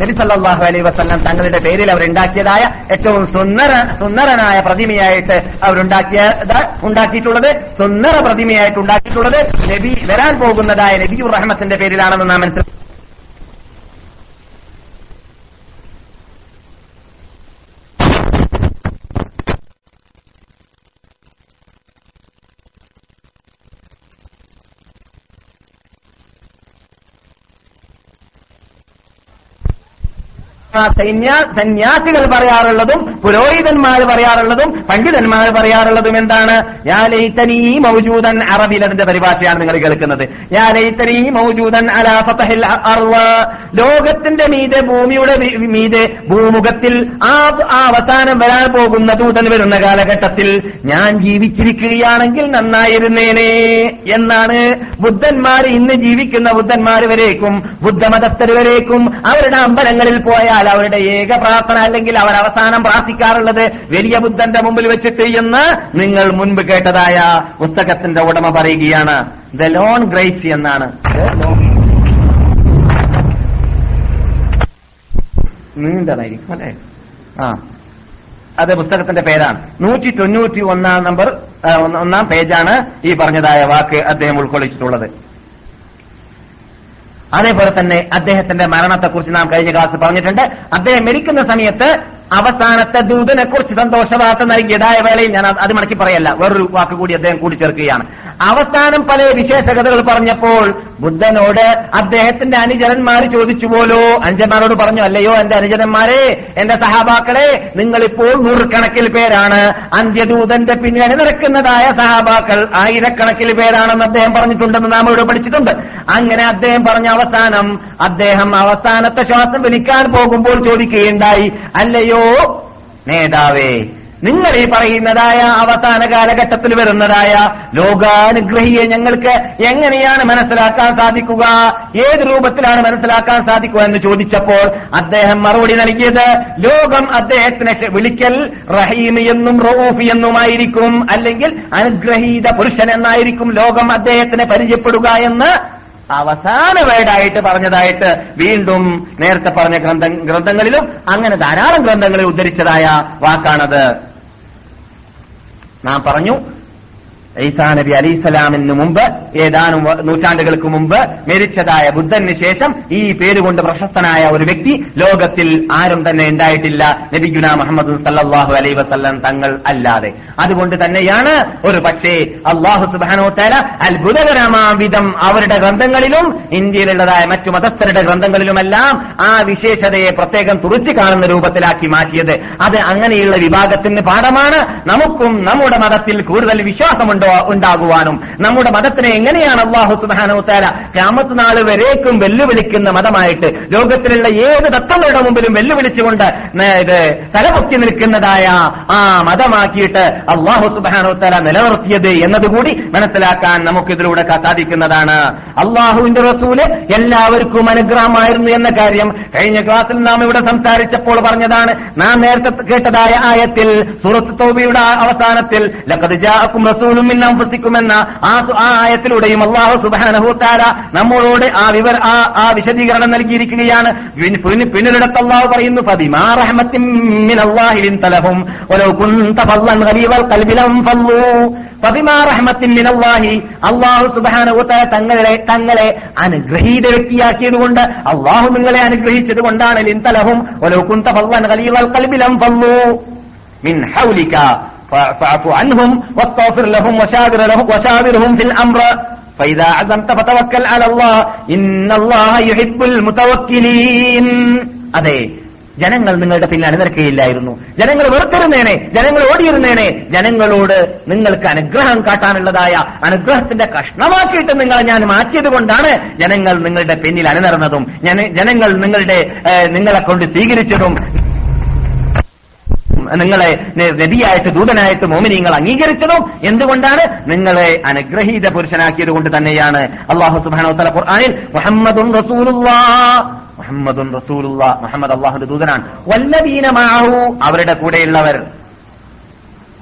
[SPEAKER 2] നബി സല്ലല്ലാഹു അലൈഹി വസല്ലം തങ്ങളുടെ പേരിൽ അവരുണ്ടാക്കിയതായ ഏറ്റവും സുന്ദര സുന്ദരനായ പ്രതിമയായിട്ട് അവരുണ്ടാക്കിയ ഉണ്ടാക്കിയിട്ടുള്ളത് സുന്ദര പ്രതിമയായിട്ട് ഉണ്ടാക്കിയിട്ടുള്ളത് നബി വരാൻ പോകുന്നതായ നബിയുർ റഹ്മത്തിന്റെ പേരിലാണെന്ന് നാം മനസ്സിലാക്കി. സന്യാസികൾ പറയാറുള്ളതും പുരോഹിതന്മാർ പറയാറുള്ളതും പണ്ഡിതന്മാർ പറയാറുള്ളതും എന്താണ്? യാ ലൈതനീ മൗജൂദൻ അറബിൽ അതിന്റെ പരിഭാഷയാണ് നിങ്ങൾ കേൾക്കുന്നത്. യാ ലൈതനീ മൗജൂദൻ അലാ ഫതഹിൽ അർൾ ലോകത്തിന്റെ മീതെ ഭൂമിയുടെ മീതെ ഭൂമുഖത്തിൽ ആ അവസാനം വരാൻ പോകുന്ന ദൂതൻ വരുന്ന കാലഘട്ടത്തിൽ ഞാൻ ജീവിച്ചിരിക്കുകയാണെങ്കിൽ നന്നായിരുന്നേനെ എന്നാണ് ബുദ്ധന്മാർ ഇന്ന് ജീവിക്കുന്ന ബുദ്ധന്മാർ വരേക്കും ബുദ്ധമതസ്ഥർ വരേക്കും അവരുടെ അമ്പലങ്ങളിൽ പോയാൽ അവരുടെ ഏക പ്രാർത്ഥന അല്ലെങ്കിൽ അവർ അവസാനം പ്രാർത്ഥിക്കാറുള്ളത് വലിയ ബുദ്ധന്റെ മുമ്പിൽ വെച്ചിട്ട് എന്ന് നിങ്ങൾ മുൻപ് കേട്ടതായ പുസ്തകത്തിന്റെ ഉടമ പറയുകയാണ് ദ ലോൺ ഗ്രേറ്റ് എന്നാണ്. നീണ്ടതായിരിക്കും അല്ലേ? ആ. അത് പുസ്തകത്തിന്റെ പേരാണ്. നൂറ്റി തൊണ്ണൂറ്റി ഒന്നാം നമ്പർ ഒന്നാം പേജാണ് ഈ പറഞ്ഞതായ വാക്ക് അദ്ദേഹം ഉൾക്കൊള്ളിച്ചിട്ടുള്ളത്. അതേപോലെ തന്നെ അദ്ദേഹത്തിന്റെ മരണത്തെക്കുറിച്ച് നാം കഴിഞ്ഞ ക്ലാസ് പറഞ്ഞിട്ടുണ്ട്. അദ്ദേഹം മരിക്കുന്ന സമയത്ത് അവസാനത്തെ ദൂതനെ കുറിച്ച് സന്തോഷവാർത്ത നൽകിയതായ വേളയിൽ ഞാൻ അത് മടക്കി പറയല്ല വേറൊരു വാക്ക് കൂടി അദ്ദേഹം കൂടിച്ചേർക്കുകയാണ് അവസാനം പല വിശേഷകതകൾ പറഞ്ഞപ്പോൾ ബുദ്ധനോട് അദ്ദേഹത്തിന്റെ അനുജനന്മാർ ചോദിച്ചു പോലോ അനുജന്മാരോട് പറഞ്ഞു അല്ലയോ എന്റെ അനുജനന്മാരെ എന്റെ സഹാബാക്കളെ നിങ്ങളിപ്പോൾ നൂറുകണക്കിൽ പേരാണ്. അന്ത്യദൂതന്റെ പിന്നെ നിരക്കുന്നതായ സഹാബാക്കൾ ആയിരക്കണക്കിൽ പേരാണെന്ന് അദ്ദേഹം പറഞ്ഞിട്ടുണ്ടെന്ന് നാം ഇവിടെ പഠിച്ചിട്ടുണ്ട്. അങ്ങനെ അദ്ദേഹം പറഞ്ഞ അവസാനം അദ്ദേഹം അവസാനത്തെ ശ്വാസം വലിക്കാൻ പോകുമ്പോൾ ചോദിക്കുകയുണ്ടായി അല്ലയോ നേതാവേ നിങ്ങൾ ഈ പറയുന്നതായ അവസാന കാലഘട്ടത്തിൽ വരുന്നതായ ലോകാനുഗ്രഹിയെ ഞങ്ങൾക്ക് എങ്ങനെയാണ് മനസ്സിലാക്കാൻ സാധിക്കുക? ഏത് രൂപത്തിലാണ് മനസ്സിലാക്കാൻ സാധിക്കുക എന്ന് ചോദിച്ചപ്പോൾ അദ്ദേഹം മറുപടി നൽകിയത് ലോകം അദ്ദേഹത്തിനെ വിളിക്കൽ റഹീം എന്നും റൌഫ് എന്നുമായിരിക്കും അല്ലെങ്കിൽ അനുഗ്രഹീത പുരുഷൻ എന്നായിരിക്കും ലോകം അദ്ദേഹത്തിനെ പരിചയപ്പെടുക എന്ന് അവസാന വേർഡായിട്ട് പറഞ്ഞതായിട്ട് വീണ്ടും നേരത്തെ പറഞ്ഞ ഗ്രന്ഥ ഗ്രന്ഥങ്ങളിലും അങ്ങനെ ധാരാളം ഗ്രന്ഥങ്ങളിൽ ഉദ്ധരിച്ചതായ വാക്കാണത്. നാം പറഞ്ഞു ഈസാ നബി അലിസ്ലാമിന് മുമ്പ് ഏതാനും നൂറ്റാണ്ടുകൾക്ക് മുമ്പ് മരിച്ചതായ ബുദ്ധന് ശേഷം ഈ പേരുകൊണ്ട് പ്രശസ്തനായ ഒരു വ്യക്തി ലോകത്തിൽ ആരും തന്നെ ഉണ്ടായിട്ടില്ല. നബി നബിഗുന മുഹമ്മദ് സല്ലാഹു അലൈ വസല്ലം തങ്ങൾ അല്ലാതെ. അതുകൊണ്ട് തന്നെയാണ് ഒരു പക്ഷേ അള്ളാഹു സുബാനോത്തല അത്ഭുതകരമാവിധം അവരുടെ ഗ്രന്ഥങ്ങളിലും ഇന്ത്യയിലുള്ളതായ മറ്റു മതസ്ഥരുടെ ഗ്രന്ഥങ്ങളിലുമെല്ലാം ആ വിശേഷതയെ പ്രത്യേകം തുറച്ചു കാണുന്ന രൂപത്തിലാക്കി മാറ്റിയത്. അത് അങ്ങനെയുള്ള വിഭാഗത്തിന് പാഠമാണ്. നമുക്കും നമ്മുടെ മതത്തിൽ കൂടുതൽ വിശ്വാസമുണ്ടോ. ഉണ്ടാകുവാനും. നമ്മുടെ മതത്തിനെ എങ്ങനെയാണ് അള്ളാഹു സുബാനോത്താല ക്യാമത്ത് നാൾ വരേക്കും വെല്ലുവിളിക്കുന്ന മതമായിട്ട് ലോകത്തിലുള്ള ഏത് തത്വങ്ങളുടെ മുമ്പിലും വെല്ലുവിളിച്ചുകൊണ്ട് ഇത് തലപൊക്കി നിൽക്കുന്നതായ ആ മതമാക്കിയിട്ട് അള്ളാഹു സുബാനോത്താല നിലനിർത്തിയത് എന്നതുകൂടി മനസ്സിലാക്കാൻ നമുക്കിതിലൂടെ സാധിക്കുന്നതാണ്. അള്ളാഹുവിന്റെ റസൂൽ എല്ലാവർക്കും അനുഗ്രഹമായിരുന്നു എന്ന കാര്യം കഴിഞ്ഞ ക്ലാസ്സിൽ നാം ഇവിടെ സംസാരിച്ചപ്പോൾ പറഞ്ഞതാണ്. നാം നേരത്തെ കേട്ടതായ ആയത്തിൽ സൂറത്ത് തോബിയുടെ അവസാനത്തിൽ ലക്കത് ജാക്കും റസൂലും മിന്നംസിക്കുമെന്ന ആ ആയത്തിലൂടെയും അള്ളാഹു സുബാനഹൂത്താര നമ്മളോട് ആ വിവർ ആ വിശദീകരണം നൽകിയിരിക്കുകയാണ്. പിന്നൊരിടത്ത് അള്ളാഹു പറയുന്നു തങ്ങളെ തങ്ങളെ അനുഗ്രഹീത വ്യക്തിയാക്കിയതുകൊണ്ട് അള്ളാഹു നിങ്ങളെ അനുഗ്രഹിച്ചത് കൊണ്ടാണ് ലിൻ തലഹും കുന്ത പല്ലൻ കലീവൽ കൽബിലം പല്ലു മിൻ ഹൗലിക فاعف عنهم واستغفر لهم وشاور لهم وشاورهم في الامر فاذا عزمت فتوكل على الله ان الله يحب المتوكلين അതെ ജനങ്ങൾ നിങ്ങളുടെ പിന്നിൽ അണിനിരക്കുകയില്ലായിരുന്നു ജനങ്ങൾ വെറുത്തിരുന്നേനെ ജനങ്ങൾ ഓടിയിരുന്നേനെ ജനങ്ങളോട് നിങ്ങൾക്ക് അനുഗ്രഹം കാട്ടാനുള്ളതായ അനുഗ്രഹത്തിന്റെ കഷ്ണമാക്കിയിട്ട് നിങ്ങൾ ഞാൻ മാറ്റിയത് കൊണ്ടാണ് ജനങ്ങൾ നിങ്ങളുടെ പിന്നിൽ അണിനിറന്നതും ജന- ജനങ്ങൾ നിങ്ങളുടെ ഏഹ്, നിങ്ങളെ കൊണ്ട് സ്വീകരിച്ചതും നിങ്ങളെ നദിയായിട്ട് ദൂതനായിട്ട് മോമിനിങ്ങൾ അംഗീകരിച്ചതും എന്തുകൊണ്ടാണ്? നിങ്ങളെ അനുഗ്രഹീത പുരുഷനാക്കിയത് കൊണ്ട് തന്നെയാണ്. അള്ളാഹു സുബാനോ തല ഖുർആനിൽ മുഹമ്മദുൻ റസൂലുള്ളാ റസൂലുള്ള മുഹമ്മദ് അള്ളാഹുന്റെ ദൂതനാണ്. വല്ലവീനമാവു അവരുടെ കൂടെയുള്ളവർ.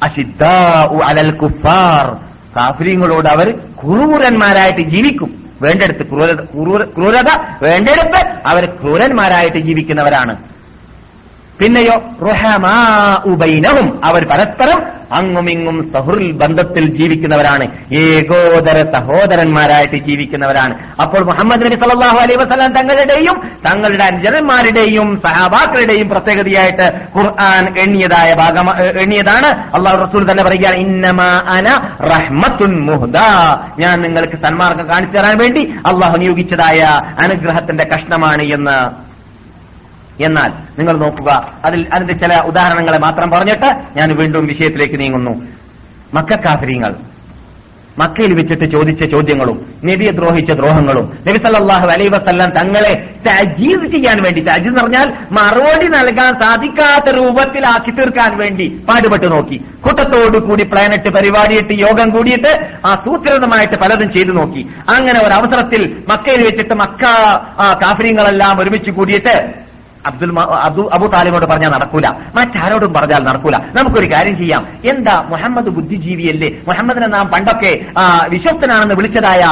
[SPEAKER 2] അഷിദ്ദാഉ അലൽ കുഫാർ കാഫിരീങ്ങളോട് അവർ ക്രൂരന്മാരായിട്ട് ജീവിക്കും. വേണ്ടെടുത്ത് ക്രൂരത ക്രൂര- ക്രൂരത വേണ്ടെടുത്ത് അവർ ക്രൂരന്മാരായിട്ട് ജീവിക്കുന്നവരാണ്. പിന്നെയോ റുഹമാ ഉബൈനഹും അവർ പരസ്പരം അങ്ങുമിങ്ങും സഹുൽ ബന്ധത്തിൽ ജീവിക്കുന്നവരാണ്. ഏകോദര സഹോദരന്മാരായിട്ട് ജീവിക്കുന്നവരാണ്. അപ്പോൾ മുഹമ്മദ് നബി സല്ലല്ലാഹു അലൈഹി വസല്ലം തങ്ങളുടെയും തങ്ങളുടെ അനുജന്മാരുടെയും സഹാബാക്കളുടെയും പ്രത്യേകതയായിട്ട് ഖുർആൻ എണ്ണിയതായ ഭാഗം എണ്ണിയതാണ്. അള്ളാഹു റസൂൽ തന്നെ പറയുകയാണ് ഇന്നമാ അന റഹ്മത്തുൻ മുഹ്ദ. ഞാൻ നിങ്ങൾക്ക് സന്മാർഗം കാണിച്ചു തരാൻ വേണ്ടി അള്ളാഹു നിയോഗിച്ചതായ അനുഗ്രഹത്തിന്റെ കഷ്ണമാണ് എന്ന്. എന്നാൽ നിങ്ങൾ നോക്കുക അതിൽ അതിന്റെ ചില ഉദാഹരണങ്ങളെ മാത്രം പറഞ്ഞിട്ട് ഞാൻ വീണ്ടും വിഷയത്തിലേക്ക് നീങ്ങുന്നു. മക്കാഫിരിങ്ങൾ. മക്കയിൽ വെച്ചിട്ട് ചോദിച്ച ചോദ്യങ്ങളും നബിയെ ദ്രോഹിച്ച ദ്രോഹങ്ങളും നബി സല്ലാഹു അലൈ വസല്ലം തങ്ങളെ തജീസ് ചെയ്യാൻ വേണ്ടി തജീസ് എന്ന് പറഞ്ഞാൽ മറുപടി നൽകാൻ സാധിക്കാത്ത രൂപത്തിലാക്കി തീർക്കാൻ വേണ്ടി പാടുപെട്ട് നോക്കി. കൂട്ടത്തോടു കൂടി പ്ലാനറ്റ് പരിപാടിയിട്ട് യോഗം കൂടിയിട്ട് ആ ആസൂത്രിതമായിട്ട് പലതും ചെയ്തു നോക്കി. അങ്ങനെ ഒരു അവസരത്തിൽ മക്കയിൽ വെച്ചിട്ട് മക്ക കാഫര്യങ്ങളെല്ലാം ഒരുമിച്ച് കൂടിയിട്ട് അബ്ദുൽ അബു താലിബോട് പറഞ്ഞാൽ നടക്കൂല. മറ്റാരോടും പറഞ്ഞാൽ നടക്കൂല. നമുക്കൊരു കാര്യം ചെയ്യാം. എന്താ മുഹമ്മദ് ബുദ്ധിജീവിയല്ലേ? മുഹമ്മദിനെ നാം പണ്ടൊക്കെ വിശ്വസ്തനാണെന്ന് വിളിച്ചതായ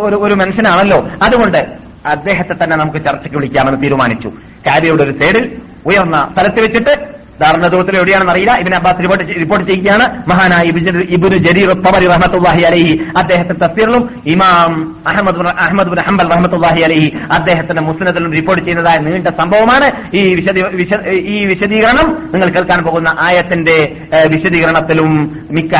[SPEAKER 2] ഒരു മനുഷ്യനാണല്ലോ. അതുകൊണ്ട് അദ്ദേഹത്തെ തന്നെ നമുക്ക് ചർച്ചയ്ക്ക് വിളിക്കാമെന്ന് തീരുമാനിച്ചു. കാര്യയുടെ ഒരു സൈഡിൽ ഉയർന്ന സ്ഥലത്ത് വെച്ചിട്ട് ധാരണതോത്തിൽ എവിടെയാണെന്ന് അറിയില്ല. ഇബിൻ അബ്ബാസ് റിപ്പോർട്ട് റിപ്പോർട്ട് ചെയ്യുകയാണ്. മഹാനായ ഇബ്നു- ജരീർ തബരി റഹ്മത്തുള്ളാഹി അലഹി അദ്ദേഹത്തെ തഫ്സീറിലും ഇമാം അഹമ്മദ് അഹമ്മദ് ബിൻ ഹംബൽ റഹ്മത്തുള്ളാഹി അലൈഹി അദ്ദേഹത്തിന്റെ മുസ്ലിത്തിലും റിപ്പോർട്ട് ചെയ്യുന്നതായ നീണ്ട സംഭവമാണ്. ഈ ഈ വിശദീകരണം നിങ്ങൾ കേൾക്കാൻ പോകുന്ന ആയത്തിന്റെ വിശദീകരണത്തിലും മിക്ക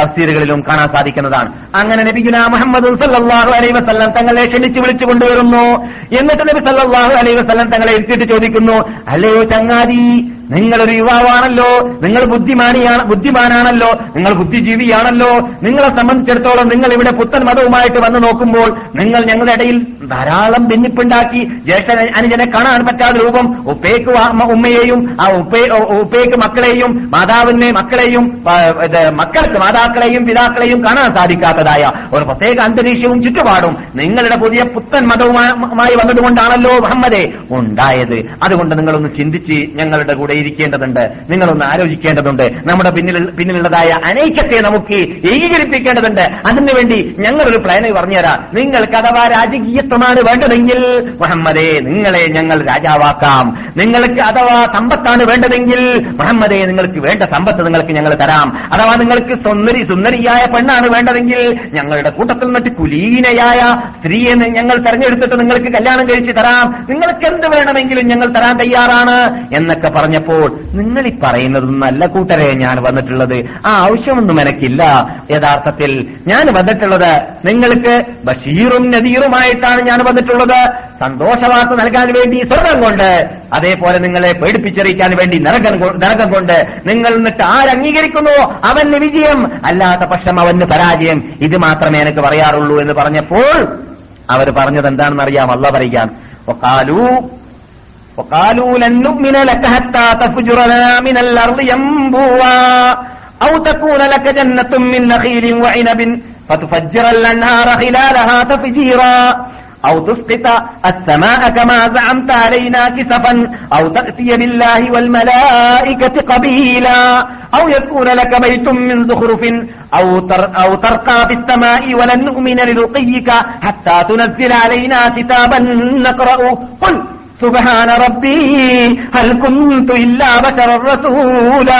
[SPEAKER 2] തഫ്സീറുകളിലും കാണാൻ സാധിക്കുന്നതാണ്. അങ്ങനെ നബിഗുന മുഹമ്മദ് സല്ലാഹു അലൈ വസല്ലം തങ്ങളെ ക്ഷണിച്ചു വിളിച്ചു കൊണ്ടുവരുന്നു. എന്നിട്ട് നബി സല്ലാഹു അലൈ വസല്ലം തങ്ങളെ ഇരുത്തിയിട്ട് ചോദിക്കുന്നു അല്ലയോ ചങ്ങാതി നിങ്ങളൊരു യുവാവാണല്ലോ നിങ്ങൾ ബുദ്ധിമാനിയാണ് ബുദ്ധിമാനാണല്ലോ നിങ്ങൾ ബുദ്ധിജീവിയാണല്ലോ നിങ്ങളെ സംബന്ധിച്ചിടത്തോളം നിങ്ങൾ ഇവിടെ പുത്തൻ മതവുമായിട്ട് വന്നു നോക്കുമ്പോൾ നിങ്ങൾ ഞങ്ങളുടെ ഇടയിൽ ധാരാളം ഭിന്നിപ്പുണ്ടാക്കി ജ്യേഷ്ഠ അനുജനെ കാണാൻ പറ്റാത്ത രൂപം ഉപ്പേക്ക് ഉമ്മയെയും ആ ഉപ്പേ ഉപ്പേക്ക് മക്കളെയും മാതാവിനെ മക്കളെയും മക്കൾക്ക് മാതാക്കളെയും പിതാക്കളെയും കാണാൻ സാധിക്കാത്തതായ ഒരു പ്രത്യേക അന്തരീക്ഷവും ചുറ്റുപാടും നിങ്ങളുടെ പുതിയ പുത്തൻ മതവുമായി വന്നതുകൊണ്ടാണല്ലോ മുഹമ്മദെ ഉണ്ടായത്. അതുകൊണ്ട് നിങ്ങളൊന്ന് ചിന്തിച്ച് ഞങ്ങളുടെ കൂടെ ഇരിക്കേണ്ടതുണ്ട് നിങ്ങളൊന്ന് ആലോചിക്കേണ്ടതുണ്ട്. നമ്മുടെ പിന്നിൽ പിന്നിലുള്ളതായ അനൈക്യത്തെ നമുക്ക് ഏകീകരിപ്പിക്കേണ്ടതുണ്ട്. അതിനുവേണ്ടി ഞങ്ങളൊരു പ്ലാന് പറഞ്ഞുതരാം. നിങ്ങൾക്ക് അഥവാ രാജകീയത്വമാണ് വേണ്ടതെങ്കിൽ മുഹമ്മദേ നിങ്ങളെ ഞങ്ങൾ രാജാവാക്കാം. നിങ്ങൾക്ക് അഥവാ സമ്പത്താണ് വേണ്ടതെങ്കിൽ മുഹമ്മദേ നിങ്ങൾക്ക് വേണ്ട സമ്പത്ത് നിങ്ങൾക്ക് ഞങ്ങൾ തരാം. അഥവാ നിങ്ങൾക്ക് സുന്ദരി സുന്ദരിയായ പെണ്ണാണ് വേണ്ടതെങ്കിൽ ഞങ്ങളുടെ കൂട്ടത്തിൽ നിന്നിട്ട് കുലീനയായ സ്ത്രീയെ ഞങ്ങൾ തെരഞ്ഞെടുത്തിട്ട് നിങ്ങൾക്ക് കല്യാണം കഴിച്ച് തരാം. നിങ്ങൾക്ക് എന്ത് വേണമെങ്കിലും ഞങ്ങൾ തരാൻ തയ്യാറാണ് എന്നൊക്കെ പറഞ്ഞപ്പോൾ നിങ്ങൾ ഈ പറയുന്നത് നല്ല കൂട്ടരെ ഞാൻ വന്നിട്ടുള്ളത്. ആ ആവശ്യമൊന്നും എനിക്കില്ല. യഥാർത്ഥത്തിൽ ഞാൻ വന്നിട്ടുള്ളത് നിങ്ങൾക്ക് ബഷീറും നദീറുമായിട്ടാണ് ഞാൻ വന്നിട്ടുള്ളത്. സന്തോഷവാർത്ത നൽകാൻ വേണ്ടി സ്വർഗം കൊണ്ട് അതേപോലെ നിങ്ങളെ പേടിപ്പിച്ചറിയിക്കാൻ വേണ്ടി നരകം നരകം കൊണ്ട് നിങ്ങൾ എന്നിട്ട് ആരംഗീകരിക്കുന്നു? അവന് വിജയം അല്ലാത്ത പക്ഷം അവന് പരാജയം. ഇത് മാത്രമേ എനിക്ക് പറയാറുള്ളൂ എന്ന് പറഞ്ഞപ്പോൾ അവർ പറഞ്ഞത് എന്താണെന്ന് അറിയാം അല്ല പറയാൻ وقالوا لن نؤمن لك حتى تفجر لنا من الأرض ينبوعا أو تكون لك جنة من نخيل وعنب فتفجر الأنهار خلالها تفجيرا أو تسقط السماء كما زعمت علينا كسفا أو تأتي بالله والملائكة قبيلا أو يكون لك بيت من زخرف أو, تر أو ترقى في السماء ولن نؤمن لرقيك حتى تنزل علينا كتابا نقرأه. قل! സുബഹാന റബ്ബി ഹൽ ഇല്ലാ റസൂല.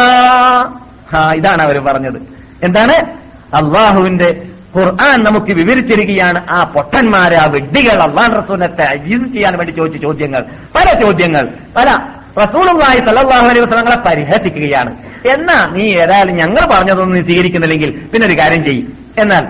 [SPEAKER 2] ഇതാണ് അവർ പറഞ്ഞത്. എന്താണ്? അള്ളാഹുവിന്റെ ഖുർആൻ നമുക്ക് വിവരിച്ചിരിക്കുകയാണ്. ആ പൊട്ടന്മാരെ ആ വിഡ്ഢികൾ അള്ളാൻ റസൂലിനെ അജീസ് ചെയ്യാൻ വേണ്ടി ചോദിച്ച ചോദ്യങ്ങൾ. പല ചോദ്യങ്ങൾ. പല. റസൂളുമായി സല്ലാഹു അലൈഹി വസ്ലങ്ങളെ പരിഹസിക്കുകയാണ്. എന്നാ നീ ഏതായാലും ഞങ്ങൾ പറഞ്ഞതൊന്നും നീ സ്വീകരിക്കുന്നില്ലെങ്കിൽ പിന്നെ ഒരു കാര്യം ചെയ്യും. എന്നാൽ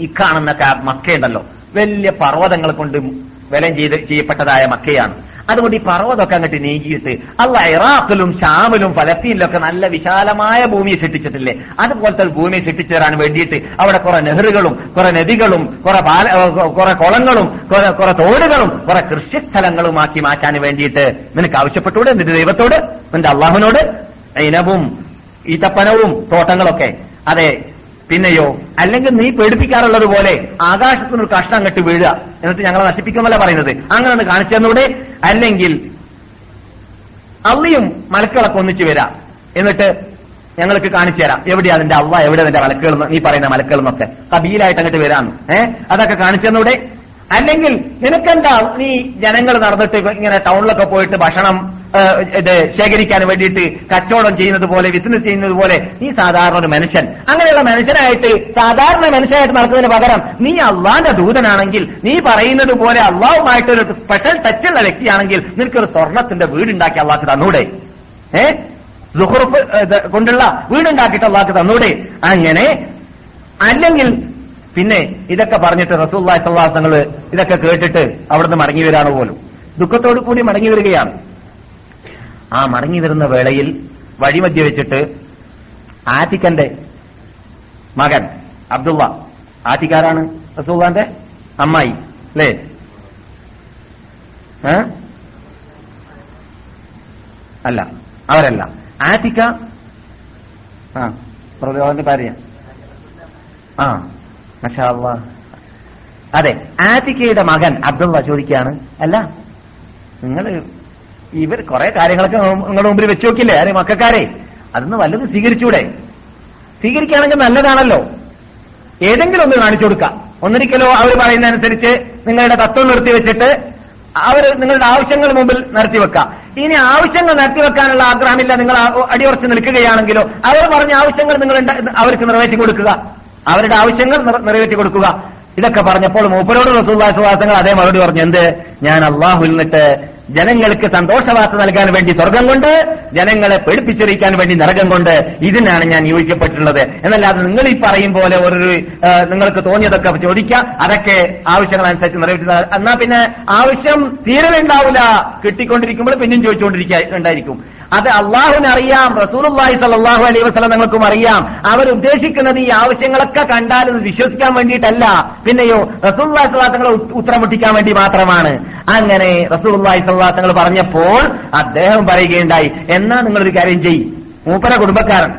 [SPEAKER 2] ഈ കാണുന്ന മക്കയുണ്ടല്ലോ. വലിയ പർവതങ്ങൾ കൊണ്ട് വിലം ചെയ്ത് ചെയ്യപ്പെട്ടതായ മക്കയാണ്. അതുകൊണ്ട് ഈ പർവതമൊക്കെ അങ്ങോട്ട് നീങ്ങിയിട്ട് അല്ല ഇറാഖിലും ഷാമിലും ഫലസ്തീനിലൊക്കെ നല്ല വിശാലമായ ഭൂമിയെ സൃഷ്ടിച്ചിട്ടില്ലേ? അതുപോലത്തെ ഒരു ഭൂമിയെ സൃഷ്ടിച്ചു തരാൻ വേണ്ടിയിട്ട് അവിടെ കുറെ നെഹ്റുകളും കുറെ നദികളും കുറെ പാല കുറെ കുളങ്ങളും കുറെ തോടുകളും കുറെ കൃഷിസ്ഥലങ്ങളുമാക്കി മാറ്റാൻ വേണ്ടിയിട്ട് നിനക്ക് ആവശ്യപ്പെട്ടൂടെ? നിന്റെ ദൈവത്തോട്? നിന്റെ അള്ളാഹുവിനോട്? ഇനവും ഈത്തപ്പനവും തോട്ടങ്ങളൊക്കെ. അതെ പിന്നെയോ? അല്ലെങ്കിൽ നീ പേടിപ്പിക്കാറുള്ളത് പോലെ ആകാശത്തിനൊരു കഷ്ണം കെട്ടി വീഴുക. എന്നിട്ട് ഞങ്ങളെ നശിപ്പിക്കുമല്ല പറയുന്നത്? അങ്ങനെ ഒന്ന് കാണിച്ചെന്നൂടെ? അല്ലെങ്കിൽ അള്ളിയും മലക്കുകളൊക്കെ ഒന്നിച്ചു വരാം. എന്നിട്ട് ഞങ്ങൾക്ക് കാണിച്ചു തരാം. എവിടെയാ അതിന്റെ അവ എവിടെ അതിന്റെ മലക്കുകൾ നീ പറയുന്ന മലക്കുകൾ എന്നൊക്കെ. കബീലായിട്ട് അങ്ങോട്ട് വരാന്ന്. ഏഹ് അതൊക്കെ കാണിച്ചെന്നൂടെ? അല്ലെങ്കിൽ നിനക്കെന്താ നീ ജനങ്ങൾ നടന്നിട്ട് ഇങ്ങനെ ടൗണിലൊക്കെ പോയിട്ട് ഭക്ഷണം ഇത് ശേഖരിക്കാൻ വേണ്ടിയിട്ട് കച്ചവടം ചെയ്യുന്നത് പോലെ ബിസിനസ് ചെയ്യുന്നത് പോലെ നീ സാധാരണ ഒരു മനുഷ്യൻ. അങ്ങനെയുള്ള മനുഷ്യനായിട്ട് സാധാരണ മനുഷ്യനായിട്ട് നടക്കുന്നതിന് പകരം നീ അള്ളാന്റെ ദൂതനാണെങ്കിൽ നീ പറയുന്നത് പോലെ അള്ളാഹുമായിട്ടൊരു സ്പെഷ്യൽ ടച്ചുള്ള വ്യക്തിയാണെങ്കിൽ നിനക്കൊരു സ്വർണത്തിന്റെ വീടുണ്ടാക്കി അള്ളാഹ് തന്നൂടെ? ഏ? സുഹൃപ്പ് കൊണ്ടുള്ള വീടുണ്ടാക്കിയിട്ട് അള്ളാഹ് തന്നൂടെ? അങ്ങനെ അല്ലെങ്കിൽ പിന്നെ ഇതൊക്കെ പറഞ്ഞിട്ട് റസൂല്ലാ സല്ലാസങ്ങൾ ഇതൊക്കെ കേട്ടിട്ട് അവിടുന്ന് മടങ്ങി വരാണ് പോലും. ദുഃഖത്തോടു കൂടി മടങ്ങി വരികയാണ് ആ മടങ്ങി വരുന്ന വേളയിൽ വഴിമധ്യ വെച്ചിട്ട് ആറ്റിക്കന്റെ മകൻ അബ്ദുള്ള ആറ്റിക്കാരാണ് റസൂള്ളാന്റെ അമ്മായി അല്ലേ? അല്ല അവരല്ല. ആറ്റിക്ക ആ പ്രലോഭന്റെ ഭാര്യ. ആ. അതെ ആറ്റിക്കയുടെ മകൻ അബ്ദുള്ള ചോദിക്കുകയാണ് അല്ല നിങ്ങൾ ഇവർ കുറെ കാര്യങ്ങളൊക്കെ നിങ്ങളുടെ മുമ്പിൽ വെച്ചു നോക്കില്ലേ അരെ മക്കാരെ? അതൊന്ന് വല്ലതും സ്വീകരിച്ചൂടെ? സ്വീകരിക്കുകയാണെങ്കിൽ നല്ലതാണല്ലോ. ഏതെങ്കിലും ഒന്ന് കാണിച്ചു കൊടുക്കാം. ഒന്നിരിക്കലോ അവർ പറയുന്ന അനുസരിച്ച് നിങ്ങളുടെ തത്വം നിർത്തി വെച്ചിട്ട് അവർ നിങ്ങളുടെ ആവശ്യങ്ങൾ മുമ്പിൽ നിർത്തിവെക്കാം ഇനി ആവശ്യങ്ങൾ നിർത്തിവെക്കാനുള്ള ആഗ്രഹമില്ല. നിങ്ങൾ അടിയുറച്ച് നിൽക്കുകയാണെങ്കിലോ അവർ പറഞ്ഞ ആവശ്യങ്ങൾ നിങ്ങൾ അവർക്ക് നിറവേറ്റി കൊടുക്കുക. അവരുടെ ആവശ്യങ്ങൾ നിറവേറ്റി കൊടുക്കുക. ഇതൊക്കെ പറഞ്ഞപ്പോൾ മൂപ്പരോട് റസൂല്ലാസുവാസങ്ങൾ അതേ മറുപടി പറഞ്ഞു എന്ത്? ഞാൻ അള്ളാഹു നിന്നിട്ട് ജനങ്ങൾക്ക് സന്തോഷവാർത്ത നൽകാൻ വേണ്ടി സ്വർഗം കൊണ്ട് ജനങ്ങളെ പേടിപ്പിച്ചെറിയിക്കാൻ വേണ്ടി നരകം കൊണ്ട് ഇതിനാണ് ഞാൻ നിയോഗിക്കപ്പെട്ടിട്ടുള്ളത്. എന്നല്ലാതെ നിങ്ങൾ ഈ പറയും പോലെ ഒരു നിങ്ങൾക്ക് തോന്നിയതൊക്കെ ചോദിക്കാം. അതൊക്കെ ആവശ്യങ്ങളനുസരിച്ച് നിറവേറ്റുന്ന എന്നാ പിന്നെ ആവശ്യം തീരെ ഉണ്ടാവില്ല. കിട്ടിക്കൊണ്ടിരിക്കുമ്പോൾ പിന്നെയും ചോദിച്ചുകൊണ്ടിരിക്കുക അത് അള്ളാഹുവിന് അറിയാം റസൂലുള്ളാഹി സല്ലാഹു അലൈഹി വസല്ലം ഞങ്ങൾക്കും അറിയാം. അവർ ഉദ്ദേശിക്കുന്നത് ഈ ആവശ്യങ്ങളൊക്കെ കണ്ടാൽ വിശ്വസിക്കാൻ വേണ്ടിയിട്ടല്ല. പിന്നെയോ സ്വല്ലല്ലാഹു തങ്ങളെ ഉത്തരം മുട്ടിക്കാൻ വേണ്ടി മാത്രമാണ്. അങ്ങനെ സ്വല്ലല്ലാഹു തങ്ങൾ പറഞ്ഞപ്പോൾ അദ്ദേഹം പറയുകയുണ്ടായി എന്നാ നിങ്ങളൊരു കാര്യം ചെയ്യും മൂപ്പര കുടുംബക്കാരൻ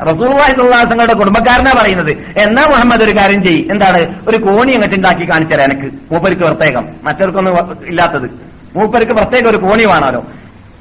[SPEAKER 2] തങ്ങളുടെ കുടുംബക്കാരനാ പറയുന്നത്. എന്നാ മുഹമ്മദ് ഒരു കാര്യം ചെയ്യും എന്താണ്? ഒരു കോണി അങ്ങോട്ട് ഉണ്ടാക്കി കാണിച്ചു തരാം എനിക്ക്. മൂപ്പർക്ക് പ്രത്യേകം. മറ്റവർക്കൊന്നും ഇല്ലാത്തത്. മൂപ്പർക്ക് പ്രത്യേകം ഒരു കോണി വേണമല്ലോ.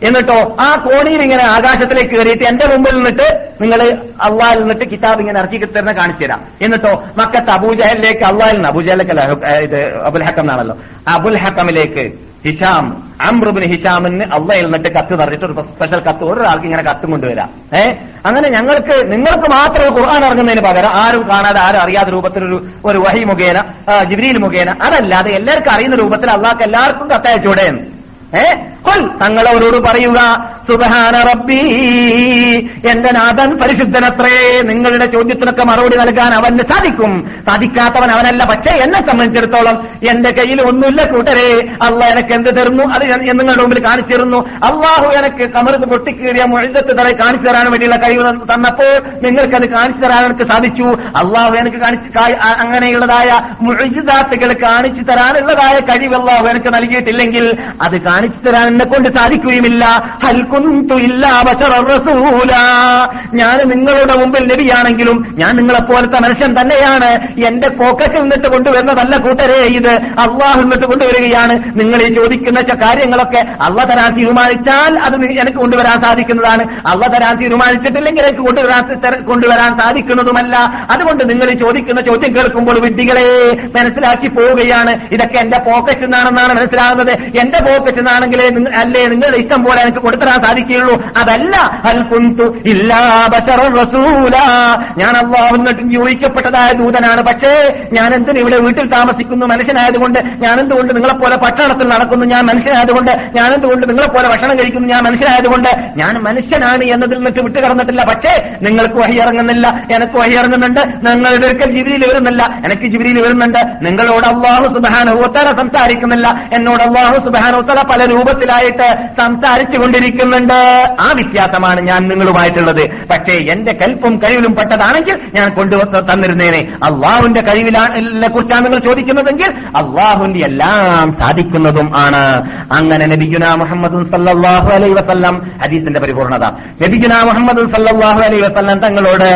[SPEAKER 2] എന്നിട്ടോ ആ കോണിയിൽ ഇങ്ങനെ ആകാശത്തിലേക്ക് കയറിയിട്ട് എന്റെ മുമ്പിൽ നിന്നിട്ട് നിങ്ങൾ അള്ളാഹിൽ നിന്നിട്ട് കിതാബ് ഇങ്ങനെ ഇറക്കി തരുന്ന കാണിച്ചു തരാം. എന്നിട്ടോ മക്കത്ത് അബൂജഹലിലേക്ക് അള്ളാഹിൽ നിന്ന് അബൂജഹലക്കല്ല ഇത് അബുൽ ഹക്കം എന്നാണല്ലോ. അബുൽ ഹക്കമിലേക്ക് ഹിഷാം അംറുബിൻ ഹിഷാമിന് അള്ളയിൽ നിന്നിട്ട് കത്ത് നിറഞ്ഞിട്ട് ഒരു സ്പെഷ്യൽ കത്ത് ഒരാൾക്ക് ഇങ്ങനെ കത്തും കൊണ്ടുവരാം. ഏ? അങ്ങനെ ഞങ്ങൾക്ക് നിങ്ങൾക്ക് മാത്രം ഖുർആൻ ഇറങ്ങുന്നതിന് പകരം ആരും കാണാതെ ആരും അറിയാത്ത രൂപത്തിൽ ഒരു ഒരു വഹി മുഖേന ജിബ്രീൽ മുഖേന അതല്ലാതെ എല്ലാവർക്കും അറിയുന്ന രൂപത്തിൽ അള്ളാഹ്ക്ക് എല്ലാവർക്കും കത്തയച്ചൂടെ ഏ? കൊൽ. തങ്ങൾ അവരോട് പറയുക സുബഹാന റബ്ബി. എന്റെ നാഥൻ പരിശുദ്ധനത്രേ നിങ്ങളുടെ ചോദ്യത്തിനൊക്കെ മറുപടി നൽകാൻ അവന് സാധിക്കും. സാധിക്കാത്തവൻ അവനല്ല പക്ഷേ എന്നെ സംബന്ധിച്ചിടത്തോളം എന്റെ കയ്യിൽ ഒന്നുമില്ല കൂട്ടരെ. അല്ല എനിക്ക് എന്ത് തരുന്നു? അത് നിങ്ങളുടെ മുമ്പിൽ കാണിച്ചു തരുന്നു. അള്ളാഹു എനിക്ക് കമർന്ന് പൊട്ടിക്കീറിയ മുഴുവത്ത് തറ കാണിച്ചു തരാൻ വേണ്ടിയുള്ള കഴിവ് തന്ന- തന്നപ്പോൾ നിങ്ങൾക്കത് കാണിച്ചു തരാൻ എനിക്ക് സാധിച്ചു. അള്ളാഹു എനിക്ക് അങ്ങനെയുള്ളതായ മുഴുതാത്തുകൾ കാണിച്ചു തരാനുള്ളതായ കഴിവ് അള്ളാഹു എനിക്ക് നൽകിയിട്ടില്ലെങ്കിൽ അത് കാണിച്ചു തരാൻ എന്നെ കൊണ്ട് സാധിക്കുകയുമില്ല. ഹൽ കുന്തു ഇല്ലാ ബശറർ റസൂല ഞാൻ നിങ്ങളുടെ മുമ്പിൽ നബിയാണെങ്കിലും ഞാൻ നിങ്ങളെപ്പോലത്തെ മനുഷ്യൻ തന്നെയാണ്. എന്റെ പോക്കറ്റിൽ നിന്നിട്ട് കൊണ്ടുവരുന്നതല്ല കൂട്ടരെ ഇത്. അള്ളാഹു നിന്നിട്ട് കൊണ്ടുവരികയാണ്. നിങ്ങൾ ഈ ചോദിക്കുന്ന കാര്യങ്ങളൊക്കെ അള്ള തരാൻ തീരുമാനിച്ചാൽ അത് എനിക്ക് കൊണ്ടുവരാൻ സാധിക്കുന്നതാണ്. അള്ള തരാൻ തീരുമാനിച്ചിട്ടില്ലെങ്കിൽ എനിക്ക് കൊണ്ടുവരാൻ കൊണ്ടുവരാൻ സാധിക്കുന്നതുമല്ല. അതുകൊണ്ട് നിങ്ങൾ ഈ ചോദിക്കുന്ന ചോദ്യം കേൾക്കുമ്പോൾ വിഡ്ഢികളെ മനസ്സിലാക്കി പോവുകയാണ്. ഇതൊക്കെ എന്റെ പോക്കറ്റിൽ നിന്നാണെന്നാണ് മനസ്സിലാകുന്നത്. എന്റെ പോക്കറ്റിൽ നിന്നാണെങ്കിലേ അല്ലേ നിങ്ങളുടെ ഇഷ്ടം പോലെ എനിക്ക് കൊടുത്തരാൻ സാധിക്കുകയുള്ളൂ. അതല്ല അൽ ഞാൻ അള്ളാഹു നിയോഗിക്കപ്പെട്ടതായ ദൂതനാണ്. പക്ഷേ ഞാൻ എന്തിനു ഇവിടെ വീട്ടിൽ താമസിക്കുന്നു? മനുഷ്യനായതുകൊണ്ട് ഞാൻ എന്തുകൊണ്ട് നിങ്ങളെപ്പോലെ പട്ടണത്തിൽ നടക്കുന്നു? ഞാൻ മനുഷ്യനായതുകൊണ്ട് ഞാൻ എന്തുകൊണ്ട് നിങ്ങളെപ്പോലെ ഭക്ഷണം കഴിക്കുന്നു? ഞാൻ മനുഷ്യനായതുകൊണ്ട് ഞാൻ മനുഷ്യനാണ് എന്നതിൽ നിന്നിട്ട് വിട്ടുകടന്നിട്ടില്ല. പക്ഷേ നിങ്ങൾക്ക് വഹി ഇറങ്ങുന്നില്ല എനിക്ക് വഹി ഇറങ്ങുന്നുണ്ട് നിങ്ങളുടെ ഒരിക്കൽ ജിബിരിയിൽ വരുന്നില്ല. എനിക്ക് ജിബിരിയിൽ വരുന്നുണ്ട്. നിങ്ങളോട് അള്ളാഹു സുബാനുഹോത്തല സംസാരിക്കുന്നില്ല. എന്നോട് അള്ളാഹു സുബാനുഹോത്തല പല രൂപത്തിലായിട്ട് സംസാരിച്ചു കൊണ്ടിരിക്കുന്നുണ്ട് ആ വ്യത്യാസമാണ് ഞാൻ നിങ്ങളുമായിട്ടുള്ളത് പക്ഷേ എന്റെ കൽപ്പും കഴിവിലും പെട്ടതാണെങ്കിൽ ഞാൻ കൊണ്ടു തന്നിരുന്നേനെ. അള്ളാഹുവിന്റെ കഴിവിലെ കുറിച്ചാണ് നിങ്ങൾ ചോദിക്കുന്നതെങ്കിൽ അള്ളാഹുവിന്റെ എല്ലാം സാധിക്കുന്നതും ആണ്. അങ്ങനെ നബിഗുന മുഹമ്മദ് സല്ലാഹു അലൈ വസല്ലം ഹദീസിന്റെ പരിപൂർണത. നബിഗുന മുഹമ്മദ് സല്ലാഹു അലൈ വസല്ലം തങ്ങളോട്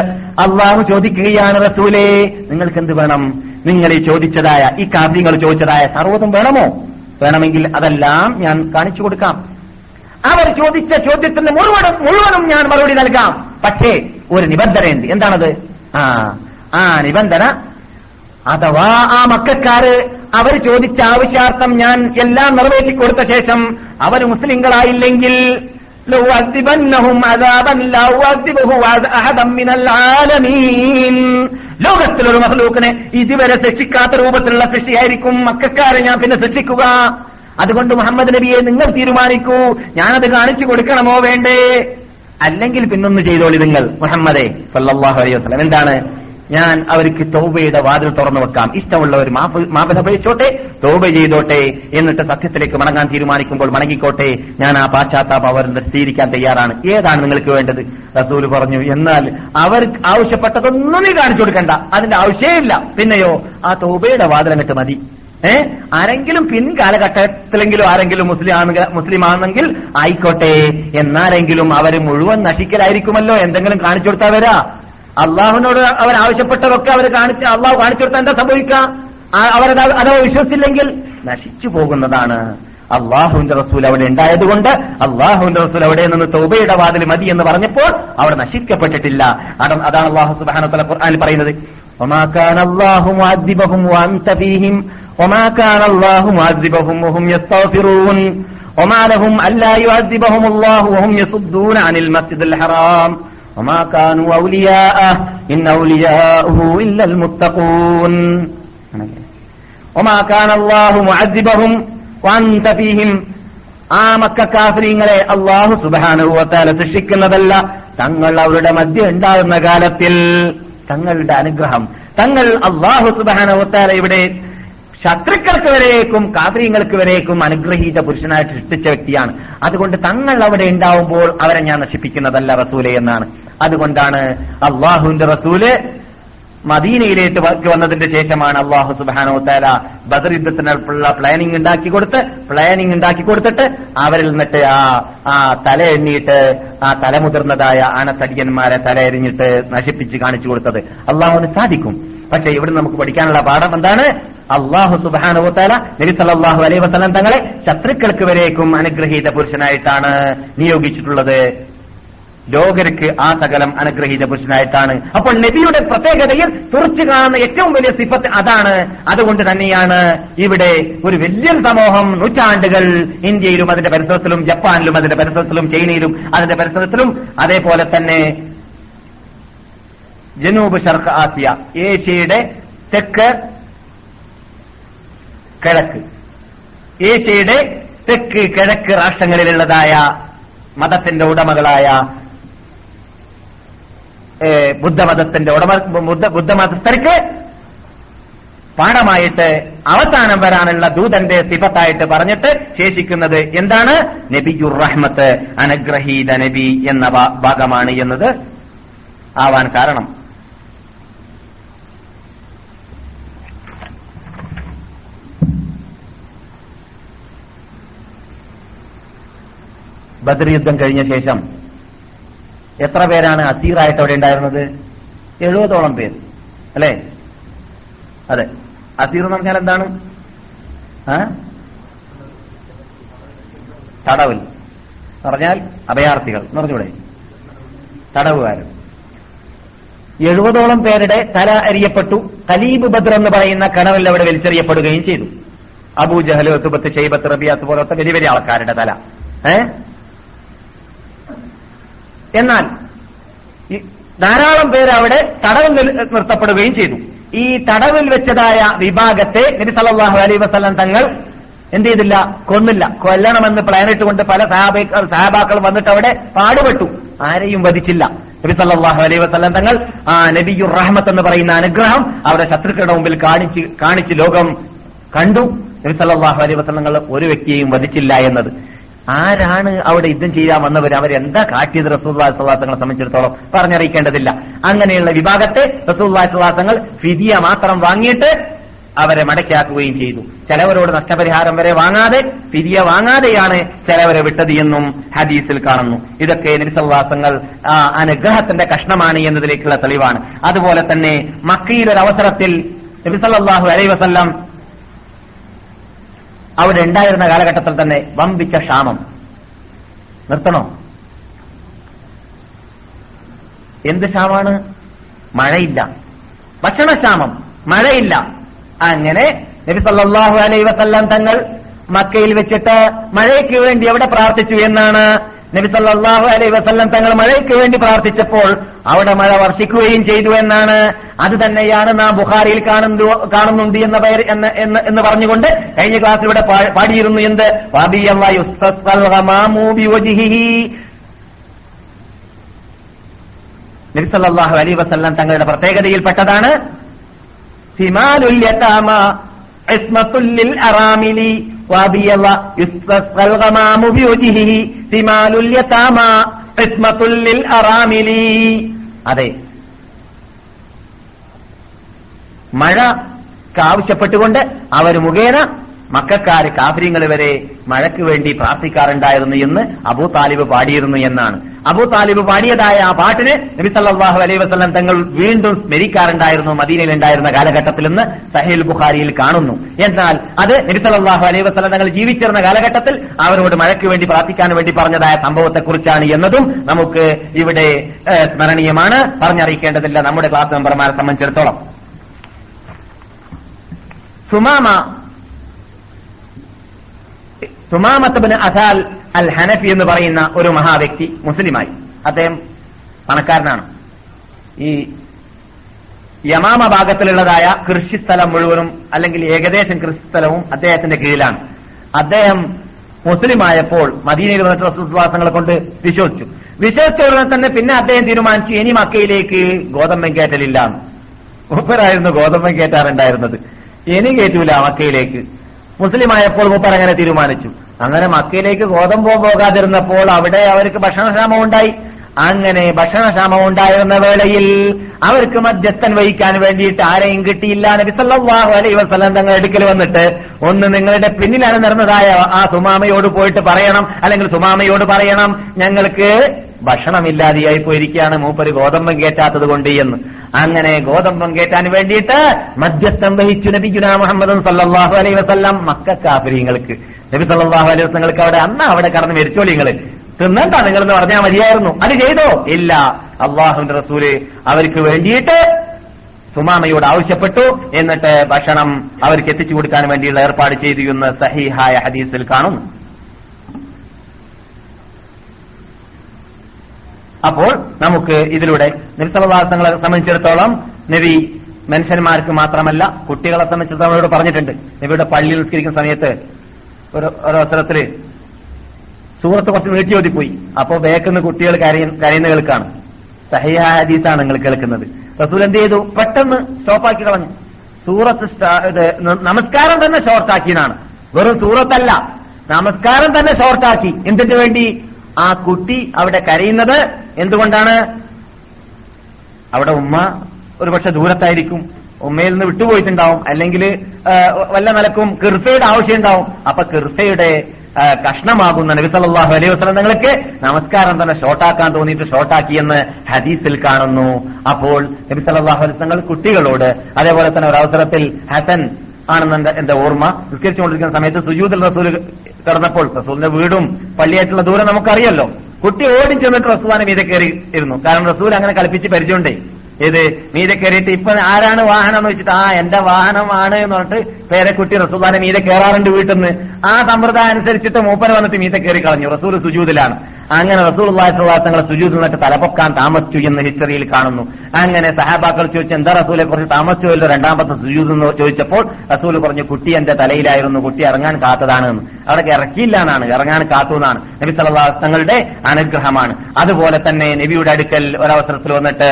[SPEAKER 2] അള്ളാഹു ചോദിക്കുകയാണ് റസൂലേ നിങ്ങൾക്ക് എന്ത് വേണം? നിങ്ങൾ ഈ ചോദിച്ചതായ ഈ കാര്യങ്ങൾ ചോദിച്ചതായ സർവതും വേണമോ? വേണമെങ്കിൽ അതെല്ലാം ഞാൻ കാണിച്ചു കൊടുക്കാം. അവർ ചോദിച്ച ചോദ്യത്തിന് മുഴുവനും മുഴുവനും ഞാൻ മറുപടി നൽകാം. പക്ഷേ ഒരു നിബന്ധനയുണ്ട്. എന്താണത്? ആ ആ നിബന്ധന അഥവാ ആ മക്കാര് അവർ ചോദിച്ച ആവശ്യാർത്ഥം ഞാൻ എല്ലാം നിറവേറ്റി കൊടുത്ത ശേഷം അവർ മുസ്ലിങ്ങളായില്ലെങ്കിൽ ലോകത്തിലൊരു മഹലൂക്കിനെ ഇതുവരെ ശിക്ഷിക്കാത്ത രൂപത്തിലുള്ള ശിക്ഷയായിരിക്കും മക്കാരെ ഞാൻ പിന്നെ ശിക്ഷിക്കുക അതുകൊണ്ട് മുഹമ്മദ് നബിയെ നിങ്ങൾ തീരുമാനിക്കൂ. ഞാനത് കാണിച്ചു കൊടുക്കണമോ വേണ്ടേ? അല്ലെങ്കിൽ പിന്നൊന്ന് ചെയ്തോളി നിങ്ങൾ മുഹമ്മദെ സല്ലല്ലാഹു അലൈഹി വസല്ലം. എന്താണ്? ഞാൻ അവർക്ക് തോബയുടെ വാതിൽ തുറന്നു വെക്കാം. ഇഷ്ടമുള്ളവർ മാപന ഉപയോഗിച്ചോട്ടെ തോബ ചെയ്തോട്ടെ എന്നിട്ട് സത്യത്തിലേക്ക് മടങ്ങാൻ തീരുമാനിക്കുമ്പോൾ മടങ്ങിക്കോട്ടെ. ഞാൻ ആ പാശ്ചാത്താപ അവർ സ്വീകരിക്കാൻ തയ്യാറാണ്. ഏതാണ് നിങ്ങൾക്ക് വേണ്ടത്? റസൂൽ പറഞ്ഞു എന്നാൽ അവർ ആവശ്യപ്പെട്ടതൊന്നും നീ കാണിച്ചു കൊടുക്കണ്ട. അതിന്റെ ആവശ്യമില്ല പിന്നെയോ ആ തോബയുടെ വാതിൽ മതി. ഏ? ആരെങ്കിലും പിൻകാലഘട്ടത്തിലെങ്കിലും ആരെങ്കിലും മുസ്ലിം മുസ്ലിം ആണെങ്കിൽ ആയിക്കോട്ടെ. എന്നാരെങ്കിലും അവർ മുഴുവൻ നശിക്കലായിരിക്കുമല്ലോ. എന്തെങ്കിലും കാണിച്ചു കൊടുത്താൽ വരാ. അള്ളാഹുവിനോട് അവർ ആവശ്യപ്പെട്ടതൊക്കെ അവർ കാണിച്ച് അള്ളാഹു കാണിച്ചു കൊടുത്താൽ എന്താ സംഭവിക്കുക അവരത് അഥവാ വിശ്വസിച്ചില്ലെങ്കിൽ? നശിച്ചു പോകുന്നതാണ്. അള്ളാഹുവിന്റെ റസൂൽ അവിടെ ഉണ്ടായതുകൊണ്ട് അള്ളാഹുവിന്റെ റസൂൽ അവിടെ നിന്ന് തൗബയുടെ വാതിൽ മതി എന്ന് പറഞ്ഞപ്പോൾ അവിടെ നശിക്കപ്പെട്ടിട്ടില്ല. അതാണ് അള്ളാഹു സുബാന പറയുന്നത്. وما كان الله معذبهم وأنت فيهم وما كان الله معذبهم وهم يستغفرون وما لهم ألا يعذبهم الله وهم يصدون عن المسجد الحرام وما كانوا أولياءه إن أولياءه إلا المتقون وما كان الله معذبهم وأنت فيهم ആ മക്ക കാഫര്യങ്ങളെ അള്ളാഹു സുബാനുവത്താല ശിക്ഷിക്കുന്നതല്ല തങ്ങൾ അവരുടെ മധ്യ ഉണ്ടാകുന്ന കാലത്തിൽ തങ്ങളുടെ അനുഗ്രഹം തങ്ങൾ അള്ളാഹു സുബാനുവത്താല ഇവിടെ ശത്രുക്കൾക്ക് വരേക്കും കാത്രീയങ്ങൾക്ക് വരേക്കും അനുഗ്രഹീത പുരുഷനായിട്ട് സൃഷ്ടിച്ച വ്യക്തിയാണ്. അതുകൊണ്ട് തങ്ങൾ അവിടെ ഉണ്ടാവുമ്പോൾ അവരെ ഞാൻ നശിപ്പിക്കുന്നതല്ല റസൂലെ എന്നാണ്. അതുകൊണ്ടാണ് അള്ളാഹുവിന്റെ റസൂൽ മദീനയിലേക്ക് വന്നതിന്റെ ശേഷമാണ് അള്ളാഹു സുബാനോ താല ബദർ യുദ്ധത്തിനുള്ള പ്ലാനിംഗ് ഉണ്ടാക്കി കൊടുത്ത് പ്ലാനിംഗ് ഉണ്ടാക്കി കൊടുത്തിട്ട് അവരിൽ നിന്നിട്ട് ആ ആ തല എണ്ണിയിട്ട് ആ തലമുതിർന്നതായ ആനത്തടിയന്മാരെ തല എറിഞ്ഞിട്ട് നശിപ്പിച്ച് കാണിച്ചു കൊടുത്തത്. അള്ളാഹുവിന് സാധിക്കും. പക്ഷെ ഇവിടെ നമുക്ക് പഠിക്കാനുള്ള പാഠം എന്താണ്? അള്ളാഹു സുബാനുഭൂത്താല നബി സല്ലല്ലാഹു അലൈഹി വസല്ലം തങ്ങളെ ശത്രുക്കൾക്ക് വരേക്കും അനുഗ്രഹീത പുരുഷനായിട്ടാണ് നിയോഗിച്ചിട്ടുള്ളത്. ലോകർക്ക് ആ സകലം അനുഗ്രഹീത പുരുഷനായിട്ടാണ്. അപ്പോൾ നബിയുടെ പ്രത്യേകതയിൽ തുറച്ചു കാണുന്ന ഏറ്റവും വലിയ സിഫത്ത് അതാണ്. അതുകൊണ്ട് തന്നെയാണ് ഇവിടെ ഒരു വലിയ സമൂഹം നൂറ്റാണ്ടുകൾ ഇന്ത്യയിലും അതിന്റെ പരിസരത്തിലും ജപ്പാനിലും അതിന്റെ പരിസരത്തിലും ചൈനയിലും അതിന്റെ പരിസരത്തിലും അതേപോലെ തന്നെ ജനൂബ് ഷർക്ക് ആസിയ ഏഷ്യയുടെ തെക്ക് കിഴക്ക്. ഏഷ്യയുടെ തെക്ക് കിഴക്ക് രാഷ്ട്രങ്ങളിലുള്ളതായ മതത്തിന്റെ ഉടമകളായ ബുദ്ധമതത്തിന്റെ ഉടമ ബുദ്ധ ബുദ്ധമതസ്ഥർക്ക് പാഠമായിട്ട് അവസാനം വരാനുള്ള ദൂതന്റെ സിഫത്തായിട്ട് പറഞ്ഞിട്ട് ശേഷിക്കുന്നത് എന്താണ്? നബിയുർ റഹ്മത്ത് അനുഗ്രഹീത നബി എന്ന ഭാഗമാണ് എന്നത്. ആവാൻ കാരണം. ബദർ യുദ്ധം കഴിഞ്ഞ ശേഷം എത്ര പേരാണ് അസീറായിട്ട് അവിടെ ഉണ്ടായിരുന്നത്? എഴുപതോളം പേര്. അല്ലേ? അതെ. അസീർ എന്ന് പറഞ്ഞാൽ എന്താണ്? തടവിൽ. പറഞ്ഞാൽ അഭയാർത്ഥികൾ. എന്ന് പറഞ്ഞൂടെ തടവുകാരൻ എഴുപതോളം പേരുടെ തല അരിയപ്പെട്ടു. കലീബ് ബദർ എന്ന് പറയുന്ന കണവിൽ അവിടെ വലിച്ചെറിയപ്പെടുകയും ചെയ്തു. അബൂ ജഹൽ തുബത്ത് ഷെയ്ബത്ത് റബിയാത്ത് പോലത്തെ വലിയ വലിയ ആൾക്കാരുടെ തല. ഏ? എന്നാൽ ധാരാളം പേര് അവിടെ തടവിൽ നിർത്തപ്പെടുകയും ചെയ്തു. ഈ തടവിൽ വെച്ചതായ വിഭാഗത്തെ നബി സല്ലല്ലാഹു അലൈഹി വസല്ലം തങ്ങൾ എന്ത് ചെയ്തില്ല? കൊന്നില്ല. കൊല്ലണമെന്ന് പ്ലാനിട്ട് കൊണ്ട് പല സഹാബികൾ സഹാബാക്കൾ വന്നിട്ട് അവിടെ പാടുപെട്ടു. ആരെയും വധിച്ചില്ല. നബി സല്ലാഹു അലൈ വസല്ലം തങ്ങൾ ആ നബിയുർ റഹ്മത്ത് എന്ന് പറയുന്ന അനുഗ്രഹം അവരുടെ ശത്രുക്കളുടെ മുമ്പിൽ കാണിച്ച് കാണിച്ച് ലോകം കണ്ടു. നബി സല്ലാഹു അലൈ വസല്ലം തങ്ങൾ ഒരു വ്യക്തിയെയും വധിച്ചില്ല എന്നത്. ആരാണ് അവിടെ യുദ്ധം ചെയ്യാൻ വന്നവർ അവരെന്താ കാട്ടിയത് റസൂല്ലാ സ്വലാസങ്ങളെ സംബന്ധിച്ചിടത്തോളം? പറഞ്ഞറിയിക്കേണ്ടതില്ല. അങ്ങനെയുള്ള വിഭാഗത്തെ റസൂല്ലാ സ്വലാസങ്ങൾ ഫിദിയ മാത്രം വാങ്ങിയിട്ട് അവരെ മടക്കാക്കുകയും ചെയ്തു. ചിലവരോട് നഷ്ടപരിഹാരം വരെ വാങ്ങാതെ ഫിദിയ വാങ്ങാതെയാണ് ചിലവരെ വിട്ടത് എന്നും ഹദീസിൽ കാണുന്നു. ഇതൊക്കെ നിരിസവാസങ്ങൾ അനുഗ്രഹത്തിന്റെ കഷ്ണമാണ് എന്നതിലേക്കുള്ള തെളിവാണ്. അതുപോലെ തന്നെ മക്കയിലൊരവസരത്തിൽ നബിസല്ലാഹു അലൈ വസല്ലം അവിടെ ഉണ്ടായിരുന്ന കാലഘട്ടത്തിൽ തന്നെ വമ്പിച്ച ക്ഷാമം. നിർത്തണോ? എന്ത് ക്ഷാമാണ്? മഴയില്ല. ഭക്ഷണക്ഷാമം. മഴയില്ല. അങ്ങനെ നബി അലൈഹി വസല്ലം തങ്ങൾ മക്കയിൽ വെച്ചിട്ട് മഴയ്ക്ക് വേണ്ടി എവിടെ പ്രാർത്ഥിച്ചു എന്നാണ് നബി അലൈ വസല്ലം തങ്ങൾ മഴയ്ക്ക് വേണ്ടി പ്രാർത്ഥിച്ചപ്പോൾ അവിടെ മഴ വർഷിക്കുകയും ചെയ്തു എന്നാണ്. അത് തന്നെയാണ് നാം ബുഹാരിയിൽ കാണുന്നു കാണുന്നുണ്ട് എന്ന പേര് എന്ന് പറഞ്ഞുകൊണ്ട് കഴിഞ്ഞ ക്ലാസ് ഇവിടെ പാടിയിരുന്നു എന്ത്? നബിസല്ലാഹു അലൈ വസല്ലം തങ്ങളുടെ പ്രത്യേകതയിൽപ്പെട്ടതാണ് സിമാലുൽ യതാമ ഇസ്മത്തുൽ ലിൽ അറാമിലി. അതെ. മഴ ആവശ്യപ്പെട്ടുകൊണ്ട് അവർ മുഖേന മക്കാര് കാഫര്യങ്ങൾ വരെ മഴയ്ക്ക് വേണ്ടി പ്രാർത്ഥിക്കാറുണ്ടായിരുന്നു എന്ന് അബൂ താലിബ് പാടിയിരുന്നു എന്നാണ്. അബൂ താലിബ് പാടിയതായ ആ പാട്ടിന് നബി സല്ലല്ലാഹു അലൈഹി വസല്ലം തങ്ങൾ വീണ്ടും സ്മരിക്കാറുണ്ടായിരുന്നു മദീനയിൽ ഉണ്ടായിരുന്ന കാലഘട്ടത്തിൽ നിന്ന് സഹേൽ ബുഖാരിയിൽ കാണുന്നു. എന്നാൽ അത് നബി സല്ലല്ലാഹു അലൈഹി വസല്ലം തങ്ങൾ ജീവിച്ചിരുന്ന കാലഘട്ടത്തിൽ അവരോട് മഴയ്ക്ക് വേണ്ടി പ്രാർത്ഥിക്കാൻ വേണ്ടി പറഞ്ഞതായ സംഭവത്തെക്കുറിച്ചാണ് എന്നതും നമുക്ക് ഇവിടെ സ്മരണീയമാണ്. പറഞ്ഞറിയിക്കേണ്ടതില്ല. നമ്മുടെ ക്ലാസ് മെമ്പർമാരെ സംബന്ധിച്ചിടത്തോളം. സുമാമ സുമാമത്തബിന് അസാൽ അൽ ഹനഫി എന്ന് പറയുന്ന ഒരു മഹാവ്യക്തി മുസ്ലിമായി. അദ്ദേഹം പണക്കാരനാണ്. ഈ യമാമ ഭാഗത്തിലുള്ളതായ കൃഷിസ്ഥലം മുഴുവനും അല്ലെങ്കിൽ ഏകദേശം കൃഷിസ്ഥലവും അദ്ദേഹത്തിന്റെ കീഴിലാണ്. അദ്ദേഹം മുസ്ലിമായപ്പോൾ മദീനയിൽ വന്നിട്ട് റസൂസ്വാസങ്ങളെ കൊണ്ട് വിശ്വസിച്ചു. വിശ്വസിച്ച ഉടനെ തന്നെ പിന്നെ അദ്ദേഹം തീരുമാനിച്ചു ഇനി മക്കയിലേക്ക് ഗോതമ്പൻ കയറ്റലില്ല. മൂപ്പരായിരുന്നു ഗോതമ്പൻ കയറ്റാറുണ്ടായിരുന്നത്. ഇനി കയറ്റൂല മക്കയിലേക്ക്. മുസ്ലിമായപ്പോൾ മൂപ്പർ അങ്ങനെ തീരുമാനിച്ചു. അങ്ങനെ മക്കയിലേക്ക് ഗോതമ്പോ പോകാതിരുന്നപ്പോൾ അവിടെ അവർക്ക് ഭക്ഷണക്ഷാമം ഉണ്ടായി. അങ്ങനെ ഭക്ഷണക്ഷാമം ഉണ്ടായിരുന്ന വേളയിൽ അവർക്ക് മധ്യസ്ഥൻ വഹിക്കാൻ വേണ്ടിയിട്ട് ആരെയും കിട്ടിയില്ല. നബിസല്ലാഹു അലൈ വസ്ലം തങ്ങൾ എടുക്കൽ വന്നിട്ട് ഒന്ന് നിങ്ങളുടെ പിന്നിലാണ് നിർന്നതായ ആ സുമാമയോട് പോയിട്ട് പറയണം അല്ലെങ്കിൽ സുമാമയോട് പറയണം ഞങ്ങൾക്ക് ഭക്ഷണമില്ലാതെയായി പോയിരിക്കുകയാണ് മൂപ്പര് ഗോതമ്പം കേറ്റാത്തത് കൊണ്ട് എന്ന്. അങ്ങനെ ഗോതമ്പം കേറ്റാൻ വേണ്ടിയിട്ട് മധ്യസ്ഥം വഹിച്ചു നബിഗുന മുഹമ്മദ് സല്ലാഹു അലൈ വസല്ലം മക്ക കാഫര്യങ്ങൾക്ക് നബി സല്ലാഹു അലൈഹി വസ്ലങ്ങൾക്ക് അവിടെ അന്ന് അവിടെ കടന്ന് മരിച്ചോളി നിങ്ങൾ തിന്നണ്ട നിങ്ങൾ എന്ന് പറഞ്ഞാൽ മതിയായിരുന്നു. അത് ചെയ്തോ? ഇല്ല. അള്ളാഹുവിന്റെ റസൂൽ അവർക്ക് വേണ്ടിയിട്ട് സുമാമയോട് ആവശ്യപ്പെട്ടു. എന്നിട്ട് ഭക്ഷണം അവർക്ക് എത്തിച്ചു കൊടുക്കാൻ വേണ്ടിയുള്ള ഏർപ്പാട് ചെയ്തു എന്ന് സഹിഹായ ഹദീസിൽ കാണുന്നു അപ്പോൾ നമുക്ക് ഇതിലൂടെ നിർത്തലവാസങ്ങളെ സംബന്ധിച്ചിടത്തോളം നബി മനുഷ്യന്മാർക്ക് മാത്രമല്ല കുട്ടികളെ സംബന്ധിച്ചിടത്തോളം അവരോട് പറഞ്ഞിട്ടുണ്ട്. നബിയുടെ പള്ളിയിൽ നിസ്കരിക്കുന്ന സമയത്ത് ഒരു ഒരവസരത്തിൽ സുഹൃത്ത് കുറച്ച് നീട്ടി ഓടിപ്പോയി അപ്പോ ബേക്കുന്ന കുട്ടികൾ കരയ- കരയുന്ന കേൾക്കാണ്. സഹിയായ ഹദീസാണ് നിങ്ങൾ കേൾക്കുന്നത്. റസൂൽ എന്ത് ചെയ്തു? പെട്ടെന്ന് സ്റ്റോപ്പാക്കി കളഞ്ഞു. സൂറത്ത് നമസ്കാരം തന്നെ ഷോർട്ടാക്കിയതാണ് വെറും സൂറത്തല്ല. നമസ്കാരം തന്നെ ഷോർട്ടാക്കി എന്തിനു വേണ്ടി? ആ കുട്ടി അവിടെ കരയുന്നത് എന്തുകൊണ്ടാണ്? അവിടെ ഉമ്മ ഒരുപക്ഷെ ദൂരത്തായിരിക്കും. ഉമ്മയിൽ നിന്ന് വിട്ടുപോയിട്ടുണ്ടാവും. അല്ലെങ്കിൽ വല്ല നിലക്കും കിർസയുടെ ആവശ്യമുണ്ടാവും. അപ്പൊ കിർസയുടെ കഷ്ണമാകുന്ന നബി സല്ലല്ലാഹു അലൈഹി വസ്ലം നിങ്ങൾക്ക് നമസ്കാരം തന്നെ ഷോർട്ടാക്കാൻ തോന്നിയിട്ട് ഷോർട്ടാക്കിയെന്ന് ഹദീസിൽ കാണുന്നു. അപ്പോൾ നബി സല്ലല്ലാഹു അലൈഹി വസ്ലങ്ങൾ കുട്ടികളോട് അതേപോലെ തന്നെ ഒരു അവസരത്തിൽ ഹസൻ ആണെന്നെ എന്റെ ഓർമ്മ. നിസ്കരിച്ചുകൊണ്ടിരിക്കുന്ന സമയത്ത് സുജൂദൽ റസൂൽ കടന്നപ്പോൾ റസൂലിന്റെ വീടും പള്ളിയായിട്ടുള്ള ദൂരം നമുക്കറിയല്ലോ. കുട്ടി ഓടി ചെന്നിട്ട് റസൂലാനെ മീതെ കയറി ഇരുന്നു. കാരണം റസൂൽ അങ്ങനെ കളിപ്പിച്ച് പരിചയമുണ്ടേ. ഏത്? മീതെ കയറിയിട്ട് ഇപ്പൊ ആരാണ് വാഹനം എന്ന് വെച്ചിട്ട് ആ എന്റെ വാഹനമാണ് എന്ന് പറഞ്ഞിട്ട് പേരെ കുട്ടി റസൂലാനെ മീതെ കയറാറുണ്ട് വീട്ടിൽ നിന്ന്. ആ സമ്പ്രദായം അനുസരിച്ചിട്ട് മൂപ്പന വന്നിട്ട് മീതെ കയറി കളഞ്ഞു. റസൂൽ സുജൂദിലാണ് അങ്ങനെ റസൂൽ തങ്ങളെ സുജൂദിൽ നിന്നിട്ട് തലപ്പൊക്കാൻ താമസിച്ചു എന്ന് ഹിസ്റ്ററിയിൽ കാണുന്നു. അങ്ങനെ സഹാബാക്കൾ ചോദിച്ചു എന്താ റസൂലെ കുറിച്ച് താമസിച്ചുവല്ലോ രണ്ടാമത്തെ സുജൂദ് എന്ന് ചോദിച്ചപ്പോൾ റസൂൽ പറഞ്ഞു കുട്ടി എന്റെ തലയിലായിരുന്നു കുട്ടി ഇറങ്ങാൻ കാത്തതാണ് എന്ന്. അവിടെ ഇറക്കിയില്ല എന്നാണ് ഇറങ്ങാൻ കാത്തു എന്നാണ്. നബി അലൈഹി തങ്ങളുടെ അനുഗ്രഹമാണ്. അതുപോലെ തന്നെ നബിയുടെ അടുക്കൽ ഒരവസരത്തിൽ വന്നിട്ട്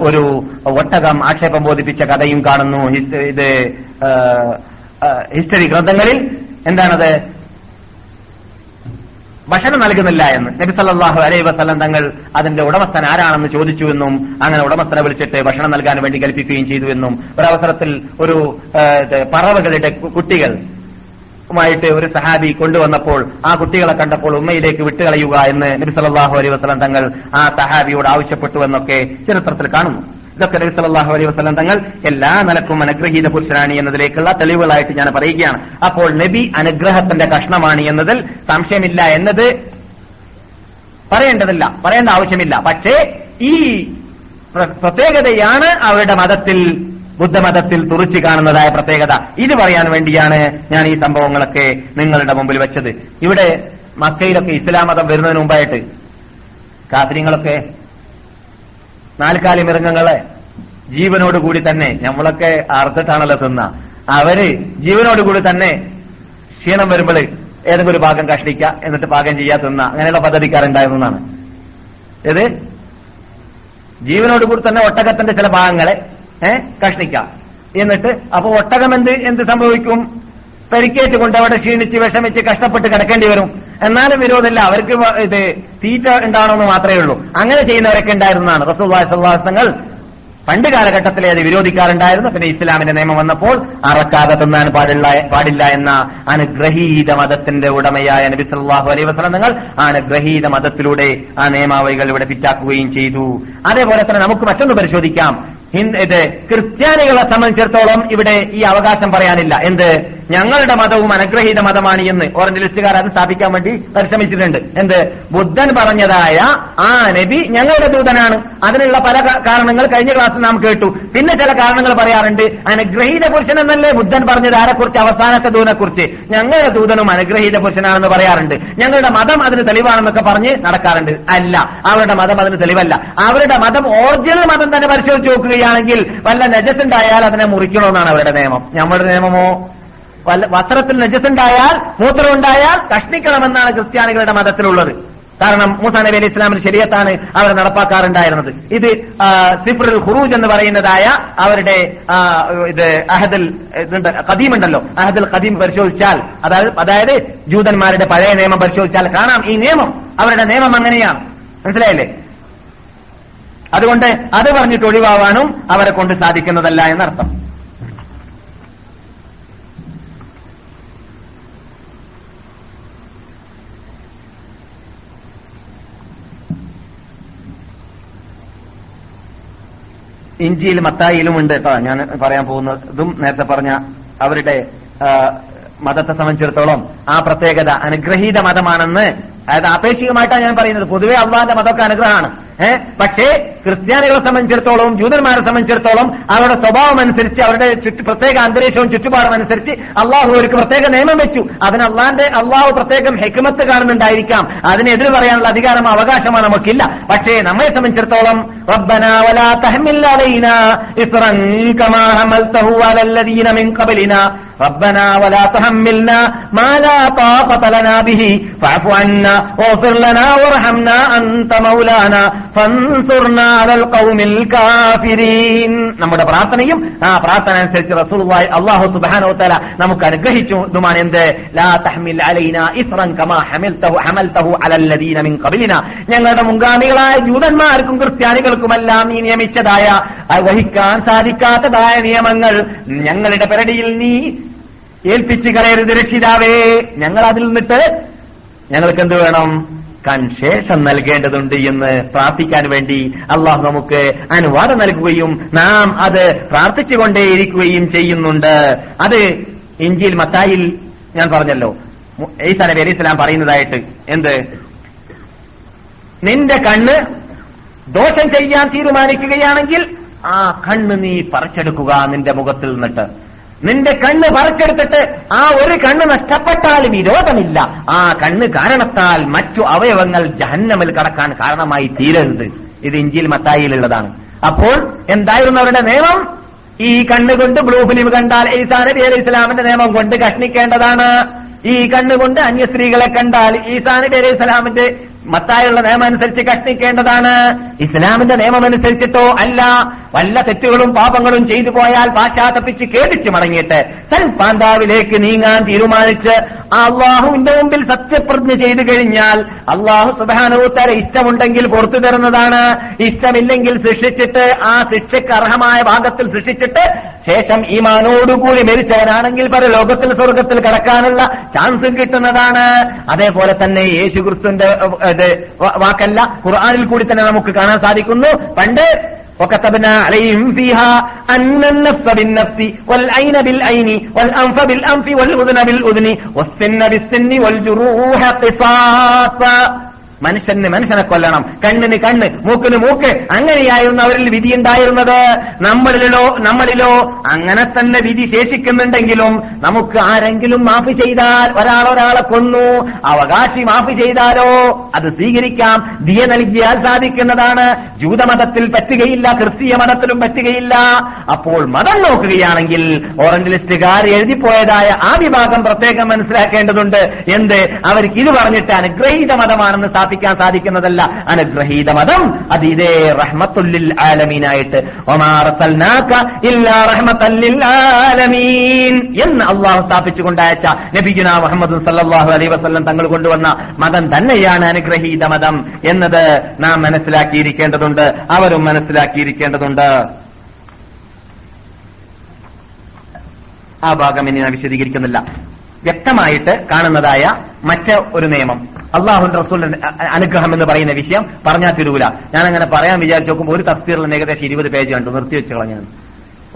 [SPEAKER 2] ഒരു ഒട്ടകം ആക്ഷേപം ബോധിപ്പിച്ച കഥയും കാണുന്നു. ഇത് ഹിസ്റ്ററി ഗ്രന്ഥങ്ങളിൽ എന്താണത്? ഭക്ഷണം നൽകുന്നില്ല എന്ന്. നബി സല്ലല്ലാഹു അലൈഹി വസല്ലം തങ്ങൾ അതിന്റെ ഉടമസ്ഥൻ ആരാണെന്ന് ചോദിച്ചു എന്നും അങ്ങനെ ഉടമസ്ഥനെ വിളിച്ചിട്ട് ഭക്ഷണം നൽകാൻ വേണ്ടി കൽപ്പിക്കുകയും ചെയ്തു എന്നും ഒരവസരത്തിൽ ഒരു പറവകളുടെ കുട്ടികൾ ുമായിട്ട് ഒരു സഹാബി കൊണ്ടുവന്നപ്പോൾ ആ കുട്ടികളെ കണ്ടപ്പോൾ ഉമ്മയിലേക്ക് വിട്ടുകളയുക എന്ന് നബി വസല്ലം തങ്ങൾ ആ സഹാബിയോട് ആവശ്യപ്പെട്ടുവെന്നൊക്കെ ചരിത്രത്തിൽ കാണുന്നു. ഇതൊക്കെ നബി സല്ലല്ലാഹു അലൈഹി വസല്ലം തങ്ങൾ എല്ലാ നിലക്കും അനുഗ്രഹീത പുരുഷനാണ് എന്നതിലേക്കുള്ള തെളിവുകളായിട്ട് ഞാൻ പറയുകയാണ്. അപ്പോൾ നബി അനുഗ്രഹത്തിന്റെ കഷ്ണമാണ് എന്നതിൽ സംശയമില്ല എന്നത് പറയേണ്ടതില്ല. പറയേണ്ട ആവശ്യമില്ല. പക്ഷേ ഈ പ്ര- പ്രത്യേകതയാണ് അവരുടെ മതത്തിൽ ബുദ്ധമതത്തിൽ തുറച്ചു കാണുന്നതായ പ്രത്യേകത. ഇത് പറയാൻ വേണ്ടിയാണ് ഞാൻ ഈ സംഭവങ്ങളൊക്കെ നിങ്ങളുടെ മുമ്പിൽ വെച്ചത്. ഇവിടെ മക്കയിലൊക്കെ ഇസ്ലാം മതം വരുന്നതിന് മുമ്പായിട്ട് കാത്തിരിങ്ങളൊക്കെ നാൽക്കാലി മൃഗങ്ങളെ ജീവനോട് കൂടി തന്നെ നമ്മളൊക്കെ അറുത്തിട്ടാണല്ലോ തിന്ന. അവർ ജീവനോടുകൂടി തന്നെ ക്ഷീണം വരുമ്പോൾ ഏതെങ്കിലും ഒരു ഭാഗം കഷ്ടിക്കുക എന്നിട്ട് പാകം ചെയ്യാ തിന്ന. അങ്ങനെയുള്ള പദ്ധതിക്കാരുണ്ടായിരുന്നതാണ്. എന്നാണ് ജീവനോട് കൂടി തന്നെ ഒട്ടകത്തിന്റെ ചില ഭാഗങ്ങളെ ഏഹ് കഷ്ണിക്കാം എന്നിട്ട് അപ്പൊ ഒട്ടകം എന്ത് എന്ത് സംഭവിക്കും? പരിക്കേറ്റ് കൊണ്ട് അവിടെ ക്ഷീണിച്ച് വിഷമിച്ച് കഷ്ടപ്പെട്ട് കിടക്കേണ്ടി വരും. എന്നാലും വിരോധമില്ല. അവർക്ക് ഇത് തീറ്റ ഉണ്ടാവണമെന്ന് മാത്രമേ ഉള്ളൂ. അങ്ങനെ ചെയ്യുന്നവരൊക്കെ ഉണ്ടായിരുന്നതാണ്. റസൂൽ പണ്ട് കാലഘട്ടത്തിലെ അത് വിരോധിക്കാറുണ്ടായിരുന്നു. പിന്നെ ഇസ്ലാമിന്റെ നിയമം വന്നപ്പോൾ അറക്കാതെ തിന്നാൻ പാടില്ല പാടില്ല എന്ന അനുഗ്രഹീത മതത്തിന്റെ ഉടമയായ നബി സല്ലാഹു അലൈഹി വസല്ലം തങ്ങൾ ആ അനുഗ്രഹീത മതത്തിലൂടെ ആ നിയമാവലികൾ ഇവിടെ പിറ്റാക്കുകയും ചെയ്തു. അതേപോലെ തന്നെ നമുക്ക് മറ്റൊന്ന് പരിശോധിക്കാം. ഇത് ക്രിസ്ത്യാനികളെ സംബന്ധിച്ചിടത്തോളം ഇവിടെ ഈ അവകാശം പറയാനില്ല. എന്ത്? ഞങ്ങളുടെ മതവും അനുഗ്രഹീത മതമാണ് എന്ന് ഓറഞ്ച് ലിസ്റ്റുകാർ അത് സ്ഥാപിക്കാൻ വേണ്ടി പരിശ്രമിച്ചിട്ടുണ്ട്. എന്ത്? ബുദ്ധൻ പറഞ്ഞതായ ആ നബി ഞങ്ങളുടെ ദൂതനാണ്. അതിനുള്ള പല കാരണങ്ങൾ കഴിഞ്ഞ ക്ലാസ്സിൽ നാം കേട്ടു. പിന്നെ ചില കാരണങ്ങൾ പറയാറുണ്ട്. അനുഗ്രഹീത പുരുഷൻ എന്നല്ലേ ബുദ്ധൻ പറഞ്ഞത്? ആരെക്കുറിച്ച്? അവസാനത്തെ ദൂതനെക്കുറിച്ച്. ഞങ്ങളുടെ ദൂതനും അനുഗ്രഹീത പുരുഷനാണെന്ന് പറയാറുണ്ട്. ഞങ്ങളുടെ മതം അതിന് തെളിവാണെന്നൊക്കെ പറഞ്ഞ് നടക്കാറുണ്ട്. അല്ല അവരുടെ മതം അതിന് തെളിവല്ല. അവരുടെ മതം ഒറിജിനൽ മതം തന്നെ പരിശോധിച്ച് നോക്കുകയാണെങ്കിൽ വല്ല നജത്തുണ്ടായാൽ അതിനെ മുറിക്കണമെന്നാണ് അവരുടെ നിയമം. നമ്മുടെ നിയമമോ? വല്ല വസ്ത്രത്തിൽ നജത്തുണ്ടായാൽ മൂത്രമുണ്ടായാൽ കഷ്ണിക്കണമെന്നാണ് ക്രിസ്ത്യാനികളുടെ മതത്തിലുള്ളത്. കാരണം മൂസാ നബി അലി ഇസ്ലാമിന് ശരിയത്താണ് അവർ നടപ്പാക്കാറുണ്ടായിരുന്നത്. ഇത് സിഫ്രുൽ ഖുറൂജ് എന്ന് പറയുന്നതായ അവരുടെ ഇത് അഹദൽ കദീമുണ്ടല്ലോ അഹദൽ ഖദീം പരിശോധിച്ചാൽ അതായത് അതായത് ജൂതന്മാരുടെ പഴയ നിയമം പരിശോധിച്ചാൽ കാണാം ഈ നിയമം അവരുടെ നിയമം അങ്ങനെയാണ്. മനസ്സിലായില്ലേ? അതുകൊണ്ട് അത് പറഞ്ഞിട്ട് ഒഴിവാവാനും അവരെ കൊണ്ട് സാധിക്കുന്നതല്ല എന്നർത്ഥം. ഇഞ്ചിയിലും മത്തായിലും ഉണ്ട് കേട്ടോ ഞാൻ പറയാൻ പോകുന്നതും നേരത്തെ പറഞ്ഞ അവരുടെ മതത്തെ സംബന്ധിച്ചിടത്തോളം ആ പ്രത്യേകത അനുഗ്രഹീത മതമാണെന്ന് അതായത് ആപേക്ഷികമായിട്ടാണ് ഞാൻ പറയുന്നത്. പൊതുവെ അള്ളാന്റെ മതമൊക്കെ അനുഗ്രഹമാണ്. ഏഹ് പക്ഷേ ക്രിസ്ത്യാനികളെ സംബന്ധിച്ചിടത്തോളം ജൂതന്മാരെ സംബന്ധിച്ചിടത്തോളം അവരുടെ സ്വഭാവം അനുസരിച്ച് അവരുടെ പ്രത്യേക അന്തരീക്ഷവും ചുറ്റുപാടും അനുസരിച്ച് അള്ളാഹു അവർക്ക് പ്രത്യേക നിയമം വെച്ചു. അതിന് അള്ളാന്റെ അള്ളാഹു പ്രത്യേകം ഹെക്കുമത്ത് കാണുന്നുണ്ടായിരിക്കാം. അതിനെതിരെ പറയാനുള്ള അധികാരം അവകാശമോ നമുക്കില്ല. പക്ഷേ നമ്മെ സംബന്ധിച്ചിടത്തോളം ربنا ولا تحمل علينا إصرا كما حملته على الذين من قبلنا ربنا ولا تحملنا ما لا طاقة لنا به فاعف عنا واغفر لنا وارحمنا أنت مولانا فانصرنا على القوم الكافرين നമ്മുടെ പ്രാർത്ഥനയും ആ പ്രാർത്ഥന അനുസരിച്ച് റസൂലുള്ളാഹി അല്ലാഹു സുബ്ഹാനഹു വതആല നമുക്ക് അനുഗ്രഹിച്ചു ഇതുമാണ് എന്ത് ലാ തഹ്മിൽ അലൈന ഇസ്റൻ കമാ ഹമൽതഹു ഹമൽതഹു അലൽ ലദീന മിൻ ഖബലിന ഞങ്ങളുടെ മുൻഗാമികളായ ജൂതന്മാർക്കും ക്രിസ്ത്യാനികൾക്കുമെല്ലാം നീ നിയമിച്ചതായ അത് വഹിക്കാൻ സാധിക്കാത്തതായ നിയമങ്ങൾ ഞങ്ങളുടെ പെരടിയിൽ നീ ഏൽപ്പിച്ചു കളയരുത് രക്ഷിതാവേ. ഞങ്ങൾ അതിൽ നിന്നിട്ട് ഞങ്ങൾക്ക് എന്ത് വേണം? കൺശേഷം നൽകേണ്ടതുണ്ട് എന്ന് പ്രാർത്ഥിക്കാൻ വേണ്ടി അള്ളാഹു നമുക്ക് അനുവാദം നൽകുകയും നാം അത് പ്രാർത്ഥിച്ചുകൊണ്ടേയിരിക്കുകയും ചെയ്യുന്നുണ്ട്. അത് ഇഞ്ചിയിൽ മത്തായിൽ ഞാൻ പറഞ്ഞല്ലോ. ഈസാ നബി അലൈഹി സ്വലാം പറയുന്നതായിട്ട്. എന്ത്? നിന്റെ കണ്ണ് ദോഷം ചെയ്യാൻ തീരുമാനിക്കുകയാണെങ്കിൽ ആ കണ്ണ് നീ പറിച്ചെടുക്കുക നിന്റെ മുഖത്തിൽ നിന്നിട്ട്. നിന്റെ കണ്ണ് പറക്കെടുത്തിട്ട് ആ ഒരു കണ്ണ് നഷ്ടപ്പെട്ടാൽ വിരോധമില്ല ആ കണ്ണ് കാരണത്താൽ മറ്റു അവയവങ്ങൾ ജഹന്നമിൽ കടക്കാൻ കാരണമായി തീരരുത്. ഇത് ഇഞ്ചിയിൽ മത്തായിലുള്ളതാണ് അപ്പോൾ എന്തായിരുന്നു അവരുടെ നിയമം? ഈ കണ്ണുകൊണ്ട് ബ്ലൂ ഫിലിം കണ്ടാൽ ഈസാ നബി ഇസ്ലാമിന്റെ നിയമം കൊണ്ട് കഷ്ണിക്കേണ്ടതാണ്. ഈ കണ്ണുകൊണ്ട് അന്യ സ്ത്രീകളെ കണ്ടാൽ ഈസാ നബി ഇസ്ലാമിന്റെ മത്തായുള്ള നിയമം അനുസരിച്ച് കഷ്ണിക്കേണ്ടതാണ്. ഇസ്ലാമിന്റെ നിയമം അനുസരിച്ചിട്ടോ അല്ല. വല്ല തെറ്റുകളും പാപങ്ങളും ചെയ്തു പോയാൽ പാശ്ചാത്തപ്പിച്ച് കേടിച്ച് മടങ്ങിയിട്ട് സൽപാന്താവിലേക്ക് നീങ്ങാൻ തീരുമാനിച്ച് അള്ളാഹുവിന്റെ മുമ്പിൽ സത്യപ്രതിജ്ഞ ചെയ്തു കഴിഞ്ഞാൽ അള്ളാഹു സുധാനവുത്തര ഇഷ്ടമുണ്ടെങ്കിൽ പുറത്തു തരുന്നതാണ്. ഇഷ്ടമില്ലെങ്കിൽ ശിക്ഷിച്ചിട്ട് ആ ശിക്ഷയ്ക്ക് അർഹമായ ഭാഗത്തിൽ ശിക്ഷിച്ചിട്ട് ശേഷം ഈമാനോടുകൂടി മരിച്ചവനാണെങ്കിൽ പല ലോകത്തിൽ സ്വർഗത്തിൽ കടക്കാനുള്ള ചാൻസും കിട്ടുന്നതാണ്. അതേപോലെ തന്നെ യേശു ക്രിസ്തുവിന്റെ വാക്കല്ല ഖുർആാനിൽ കൂടി തന്നെ നമുക്ക് കാണാൻ സാധിക്കുന്നു. പണ്ട് وكتبنا عليهم فيها أن النفس بالنفس والعين بالعين والأنف بالأنف والأذن بالأذن والسن بالسن والجروح قصاص മനുഷ്യന് മനുഷ്യനെ കൊല്ലണം. കണ്ണിന് കണ്ണ് മൂക്കിന് മൂക്ക്. അങ്ങനെയായിരുന്നു അവരിൽ വിധി ഉണ്ടായിരുന്നത്. നമ്മളിലോ നമ്മളിലോ അങ്ങനെ തന്നെ വിധി ശേഷിക്കുന്നുണ്ടെങ്കിലും നമുക്ക് ആരെങ്കിലും മാഫ് ചെയ്താൽ ഒരാൾ ഒരാളെ കൊന്നു. അവകാശി മാഫ് ചെയ്താലോ? അത് സ്വീകരിക്കാം. ദിയ നൽകിയാൽ സാധിക്കുന്നതാണ്. ജൂതമതത്തിൽ പറ്റുകയില്ല ക്രിസ്തീയ മതത്തിലും പറ്റുകയില്ല. അപ്പോൾ മതം നോക്കുകയാണെങ്കിൽ ഓറഞ്ച് ലിസ്റ്റുകാർ എഴുതിപ്പോയതായ ആ വിഭാഗം പ്രത്യേകം മനസ്സിലാക്കേണ്ടതുണ്ട്. എന്ത്? അവർക്ക് ഇത് പറഞ്ഞിട്ട് അനുഗ്രഹീത മതമാണെന്ന് സ്ഥാപിക്കാൻ സാധിക്കുന്നതല്ല. അനുഗ്രഹീത മതം. അത് ഇതേ റഹ്മത്തുല്ലിൽ ആലമീനായിട്ട്. എന്ന് അള്ളാഹു സ്ഥാപിച്ചുകൊണ്ടയച്ച നബിഗുന മുഹമ്മദ് സല്ലാഹു അലൈ വസ്ലം തങ്ങൾ കൊണ്ടുവന്ന മതം തന്നെയാണ് അനുഗ്രഹീത മതം എന്നത് നാം മനസ്സിലാക്കിയിരിക്കേണ്ടതുണ്ട്. അവരും മനസ്സിലാക്കിയിരിക്കേണ്ടതുണ്ട്. ആ ഭാഗം ഇനി ഞാൻ വിശദീകരിക്കുന്നില്ല. വ്യക്തമായിട്ട് കാണുന്നതായ മറ്റ് ഒരു നിയമം. അള്ളാഹു റസൂലിന്റെ അനുഗ്രഹം എന്ന് പറയുന്ന വിഷയം പറഞ്ഞാൽ തിരുവില്ല ഞാൻ അങ്ങനെ പറയാൻ വിചാരിച്ചു നോക്കുമ്പോൾ ഒരു തഫ്സീറിൽ ഏകദേശം ഇരുപത് പേജ് കണ്ടു നിർത്തിവെച്ച് കളഞ്ഞു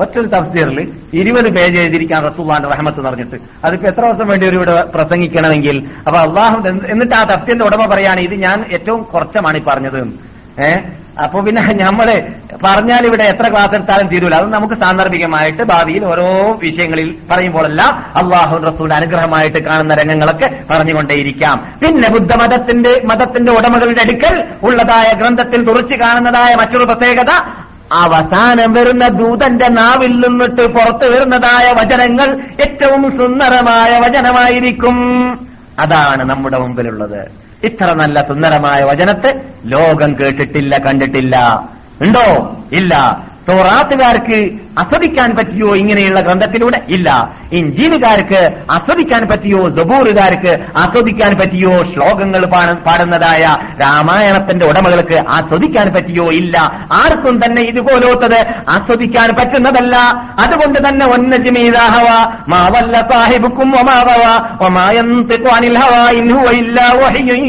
[SPEAKER 2] ഒറ്റൊരു തഫ്സീറിൽ ഇരുപത് പേജ് എഴുതിയിരിക്കാൻ റസൂള്ളാന്റെ റഹമത്ത് പറഞ്ഞിട്ട്. അതിപ്പോ എത്ര ദിവസം വേണ്ടി ഒരു ഇവിടെ പ്രസംഗിക്കണമെങ്കിൽ? അപ്പൊ അള്ളാഹു എന്നിട്ട് ആ തഫ്സീറിന്റെ ഉടമ പറയാണ് ഇത് ഞാൻ ഏറ്റവും കുറച്ചമാണ് ഈ പറഞ്ഞത്. ഏ അപ്പൊ പിന്നെ നമ്മൾ പറഞ്ഞാൽ ഇവിടെ എത്ര ക്ലാസ് എടുത്താലും തീരൂല. അത് നമുക്ക് സാന്ദർഭികമായിട്ട് ഭാവിയിൽ ഓരോ വിഷയങ്ങളിൽ പറയുമ്പോഴെല്ലാം അള്ളാഹു റസൂൽ അനുഗ്രഹമായിട്ട് കാണുന്ന രംഗങ്ങളൊക്കെ പറഞ്ഞുകൊണ്ടേയിരിക്കാം. പിന്നെ ബുദ്ധമതത്തിന്റെ മതത്തിന്റെ ഉടമകളുടെ അടുക്കൽ ഉള്ളതായ ഗ്രന്ഥത്തിൽ തുറച്ചു കാണുന്നതായ മറ്റൊരു പ്രത്യേകത അവസാനം വരുന്ന ദൂതന്റെ നാവിൽ നിന്നിട്ട് പുറത്തു വരുന്നതായ വചനങ്ങൾ ഏറ്റവും സുന്ദരമായ വചനമായിരിക്കും. അതാണ് നമ്മുടെ മുമ്പിലുള്ളത്. ഇത്ര നല്ല സുന്ദരമായ വചനത്തെ ലോകം കേട്ടിട്ടില്ല കണ്ടിട്ടില്ല. ഉണ്ടോ? ഇല്ല. തോറാത്തുകാർക്ക് ആസ്വദിക്കാൻ പറ്റിയോ ഇങ്ങനെയുള്ള ഗ്രന്ഥത്തിലൂടെ? ഇല്ല. ഇഞ്ചീലുകാർക്ക് ആസ്വദിക്കാൻ പറ്റിയോ ജബൂറുകാർക്ക് ആസ്വദിക്കാൻ പറ്റിയോ ശ്ലോകങ്ങൾ പാടുന്നതായ രാമായണത്തിന്റെ ഉടമകൾക്ക് ആസ്വദിക്കാൻ പറ്റിയോ? ഇല്ല. ആർക്കും തന്നെ ഇതുപോലത്തത് ആസ്വദിക്കാൻ പറ്റുന്നതല്ല. അതുകൊണ്ട് തന്നെ ഒന്നജിമീതാഹവ മാവല്ല സാഹിബുക്കും ഒമാവവ ഒമായന്തിഖു അനിൽ ഹവാ ഇൻ ഹുവ ഇല്ലാ വഹയ്യുൻ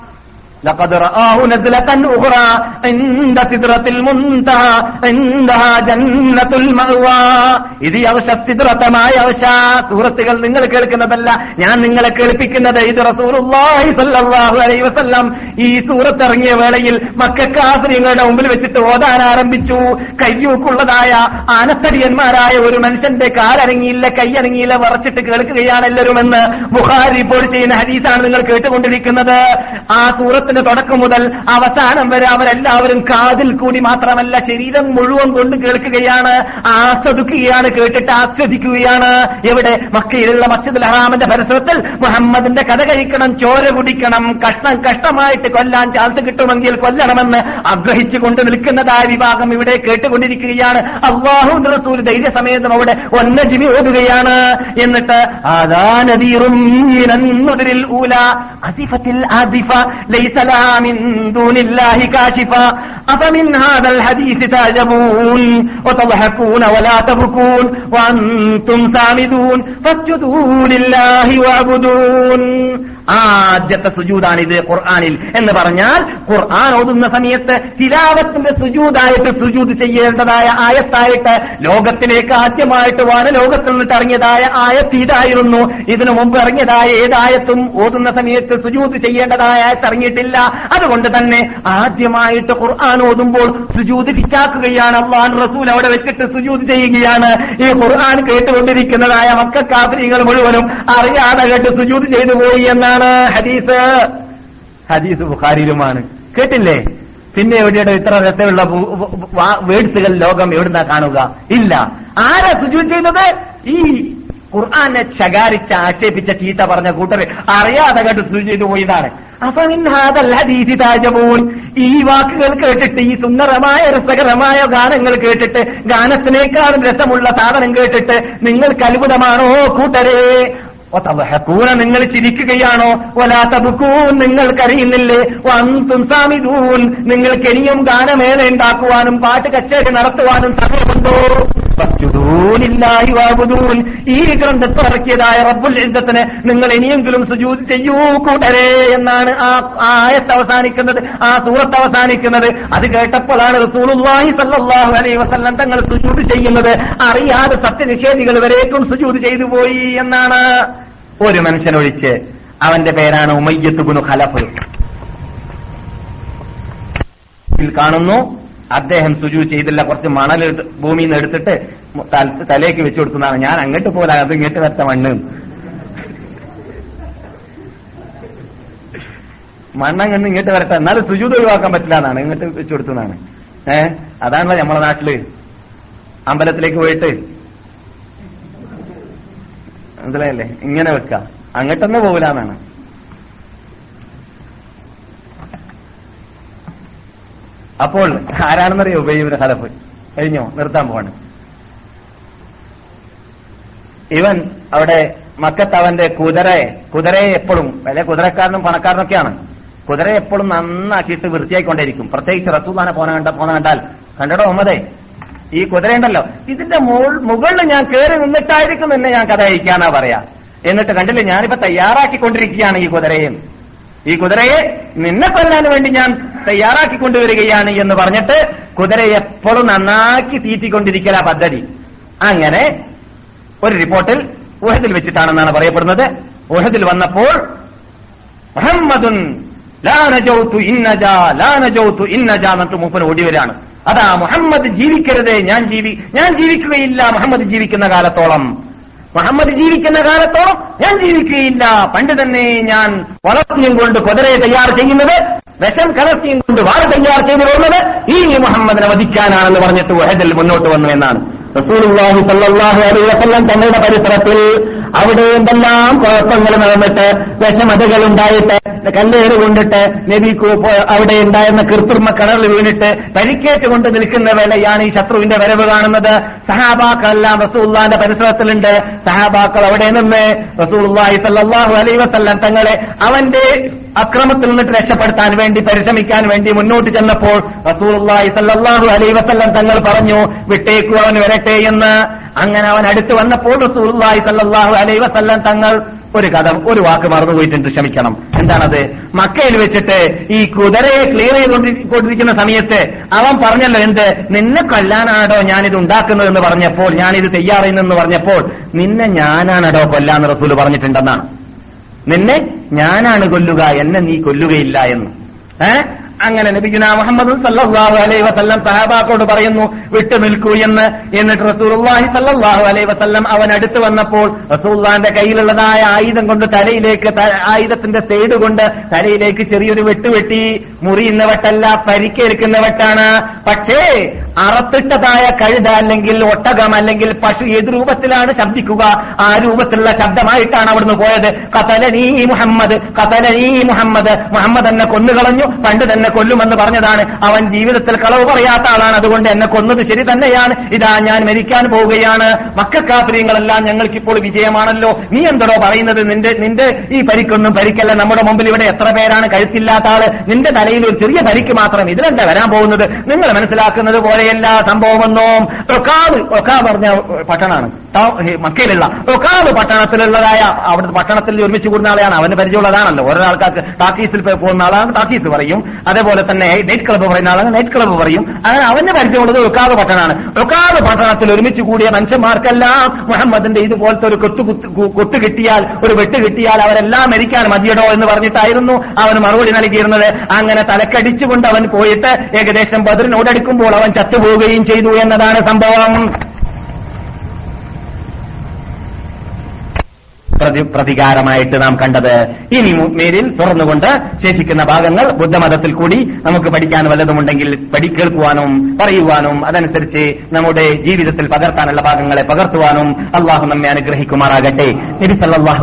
[SPEAKER 2] لقد رآه نزلة أخرى عند سدرة المنتهى عندها جنة المأوى ഇത് യവശ സിദ്രത്തമായ യവശ സുഹൃത്തുക്കൾ നിങ്ങൾ കേൾക്കുന്നതല്ല ഞാൻ നിങ്ങളെ കേൾപ്പിക്കുന്നത് ഇത് റസൂലുള്ളാഹി സ്വല്ലല്ലാഹു അലൈഹി വസല്ലം ഈ സൂറത്ത് ഇറങ്ങിയ വേളയിൽ മക്കാശ്രീങ്ങളുടെ മുമ്പിൽ വെച്ചിട്ട് ഓതാൻ ആരംഭിച്ചു കയ്യൂക്കുള്ളതായ ആനത്തടിയന്മാരായ ഒരു മനുഷ്യന്റെ കാലനങ്ങിയില്ല കൈയനങ്ങിയില്ല വിറച്ചിട്ട് കേൾക്കുകയാണ് എല്ലാവരുമെന്ന് ബുഹാരി റിപ്പോർട്ട് ചെയ്യുന്ന ഹദീസാണ് നിങ്ങൾ കേട്ടുകൊണ്ടിരിക്കുന്നത് ആ സൂറത്തിന്റെ തുടക്കം മുതൽ അവസാനം വരെ അവരെല്ലാവരും കാതിൽ കൂടി മാത്രമല്ല ശരീരം മുഴുവൻ കൊണ്ട് കേൾക്കുകയാണ് ആസ്വദിക്കുകയാണ് കേട്ടിട്ട് ആസ്വദിക്കുകയാണ്. എവിടെ? മക്കയിലുള്ള മസ്ജിദ് ഹറാമിന്റെ പരിസരത്തിൽ മുഹമ്മദിന്റെ കഥ കഴിക്കണം ചോര കുടിക്കണം കഷ്ണം കഷ്ടമായിട്ട് കൊല്ലാൻ ചാൻസ് കിട്ടുമെങ്കിൽ കൊല്ലണമെന്ന് ആഗ്രഹിച്ചുകൊണ്ട് നിൽക്കുന്നതായ വിഭാഗം ഇവിടെ കേട്ടുകൊണ്ടിരിക്കുകയാണ്. അള്ളാഹു റസൂൽ ധൈര്യസമേതം അവിടെ ഒന്നജിമി ഓടുകയാണ് എന്നിട്ട് ആദാ നദീറും മിനന്നുദിരിൽ ഊല അസിഫത്തിൽ ആദിഫ ലൈസ لها من دون الله كاشفا؟ أفمن هذا الحديث تعجبون؟ وتضحكون ولا تبكون؟ وأنتم سامدون؟ فاسجدوا لله واعبدون. ആദ്യത്തെ സുജൂദാണിത് ഖുർആാനിൽ. എന്ന് പറഞ്ഞാൽ ഖുർആൻ ഓതുന്ന സമയത്ത് തിലാവത്തിന്റെ സുജൂദായിട്ട് സുജൂദ് ചെയ്യേണ്ടതായ ആയത്തായിട്ട് ലോകത്തിലേക്ക് ആദ്യമായിട്ട് വാനലോകത്തിൽ നിന്നിട്ട് ഇറങ്ങിയതായ ആയത്ത് ഇതായിരുന്നു. ഇതിനു മുമ്പ് ഇറങ്ങിയതായ ഏതായത്തും ഓതുന്ന സമയത്ത് സുജൂദ് ചെയ്യേണ്ടതായ ആയത്ത് ഇറങ്ങിയിട്ടില്ല. അതുകൊണ്ട് തന്നെ ആദ്യമായിട്ട് ഖുർആൻ ഓതുമ്പോൾ സുജൂദ് ഫിറ്റാക്കുകയാണ് അള്ളാൻ റസൂൽ അവിടെ വെച്ചിട്ട് സുജൂദ് ചെയ്യുകയാണ്. ഈ ഖുർആൻ കേട്ടുകൊണ്ടിരിക്കുന്നതായ മക്കാഫിരികൾ മുഴുവനും അറിയാതെ കേട്ട് സുജൂദ് ചെയ്തു പോയി എന്നാണ് ഹദീസ്. ഹദീസ് ബുഖാരിയിലുമാണ്. കേട്ടില്ലേ? പിന്നെ എവിടെയാണ് ഇത്ര രസമുള്ള വേഡ്സുകൾ ലോകം എവിടുന്നാ കാണുക? ഇല്ല. ആരാ സുജു ചെയ്യുന്നത്? ഈ ഖുർആാനെ ശകാരിച്ച് ആക്ഷേപിച്ച ചീത്ത പറഞ്ഞ കൂട്ടർ അറിയാതെ കേട്ട് സുജു ചെയ്തു പോയതാണ്. താജമൂൻ ഈ വാക്കുകൾ കേട്ടിട്ട് ഈ സുന്ദരമായ രസകരമായ ഗാനങ്ങൾ കേട്ടിട്ട് ഗാനത്തിനേക്കാളും രസമുള്ള സാധനം കേട്ടിട്ട് നിങ്ങൾക്ക് അത്ഭുതമാണോ കൂട്ടരെ? ഒത്തവഹക്കൂന നിങ്ങൾ ചിരിക്കുകയാണോ? ഒലാത്തബുക്കൂൻ നിങ്ങൾ കരയുന്നില്ലേ വന്തും സാമിദൂൻ നിങ്ങൾക്ക് ഇനിയും ഗാനമേള ഉണ്ടാക്കുവാനും പാട്ട് കച്ചേരി നടത്തുവാനും സമയമുണ്ടോ. ഈ ഗ്രന്ഥത്തിൽ ഇറക്കിയതായ റബ്ബുൽ ലിംഗത്തിന് നിങ്ങൾ ഇനിയെങ്കിലും സുജൂദ് ചെയ്യൂ കൂടരേ എന്നാണ് ആ ആയത്ത് അവസാനിക്കുന്നത് ആ സൂറത്ത് അവസാനിക്കുന്നത്. അത് കേട്ടപ്പോഴാണ് റസൂലുള്ളാഹി സല്ലാഹു അലൈഹി വസല്ലം തങ്ങൾ സുജൂദ് ചെയ്യുന്നത്. അറിയാതെ സത്യനിഷേധികൾ വരേക്കും സുജൂദ് ചെയ്തു പോയി എന്നാണ്. ഒരു മനുഷ്യനൊഴിച്ച് അവന്റെ പേരാണ് ഉമയ്യത്തുബുനു ഖലഫ് ഇതിൽ കാണുന്നു അദ്ദേഹം സുജു ചെയ്തില്ല കുറച്ച് മണൽ ഭൂമിയിൽ നിന്ന് എടുത്തിട്ട് തല- തലേക്ക് വെച്ചു കൊടുക്കുന്നതാണ്. ഞാൻ അങ്ങോട്ട് പോലെ അത് ഇങ്ങോട്ട് വരത്ത മണ്ണ്. മണ്ണങ്ങ് ഇങ്ങോട്ട് വരട്ടെ. എന്നാലും സുജൂത് ഒഴിവാക്കാൻ പറ്റില്ല എന്നാണ്. ഇങ്ങോട്ട് വെച്ചു കൊടുക്കുന്നതാണ്. ഏഹ് അതാണല്ലോ നമ്മളെ നാട്ടിൽ. അമ്പലത്തിലേക്ക് പോയിട്ട് മനസ്സിലായല്ലേ? ഇങ്ങനെ വെക്ക. അങ്ങോട്ടൊന്നും പോവില്ല എന്നാണ്. അപ്പോൾ ആരാണെന്നറിയോ? ഉപയോഗിക്കുന്ന ഹലഫ്. കഴിഞ്ഞോ? നിർത്താൻ പോവാണ്. ഇവൻ അവിടെ മക്കത്ത് അവന്റെ കുതിരയെ കുതിരയെ എപ്പോഴും വലിയ കുതിരക്കാരനും പണക്കാരനൊക്കെയാണ്. കുതിരയെ എപ്പോഴും നന്നാക്കിയിട്ട് വൃത്തിയായിക്കൊണ്ടേയിരിക്കും. പ്രത്യേകിച്ച് റസൂദാനെ പോന കണ്ട പോന കണ്ടാൽ. കണ്ടടോ ഒമ്മതേ ഈ കുതിരയുണ്ടല്ലോ. ഇതിന്റെ മുകളിൽ ഞാൻ കയറി നിന്നിട്ടായിരിക്കും നിന്നെ ഞാൻ കഥ അയക്കാന്നാ പറയാ. എന്നിട്ട് കണ്ടില്ലേ ഞാനിപ്പോ തയ്യാറാക്കിക്കൊണ്ടിരിക്കുകയാണ് ഈ കുതിരയെ. ഈ കുതിരയെ നിന്നെ കൊല്ലാൻ വേണ്ടി ഞാൻ തയ്യാറാക്കി തയ്യാറാക്കിക്കൊണ്ടുവരികയാണ് എന്ന് പറഞ്ഞിട്ട് കുതിരയെ എപ്പോഴും നന്നാക്കി തീറ്റിക്കൊണ്ടിരിക്കല പദ്ധതി. അങ്ങനെ ഒരു റിപ്പോർട്ടിൽ ഊഹത്തിൽ വെച്ചിട്ടാണെന്നാണ് പറയപ്പെടുന്നത്. ഊഹത്തിൽ വന്നപ്പോൾ മുഹമ്മദുൻ ലാനജൌത്തു ഇന്നജ ലാനജൌത്തു ഇന്നജ എന്നിട്ട് മൂപ്പൻ ഓടി വരാണ് അതാ മുഹമ്മദ് ജീവിക്കരുതേ ഞാൻ ജീവി ഞാൻ ജീവിക്കുകയില്ല മുഹമ്മദ് ജീവിക്കുന്ന കാലത്തോളം. മുഹമ്മദ് ജീവിക്കുന്ന കാലത്തോളം ഞാൻ ജീവിക്കുകയില്ല. പണ്ട് തന്നെ ഞാൻ വളർത്തിയും കൊണ്ട് കുതിരയെ തയ്യാർ ചെയ്യുന്നത് വിഷം കലർത്തിയും കൊണ്ട് വാഴ തയ്യാർ ചെയ്തു പോകുന്നത് ഈ മുഹമ്മദിനെ വധിക്കാനാണെന്ന് പറഞ്ഞിട്ട് വഹദിൽ മുന്നോട്ട് വന്നു എന്നാണ്. റസൂൽ വസല്ലം തങ്ങളുടെ പരിസരത്തിൽ അവിടെ എന്തെല്ലാം കുഴപ്പങ്ങൾ നടന്നിട്ട് വിഷമതകൾ ഉണ്ടായിട്ട് കല്ലേറ് കൊണ്ടിട്ട് നബിക്ക് അവിടെ ഉണ്ടായിരുന്ന കൃത്രിമ കടൽ വീണിട്ട് പരിക്കേറ്റ് കൊണ്ട് നിൽക്കുന്ന വേളയാണ് ഈ ശത്രുവിന്റെ വരവ് കാണുന്നത്. സഹാബാക്കളെല്ലാം റസൂള്ളാന്റെ പരിസരത്തിലുണ്ട്. സഹാബാക്കൾ അവിടെ നിന്ന് റസൂള്ളി സല്ലാഹു അലൈ വസല്ലം തങ്ങളെ അവന്റെ അക്രമത്തിൽ നിന്നിട്ട് രക്ഷപ്പെടുത്താൻ വേണ്ടി പരിശ്രമിക്കാൻ വേണ്ടി മുന്നോട്ട് ചെന്നപ്പോൾ റസൂള്ളി സല്ലാഹു അലൈ വസല്ലം തങ്ങൾ പറഞ്ഞു വിട്ടേക്കു അവൻ വരട്ടെ എന്ന് അങ്ങനെ അവൻ അടുത്ത് വന്നപ്പോൾ റസൂലുള്ളാഹി സല്ലല്ലാഹു അലൈഹി വസല്ലം തങ്ങൾ ഒരു കഥ ഒരു വാക്ക് മറന്നുപോയിട്ടുണ്ട് ക്ഷമിക്കണം. എന്താണത്? മക്കയിൽ വെച്ചിട്ട് ഈ കുതിരയെ ക്ലിയർ ചെയ്തുകൊണ്ടിരിക്കുന്ന സമയത്ത് അവൻ പറഞ്ഞല്ലോ എന്ത്? നിന്നെ കൊല്ലാനാണോ ഞാനിത് ഉണ്ടാക്കുന്നത് എന്ന് പറഞ്ഞപ്പോൾ ഞാനിത് തയ്യാറെന്ന് പറഞ്ഞപ്പോൾ നിന്നെ ഞാനാണടോ കൊല്ലാന്ന് റസൂൽ പറഞ്ഞിട്ടുണ്ടെന്നാണ്. നിന്നെ ഞാനാണ് കൊല്ലുക എന്നെ നീ കൊല്ലുകയില്ല എന്ന്. ഏ? അങ്ങനെ നബിഗുന മുഹമ്മദ് സല്ലാഹു അലൈ വസല്ലം സഹാബാക്കോട് പറയുന്നു വിട്ടു നിൽക്കൂ എന്ന്. എന്നിട്ട് റസൂലുള്ളാഹി സല്ലാഹു അലൈ വസല്ലം അവൻ അടുത്ത് വന്നപ്പോൾ റസൂള്ളാന്റെ കയ്യിലുള്ളതായ ആയുധം കൊണ്ട് തലയിലേക്ക് ആയുധത്തിന്റെ സൈഡ് കൊണ്ട് തലയിലേക്ക് ചെറിയൊരു വെട്ടുവെട്ടി പരിക്കേൽക്കുന്ന വട്ടാണ് പക്ഷേ അറത്തിട്ടതായ കഴുത അല്ലെങ്കിൽ ഒട്ടകം അല്ലെങ്കിൽ പശു ഏത് രൂപത്തിലാണ് ശബ്ദിക്കുക? ആ രൂപത്തിലുള്ള ശബ്ദമായിട്ടാണ് അവിടുന്ന് പോയത്. കതലനീ മുഹമ്മദ് കതലനീ മുഹമ്മദ്. മുഹമ്മദ് എന്നെ കൊന്നുകളഞ്ഞു പണ്ട് തന്നെ കൊല്ലുമെന്ന് പറഞ്ഞതാണ്. അവൻ ജീവിതത്തിൽ കളവ് പറയാത്ത ആളാണ്. അതുകൊണ്ട് എന്നെ കൊന്നത് ശരി തന്നെയാണ്. ഇതാ ഞാൻ മരിക്കാൻ പോവുകയാണ്. മക്കാപ്രിയങ്ങളെല്ലാം ഞങ്ങൾക്കിപ്പോൾ വിജയമാണല്ലോ. നീ എന്തടോ പറയുന്നത്? നിന്റെ നിന്റെ ഈ പരിക്കൊന്നും പരിക്കല്ല. നമ്മുടെ മുമ്പിൽ ഇവിടെ എത്ര പേരാണ് കഴുത്തില്ലാത്ത ആൾ? നിന്റെ തലയിൽ ഒരു ചെറിയ പരിക്ക് മാത്രം ഇതിലെന്താ വരാൻ പോകുന്നത്? നിങ്ങൾ മനസ്സിലാക്കുന്നത് പോലെയല്ല സംഭവമെന്നും ഒക്കാവ് ഒക്കാവ് പറഞ്ഞ പട്ടണമാണ്. മക്കയിലുള്ള. ഒക്കാവ് പട്ടണത്തിലുള്ളതായ അവിടുത്തെ പട്ടണത്തിൽ ഒരുമിച്ച് കൂടുന്ന ആളെയാണ്. അവന് പരിചയമുള്ളതാണല്ലോ. ഓരോ ആൾക്കാർക്ക് ടാക്കീസിൽ പോകുന്ന ആളാണ് ടാക്കീസ് പറയും. അതേപോലെ തന്നെ നൈറ്റ് ക്ലബ്ബ് പറയുന്ന ആളാണ് നൈറ്റ് ക്ലബ്ബ് പറയും. അങ്ങനെ അവന് പരിചയമുള്ളത് ഒക്കാവ് പട്ടണമാണ്. ഒക്കാവ് പട്ടണത്തിൽ ഒരുമിച്ച് കൂടിയ മനുഷ്യന്മാർക്കെല്ലാം മുഹമ്മദിന്റെ ഇതുപോലത്തെ ഒരു കൊത്തു കൊത്തു കിട്ടിയാൽ ഒരു വെട്ട് കിട്ടിയാൽ അവരെല്ലാം മരിക്കാൻ മതിയടോ എന്ന് പറഞ്ഞിട്ടായിരുന്നു അവന് മറുപടി നൽകിയിരുന്നത്. അങ്ങനെ തലക്കടിച്ചുകൊണ്ട് അവൻ പോയിട്ട് ഏകദേശം ബദറിനോടടുക്കുമ്പോൾ അവൻ ചത്തുപോവുകയും ചെയ്തു എന്നതാണ് സംഭവം പ്രതി- പ്രതികാരമായിട്ട് നാം കണ്ടത്. ഇനി മേരിൽ തുറന്നുകൊണ്ട് ശേഷിക്കുന്ന ഭാഗങ്ങൾ ബുദ്ധമതത്തിൽ കൂടി നമുക്ക് പഠിക്കാൻ വല്ലതുമുണ്ടെങ്കിൽ പഠി കേൾക്കുവാനും പറയുവാനും അതനുസരിച്ച് നമ്മുടെ ജീവിതത്തിൽ പകർത്താനുള്ള ഭാഗങ്ങളെ പകർത്തുവാനും അള്ളാഹു നമ്മെ അനുഗ്രഹിക്കുമാറാകട്ടെ. നബി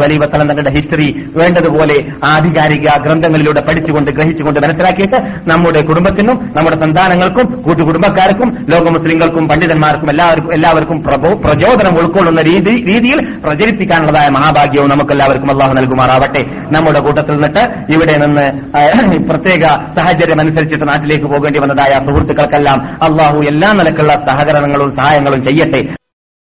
[SPEAKER 2] അലൈ വസല്ലം തങ്ങളുടെ ഹിസ്റ്ററി വേണ്ടതുപോലെ ആധികാരിക ഗ്രന്ഥങ്ങളിലൂടെ പഠിച്ചുകൊണ്ട് ഗ്രഹിച്ചുകൊണ്ട് മനസ്സിലാക്കിയിട്ട് നമ്മുടെ കുടുംബത്തിനും നമ്മുടെ സന്താനങ്ങൾക്കും കൂട്ടുകുടുംബക്കാർക്കും ലോക മുസ്ലിങ്ങൾക്കും പണ്ഡിതന്മാർക്കും എല്ലാവർക്കും എല്ലാവർക്കും പ്രചോദനം ഉൾക്കൊള്ളുന്ന രീതി രീതിയിൽ പ്രചരിപ്പിക്കാനുള്ളതായ മഹാഭാഗ്യവും നമുക്കെല്ലാവർക്കും അള്ളാഹു നൽകുമാറാവട്ടെ. നമ്മുടെ കൂട്ടത്തിൽ നിന്നിട്ട് ഇവിടെ നിന്ന് പ്രത്യേക സാഹചര്യം അനുസരിച്ചിട്ട് നാട്ടിലേക്ക് പോകേണ്ടി വന്നതായ സുഹൃത്തുക്കൾക്കെല്ലാം അള്ളാഹു എല്ലാ നിലക്കുള്ള സഹകരണങ്ങളും സഹായങ്ങളും ചെയ്യട്ടെ.